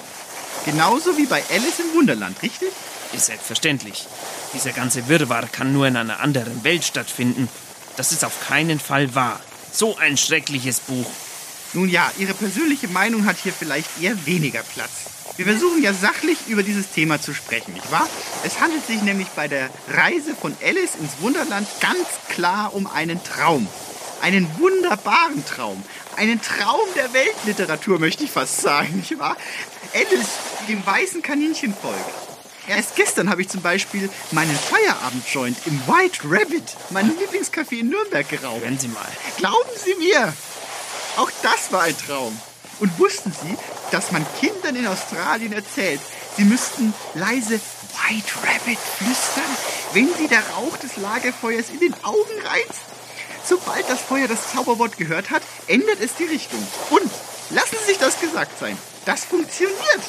Genauso wie bei Alice im Wunderland, richtig? Ist selbstverständlich. Dieser ganze Wirrwarr kann nur in einer anderen Welt stattfinden. Das ist auf keinen Fall wahr. So ein schreckliches Buch. Nun ja, Ihre persönliche Meinung hat hier vielleicht eher weniger Platz. Wir versuchen ja sachlich über dieses Thema zu sprechen, nicht wahr? Es handelt sich nämlich bei der Reise von Alice ins Wunderland ganz klar um einen Traum. Einen wunderbaren Traum. Einen Traum der Weltliteratur, möchte ich fast sagen, nicht wahr? Alice, dem weißen Kaninchen folgt. Erst gestern habe ich zum Beispiel meinen Feierabendjoint im White Rabbit, meinem Lieblingscafé in Nürnberg, geraucht. Hören Sie mal. Glauben Sie mir, auch das war ein Traum. Und wussten Sie, dass man Kindern in Australien erzählt, sie müssten leise White Rabbit flüstern, wenn sie der Rauch des Lagerfeuers in den Augen reizt? Sobald das Feuer das Zauberwort gehört hat, ändert es die Richtung. Und lassen Sie sich das gesagt sein, das funktioniert.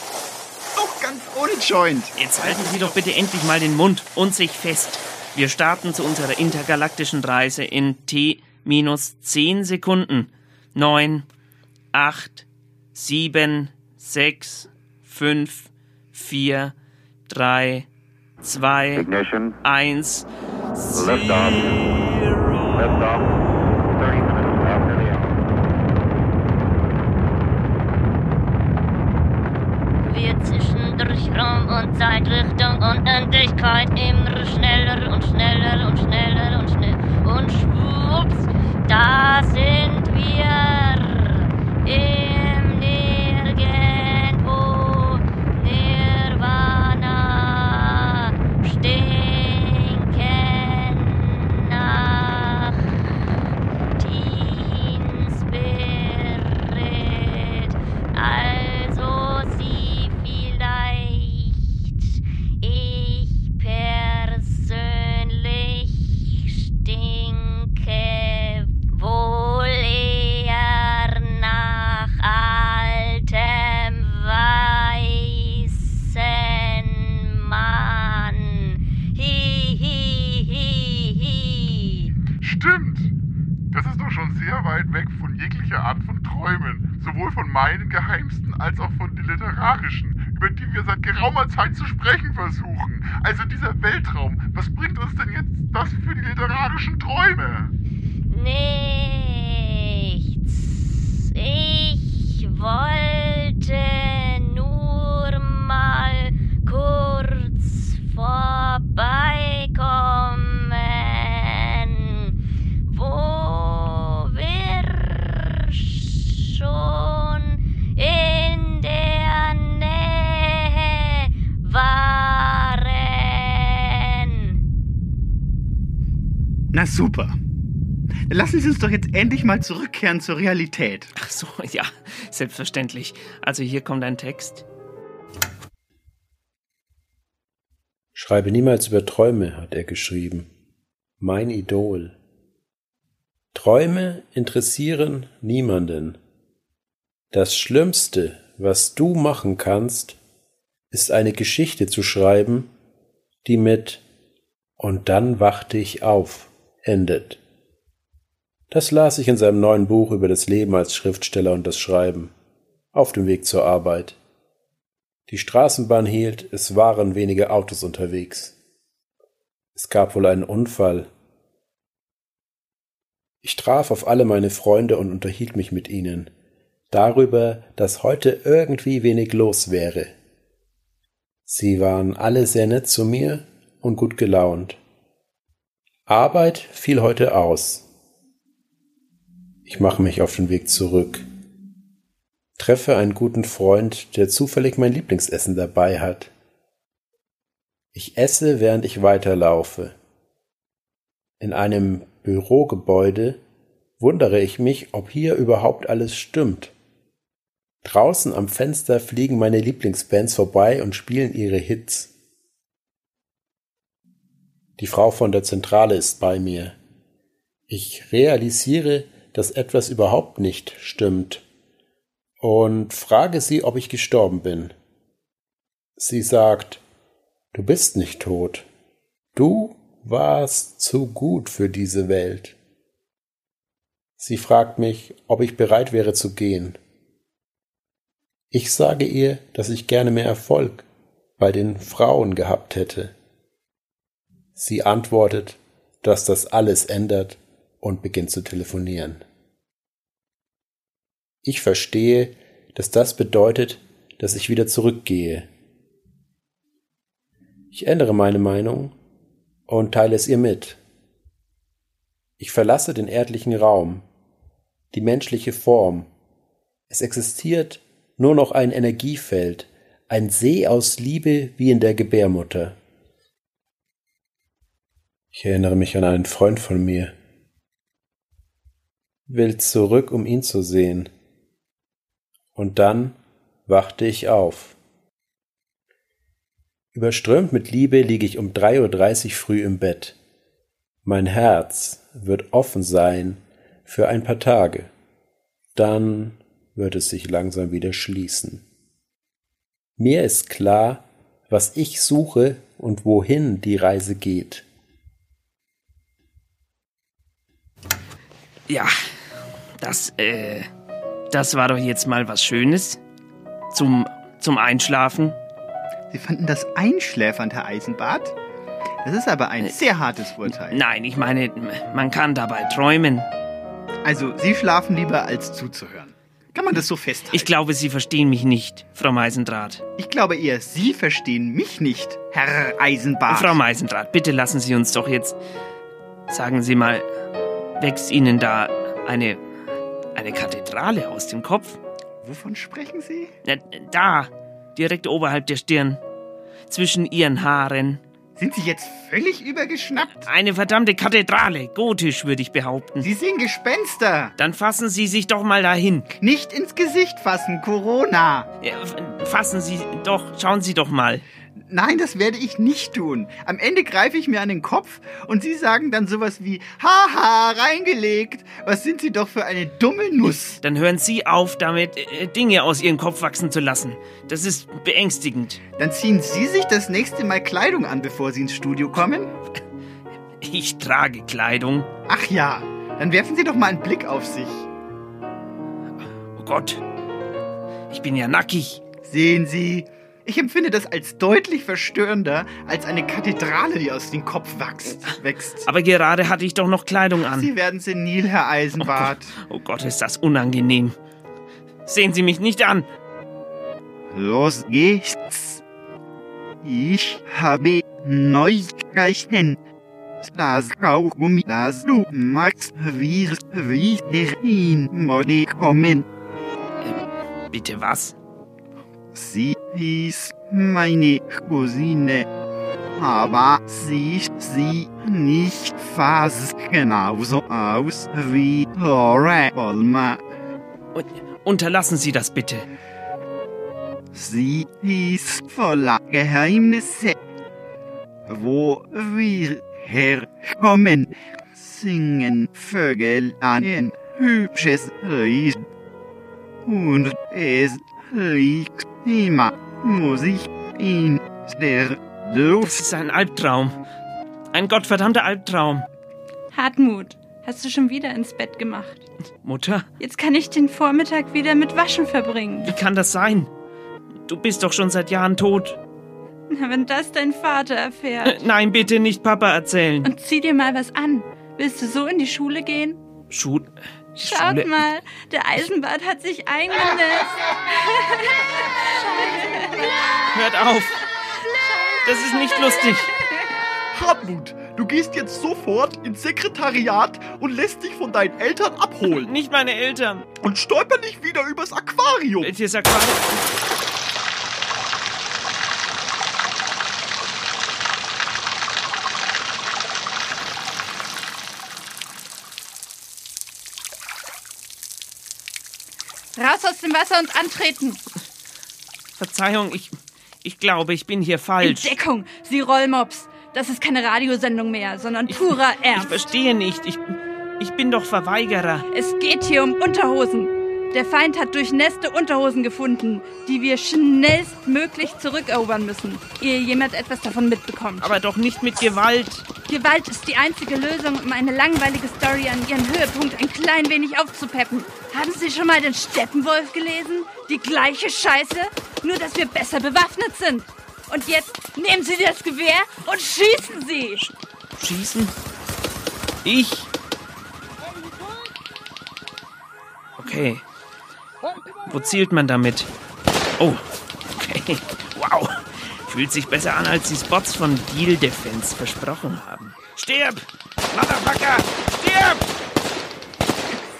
Auch ganz ohne Joint. Jetzt halten Sie doch bitte endlich mal den Mund und sich fest. Wir starten zu unserer intergalaktischen Reise in T minus 10 Sekunden. 9, 8, 7, 6, 5, 4, 3, 2, Ignition. 1, Liftoff. Liftoff. 30 minutes after the hour. Wir zischen durch Raum und Zeit Richtung Unendlichkeit immer schneller und schneller und schneller und schnell und schwupps, da sind wir im die wir seit geraumer Zeit zu sprechen versuchen. Also dieser Weltraum. Was bringt uns denn jetzt das für die literarischen Träume? Nichts. Lassen Sie uns doch jetzt endlich mal zurückkehren zur Realität. Ach so, *laughs* ja, selbstverständlich. Also hier kommt ein Text. Schreibe niemals über Träume, hat er geschrieben. Mein Idol. Träume interessieren niemanden. Das Schlimmste, was du machen kannst, ist eine Geschichte zu schreiben, die mit Und dann wachte ich auf endet. Das las ich in seinem neuen Buch über das Leben als Schriftsteller und das Schreiben, auf dem Weg zur Arbeit. Die Straßenbahn hielt, es waren wenige Autos unterwegs. Es gab wohl einen Unfall. Ich traf auf alle meine Freunde und unterhielt mich mit ihnen darüber, dass heute irgendwie wenig los wäre. Sie waren alle sehr nett zu mir und gut gelaunt. Arbeit fiel heute aus. Ich mache mich auf den Weg zurück. Treffe einen guten Freund, der zufällig mein Lieblingsessen dabei hat. Ich esse, während ich weiterlaufe. In einem Bürogebäude wundere ich mich, ob hier überhaupt alles stimmt. Draußen am Fenster fliegen meine Lieblingsbands vorbei und spielen ihre Hits. Die Frau von der Zentrale ist bei mir. Ich realisiere, dass etwas überhaupt nicht stimmt und frage sie, ob ich gestorben bin. Sie sagt, du bist nicht tot. Du warst zu gut für diese Welt. Sie fragt mich, ob ich bereit wäre zu gehen. Ich sage ihr, dass ich gerne mehr Erfolg bei den Frauen gehabt hätte. Sie antwortet, dass das alles ändert und beginnt zu telefonieren. Ich verstehe, dass das bedeutet, dass ich wieder zurückgehe. Ich ändere meine Meinung und teile es ihr mit. Ich verlasse den erdlichen Raum, die menschliche Form. Es existiert nur noch ein Energiefeld, ein See aus Liebe wie in der Gebärmutter. Ich erinnere mich an einen Freund von mir. Will zurück, um ihn zu sehen. Und dann wachte ich auf. Überströmt mit Liebe liege ich um 3.30 Uhr früh im Bett. Mein Herz wird offen sein für ein paar Tage. Dann wird es sich langsam wieder schließen. Mir ist klar, was ich suche und wohin die Reise geht. Ja, das, äh, das war doch jetzt mal was Schönes. Zum, zum Einschlafen. Sie fanden das einschläfernd, Herr Eisenbart? Das ist aber ein sehr hartes Urteil. Nein, ich meine, man kann dabei träumen. Also, Sie schlafen lieber, als zuzuhören. Kann man das so festhalten? Ich glaube, Sie verstehen mich nicht, Frau Meisendraht. Ich glaube eher, Sie verstehen mich nicht, Herr Eisenbart. Frau Meisendraht, bitte lassen Sie uns doch jetzt. Sagen Sie mal, wächst Ihnen da eine, eine Kathedrale aus dem Kopf? Wovon sprechen Sie? Da, direkt oberhalb der Stirn. Zwischen Ihren Haaren. Sind Sie jetzt völlig übergeschnappt? Eine verdammte Kathedrale, gotisch würde ich behaupten. Sie sehen Gespenster. Dann fassen Sie sich doch mal dahin. Nicht ins Gesicht fassen, Corona. Ja, fassen Sie doch, schauen Sie doch mal. Nein, das werde ich nicht tun. Am Ende greife ich mir an den Kopf und Sie sagen dann sowas wie, haha, reingelegt. Was sind Sie doch für eine dumme Nuss. Dann hören Sie auf, damit äh, Dinge aus Ihrem Kopf wachsen zu lassen. Das ist beängstigend. Dann ziehen Sie sich das nächste Mal Kleidung an, bevor Sie ins Studio kommen. *laughs* Ich trage Kleidung. Ach ja, dann werfen Sie doch mal einen Blick auf sich. Oh Gott, ich bin ja nackig. Sehen Sie, ich empfinde das als deutlich verstörender als eine Kathedrale, die aus dem Kopf wächst. wächst. Aber gerade hatte ich doch noch Kleidung an. Sie werden senil, Herr Eisenbart. Oh Gott, ist das unangenehm. Sehen Sie mich nicht an. Los geht's. Ich habe Neuigkeiten. Das Kaugummi, das du magst, wird wieder in Mode kommen. Bitte was? Sie ist meine Cousine. Aber sieht sie nicht fast genauso aus wie Laura Olma. Unterlassen Sie das bitte. Sie ist voller Geheimnisse. Wo wir herkommen, singen Vögel ein hübsches Lied. Und es liegt immer Musik in der Los! Das ist ein Albtraum. Ein gottverdammter Albtraum. Hartmut, hast du schon wieder ins Bett gemacht? Mutter, Jetzt kann ich den Vormittag wieder mit Waschen verbringen. wie kann das sein? Du bist doch schon seit Jahren tot. Na, wenn das dein Vater Äh, erfährt. Nein, bitte nicht Papa erzählen. Und zieh dir mal was an. Willst du so in die Schule gehen? Schul Schaut Schule. mal, der Eisenbart hat sich eingenässt. *laughs* Hört auf. Das ist nicht lustig. Hartmut, du gehst jetzt sofort ins Sekretariat und lässt dich von deinen Eltern abholen. Nicht meine Eltern. Und stolper nicht wieder übers Aquarium. Welches Aquarium? Raus aus dem Wasser und antreten. Verzeihung, ich, ich glaube, ich bin hier falsch. Entdeckung, Sie Rollmops. Das ist keine Radiosendung mehr, sondern purer Ich Ernst. verstehe nicht. Ich, ich bin doch Verweigerer. Es geht hier um Unterhosen. Der Feind hat durchnässte Unterhosen gefunden, die wir schnellstmöglich zurückerobern müssen, ehe jemand etwas davon mitbekommt. Aber doch nicht mit Gewalt. Gewalt ist die einzige Lösung, um eine langweilige Story an ihren Höhepunkt ein klein wenig aufzupeppen. Haben Sie schon mal den Steppenwolf gelesen? Die gleiche Scheiße, nur dass wir besser bewaffnet sind. Und jetzt nehmen Sie das Gewehr und schießen Sie! Schießen? Ich? Okay. Wo zielt man damit? Oh, okay. Wow. Fühlt sich besser an, als die Spots von Deal Defense versprochen haben. Stirb! Motherfucker! Stirb!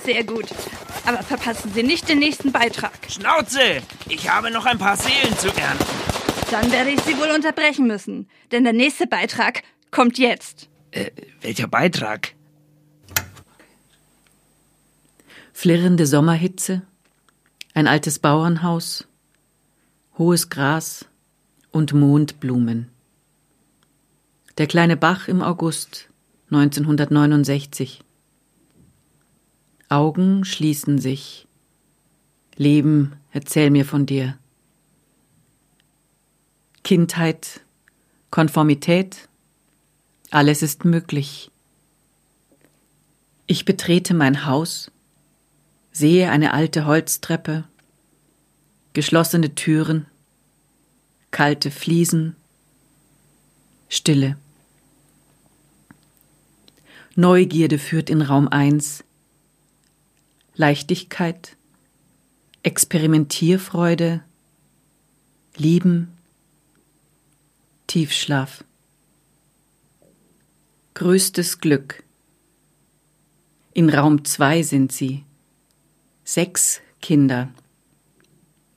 Sehr gut. Aber verpassen Sie nicht den nächsten Beitrag. Schnauze! Ich habe noch ein paar Seelen zu ernten. Dann werde ich Sie wohl unterbrechen müssen. Denn der nächste Beitrag kommt jetzt. Äh, welcher Beitrag? Flirrende Sommerhitze, ein altes Bauernhaus, hohes Gras und Mondblumen. Der kleine Bach im August 1969. Augen schließen sich. Leben, erzähl mir von dir. Kindheit, Konformität, alles ist möglich. Ich betrete mein Haus, sehe eine alte Holztreppe, geschlossene Türen, kalte Fliesen, Stille. Neugierde führt in Raum 1, Leichtigkeit, Experimentierfreude, Lieben, Tiefschlaf. Größtes Glück. In Raum 2 sind sie. Sechs Kinder.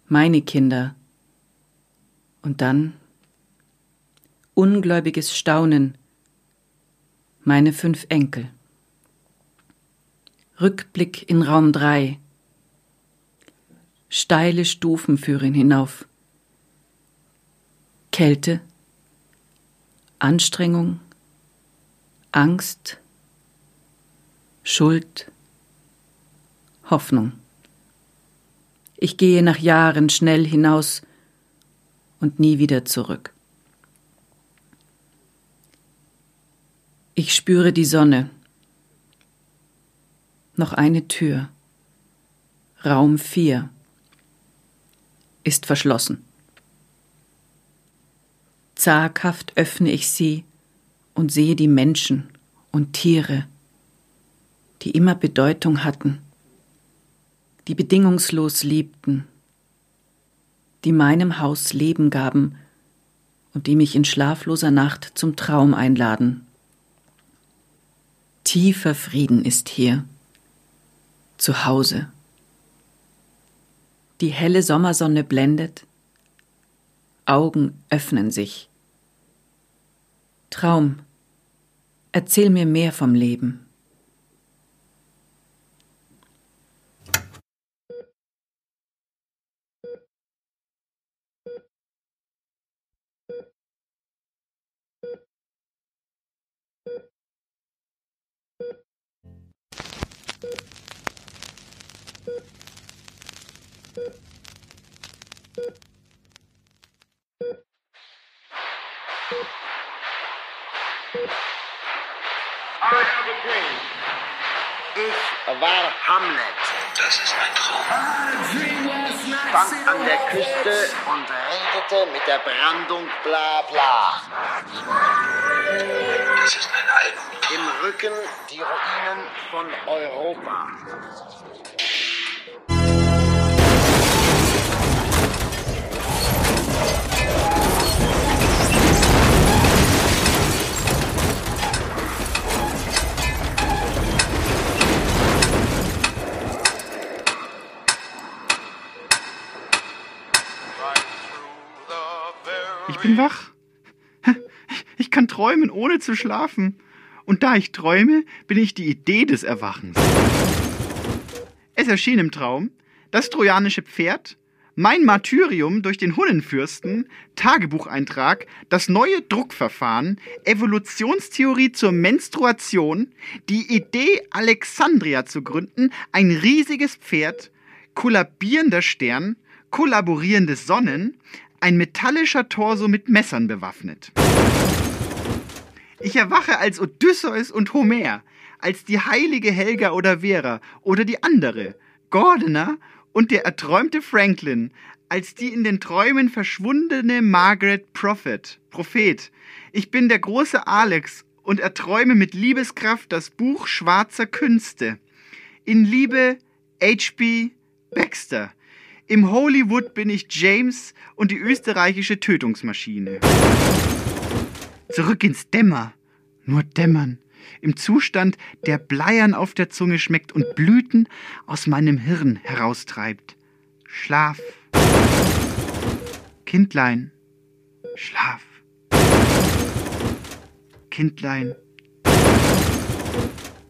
Meine Kinder. Und dann ungläubiges Staunen. Meine fünf Enkel. Rückblick in Raum 3. Steile Stufen führen hinauf. Kälte, Anstrengung, Angst, Schuld, Hoffnung. Ich gehe nach Jahren schnell hinaus und nie wieder zurück. Ich spüre die Sonne. Noch eine Tür. Raum 4 ist verschlossen. Zaghaft öffne ich sie und sehe die Menschen und Tiere, die immer Bedeutung hatten, die bedingungslos liebten, die meinem Haus Leben gaben und die mich in schlafloser Nacht zum Traum einladen. Tiefer Frieden ist hier, zu Hause. Die helle Sommersonne blendet, Augen öffnen sich. Traum, erzähl mir mehr vom Leben. Ich war Hamlet. Das ist mein Traum. Stand an der Küste und redete mit der Brandung bla bla. Das ist mein Album. Im Rücken die Ruinen von Europa. Ich bin wach. Ich kann träumen, ohne zu schlafen. Und da ich träume, bin ich die Idee des Erwachens. Es erschien im Traum das trojanische Pferd, mein Martyrium durch den Hunnenfürsten, Tagebucheintrag, das neue Druckverfahren, Evolutionstheorie zur Menstruation, die Idee, Alexandria zu gründen, ein riesiges Pferd, kollabierender Stern, kollaborierende Sonnen, ein metallischer Torso mit Messern bewaffnet. Ich erwache als Odysseus und Homer, als die heilige Helga oder Vera oder die andere, Gordoner und der erträumte Franklin, als die in den Träumen verschwundene Margaret Prophet, Prophet. Ich bin der große Alex und erträume mit Liebeskraft das Buch schwarzer Künste. In Liebe H.P. Baxter. Im Hollywood bin ich James und die österreichische Tötungsmaschine. Zurück ins Dämmer. Nur dämmern. Im Zustand, der Bleiern auf der Zunge schmeckt und Blüten aus meinem Hirn heraustreibt. Schlaf. Kindlein. Schlaf. Kindlein.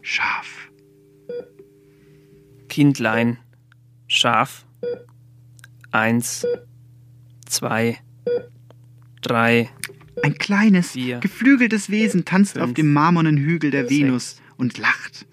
Schaf. Kindlein, Schaf. Eins, zwei, drei. Ein kleines, Vier, geflügeltes Wesen tanzt auf dem marmornen Hügel der Venus und lacht.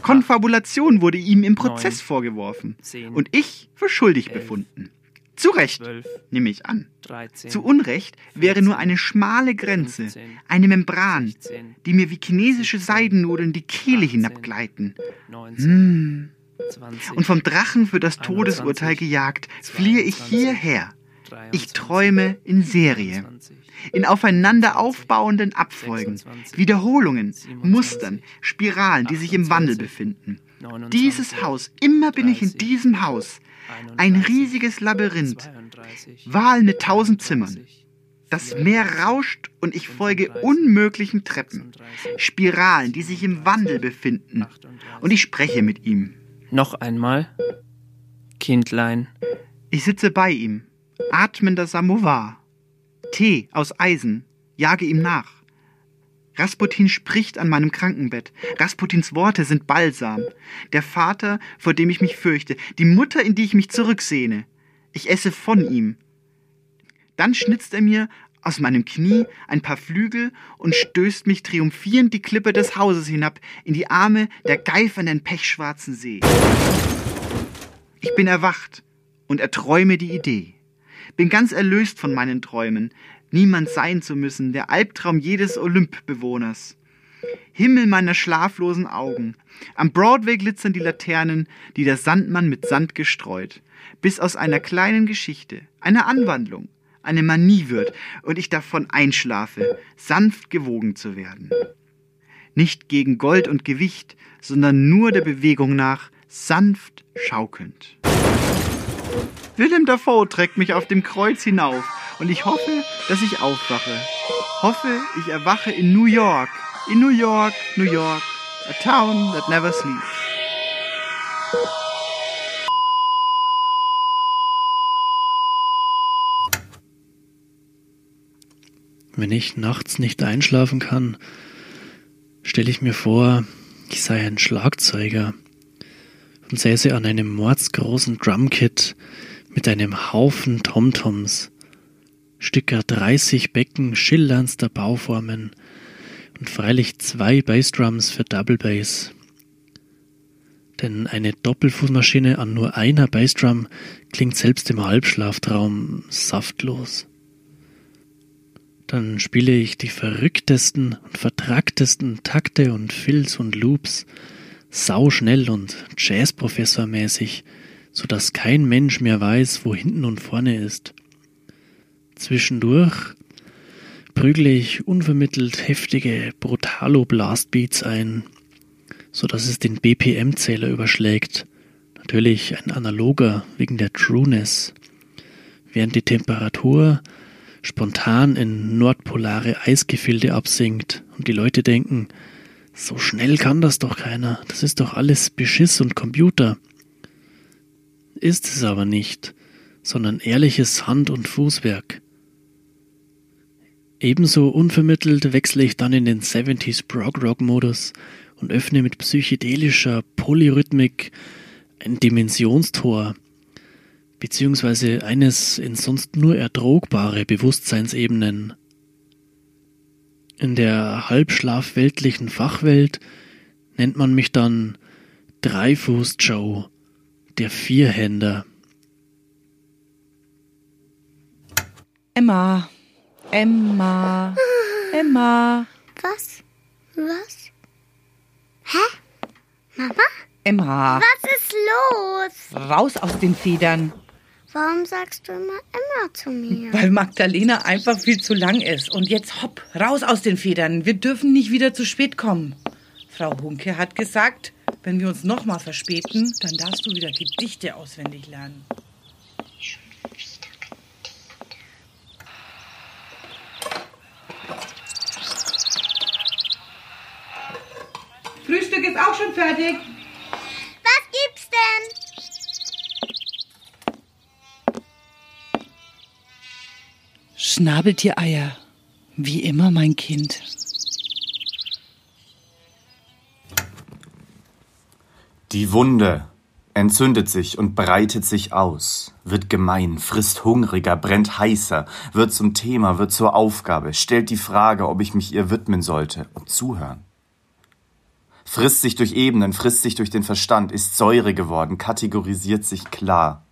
Konfabulation wurde ihm im Prozess neun, vorgeworfen zehn, und ich für schuldig elf, befunden. Zu Recht, zwölf, nehme ich an. 13, Zu Unrecht wäre nur eine schmale Grenze, 15, eine Membran, 16, die mir wie chinesische Seidennudeln die Kehle hinabgleiten. 19, Hm. 20, Und vom Drachen für das Todesurteil gejagt, fliehe ich hierher. Ich träume in Serie, in aufeinander aufbauenden Abfolgen, Wiederholungen, Mustern, Spiralen, die sich im Wandel befinden. Dieses Haus, immer bin ich in diesem Haus. Ein riesiges Labyrinth, Wahl mit tausend Zimmern. Das Meer rauscht und ich folge unmöglichen Treppen, Spiralen, die sich im Wandel befinden. Und ich spreche mit ihm. Noch einmal. Kindlein. Ich sitze bei ihm, atmender Samovar. Tee aus Eisen, jage ihm nach. Rasputin spricht an meinem Krankenbett. Rasputins Worte sind Balsam. Der Vater, vor dem ich mich fürchte, die Mutter, in die ich mich zurücksehne. Ich esse von ihm. Dann schnitzt er mir aus meinem Knie ein paar Flügel und stößt mich triumphierend die Klippe des Hauses hinab in die Arme der geifernden pechschwarzen See. Ich bin erwacht und erträume die Idee. Bin ganz erlöst von meinen Träumen, niemand sein zu müssen, der Albtraum jedes Olymp-Bewohners. Himmel meiner schlaflosen Augen. Am Broadway glitzern die Laternen, die der Sandmann mit Sand gestreut, bis aus einer kleinen Geschichte, einer Anwandlung, eine Manie wird und ich davon einschlafe, sanft gewogen zu werden. Nicht gegen Gold und Gewicht, sondern nur der Bewegung nach, sanft schaukelnd. Willem Dafoe trägt mich auf dem Kreuz hinauf und ich hoffe, dass ich aufwache. Hoffe, ich erwache in New York. In New York, New York, a town that never sleeps. Wenn ich nachts nicht einschlafen kann, stelle ich mir vor, ich sei ein Schlagzeuger und säße an einem mordsgroßen Drumkit mit einem Haufen Tomtoms, Stücker 30 Becken schillerndster Bauformen und freilich zwei Bassdrums für Double Bass. Denn eine Doppelfußmaschine an nur einer Bassdrum klingt selbst im Halbschlaftraum saftlos. Dann spiele ich die verrücktesten und vertracktesten Takte und Fills und Loops sauschnell und Jazzprofessormäßig, so dass kein Mensch mehr weiß, wo hinten und vorne ist. Zwischendurch prügle ich unvermittelt heftige Brutalo-Blastbeats ein, so dass es den BPM-Zähler überschlägt. Natürlich ein analoger wegen der Trueness. Während die Temperatur spontan in nordpolare Eisgefilde absinkt und die Leute denken, so schnell kann das doch keiner, das ist doch alles Beschiss und Computer. Ist es aber nicht, sondern ehrliches Hand- und Fußwerk. Ebenso unvermittelt wechsle ich dann in den 70s Prog Rock Modus und öffne mit psychedelischer Polyrhythmik ein Dimensionstor, beziehungsweise eines in sonst nur erdrogbare Bewusstseinsebenen. In der halbschlafweltlichen Fachwelt nennt man mich dann Dreifuß Joe, der Vierhänder. Emma, Emma, Emma. Was? Was? Hä? Mama? Emma. Was ist los? Raus aus den Federn. Warum sagst du immer immer zu mir? Weil Magdalena einfach viel zu lang ist. Und jetzt hopp, raus aus den Federn. Wir dürfen nicht wieder zu spät kommen. Frau Hunke hat gesagt, wenn wir uns nochmal verspäten, dann darfst du wieder Gedichte auswendig lernen. Frühstück ist auch schon fertig. Was gibt's denn? Schnabeltiereier. Wie immer, mein Kind. Die Wunde entzündet sich und breitet sich aus, wird gemein, frisst hungriger, brennt heißer, wird zum Thema, wird zur Aufgabe, stellt die Frage, ob ich mich ihr widmen sollte und zuhören. Frisst sich durch Ebenen, frisst sich durch den Verstand, ist Säure geworden, kategorisiert sich klar.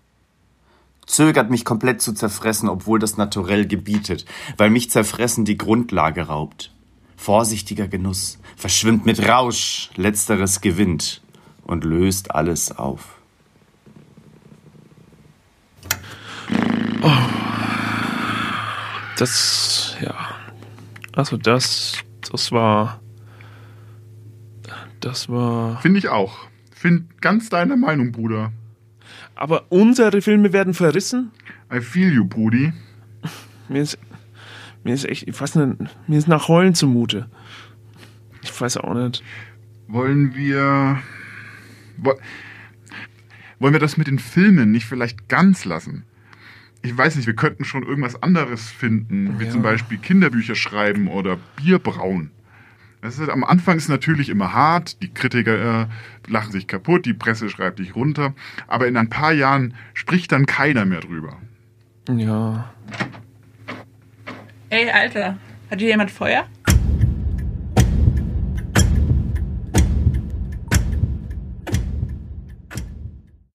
Zögert mich komplett zu zerfressen, obwohl das Naturell gebietet, weil mich zerfressen die Grundlage raubt. Vorsichtiger Genuss, verschwimmt mit Rausch, letzteres gewinnt und löst alles auf. Das, ja. Also das, das war. Das war. Finde ich auch. Find ganz deine Meinung, Bruder. Aber unsere Filme werden verrissen? I feel you, Brudi. Mir ist, mir ist echt, ich weiß nicht, mir ist nach Heulen zumute. Ich weiß auch nicht. Wollen wir. wo- Wollen wir das mit den Filmen nicht vielleicht ganz lassen? Ich weiß nicht, wir könnten schon irgendwas anderes finden, wie Ja. zum Beispiel Kinderbücher schreiben oder Bier brauen. Das ist, am Anfang ist es natürlich immer hart, die Kritiker äh, lachen sich kaputt, die Presse schreibt dich runter, aber in ein paar Jahren spricht dann keiner mehr drüber. Ja. Ey, Alter, hat hier jemand Feuer?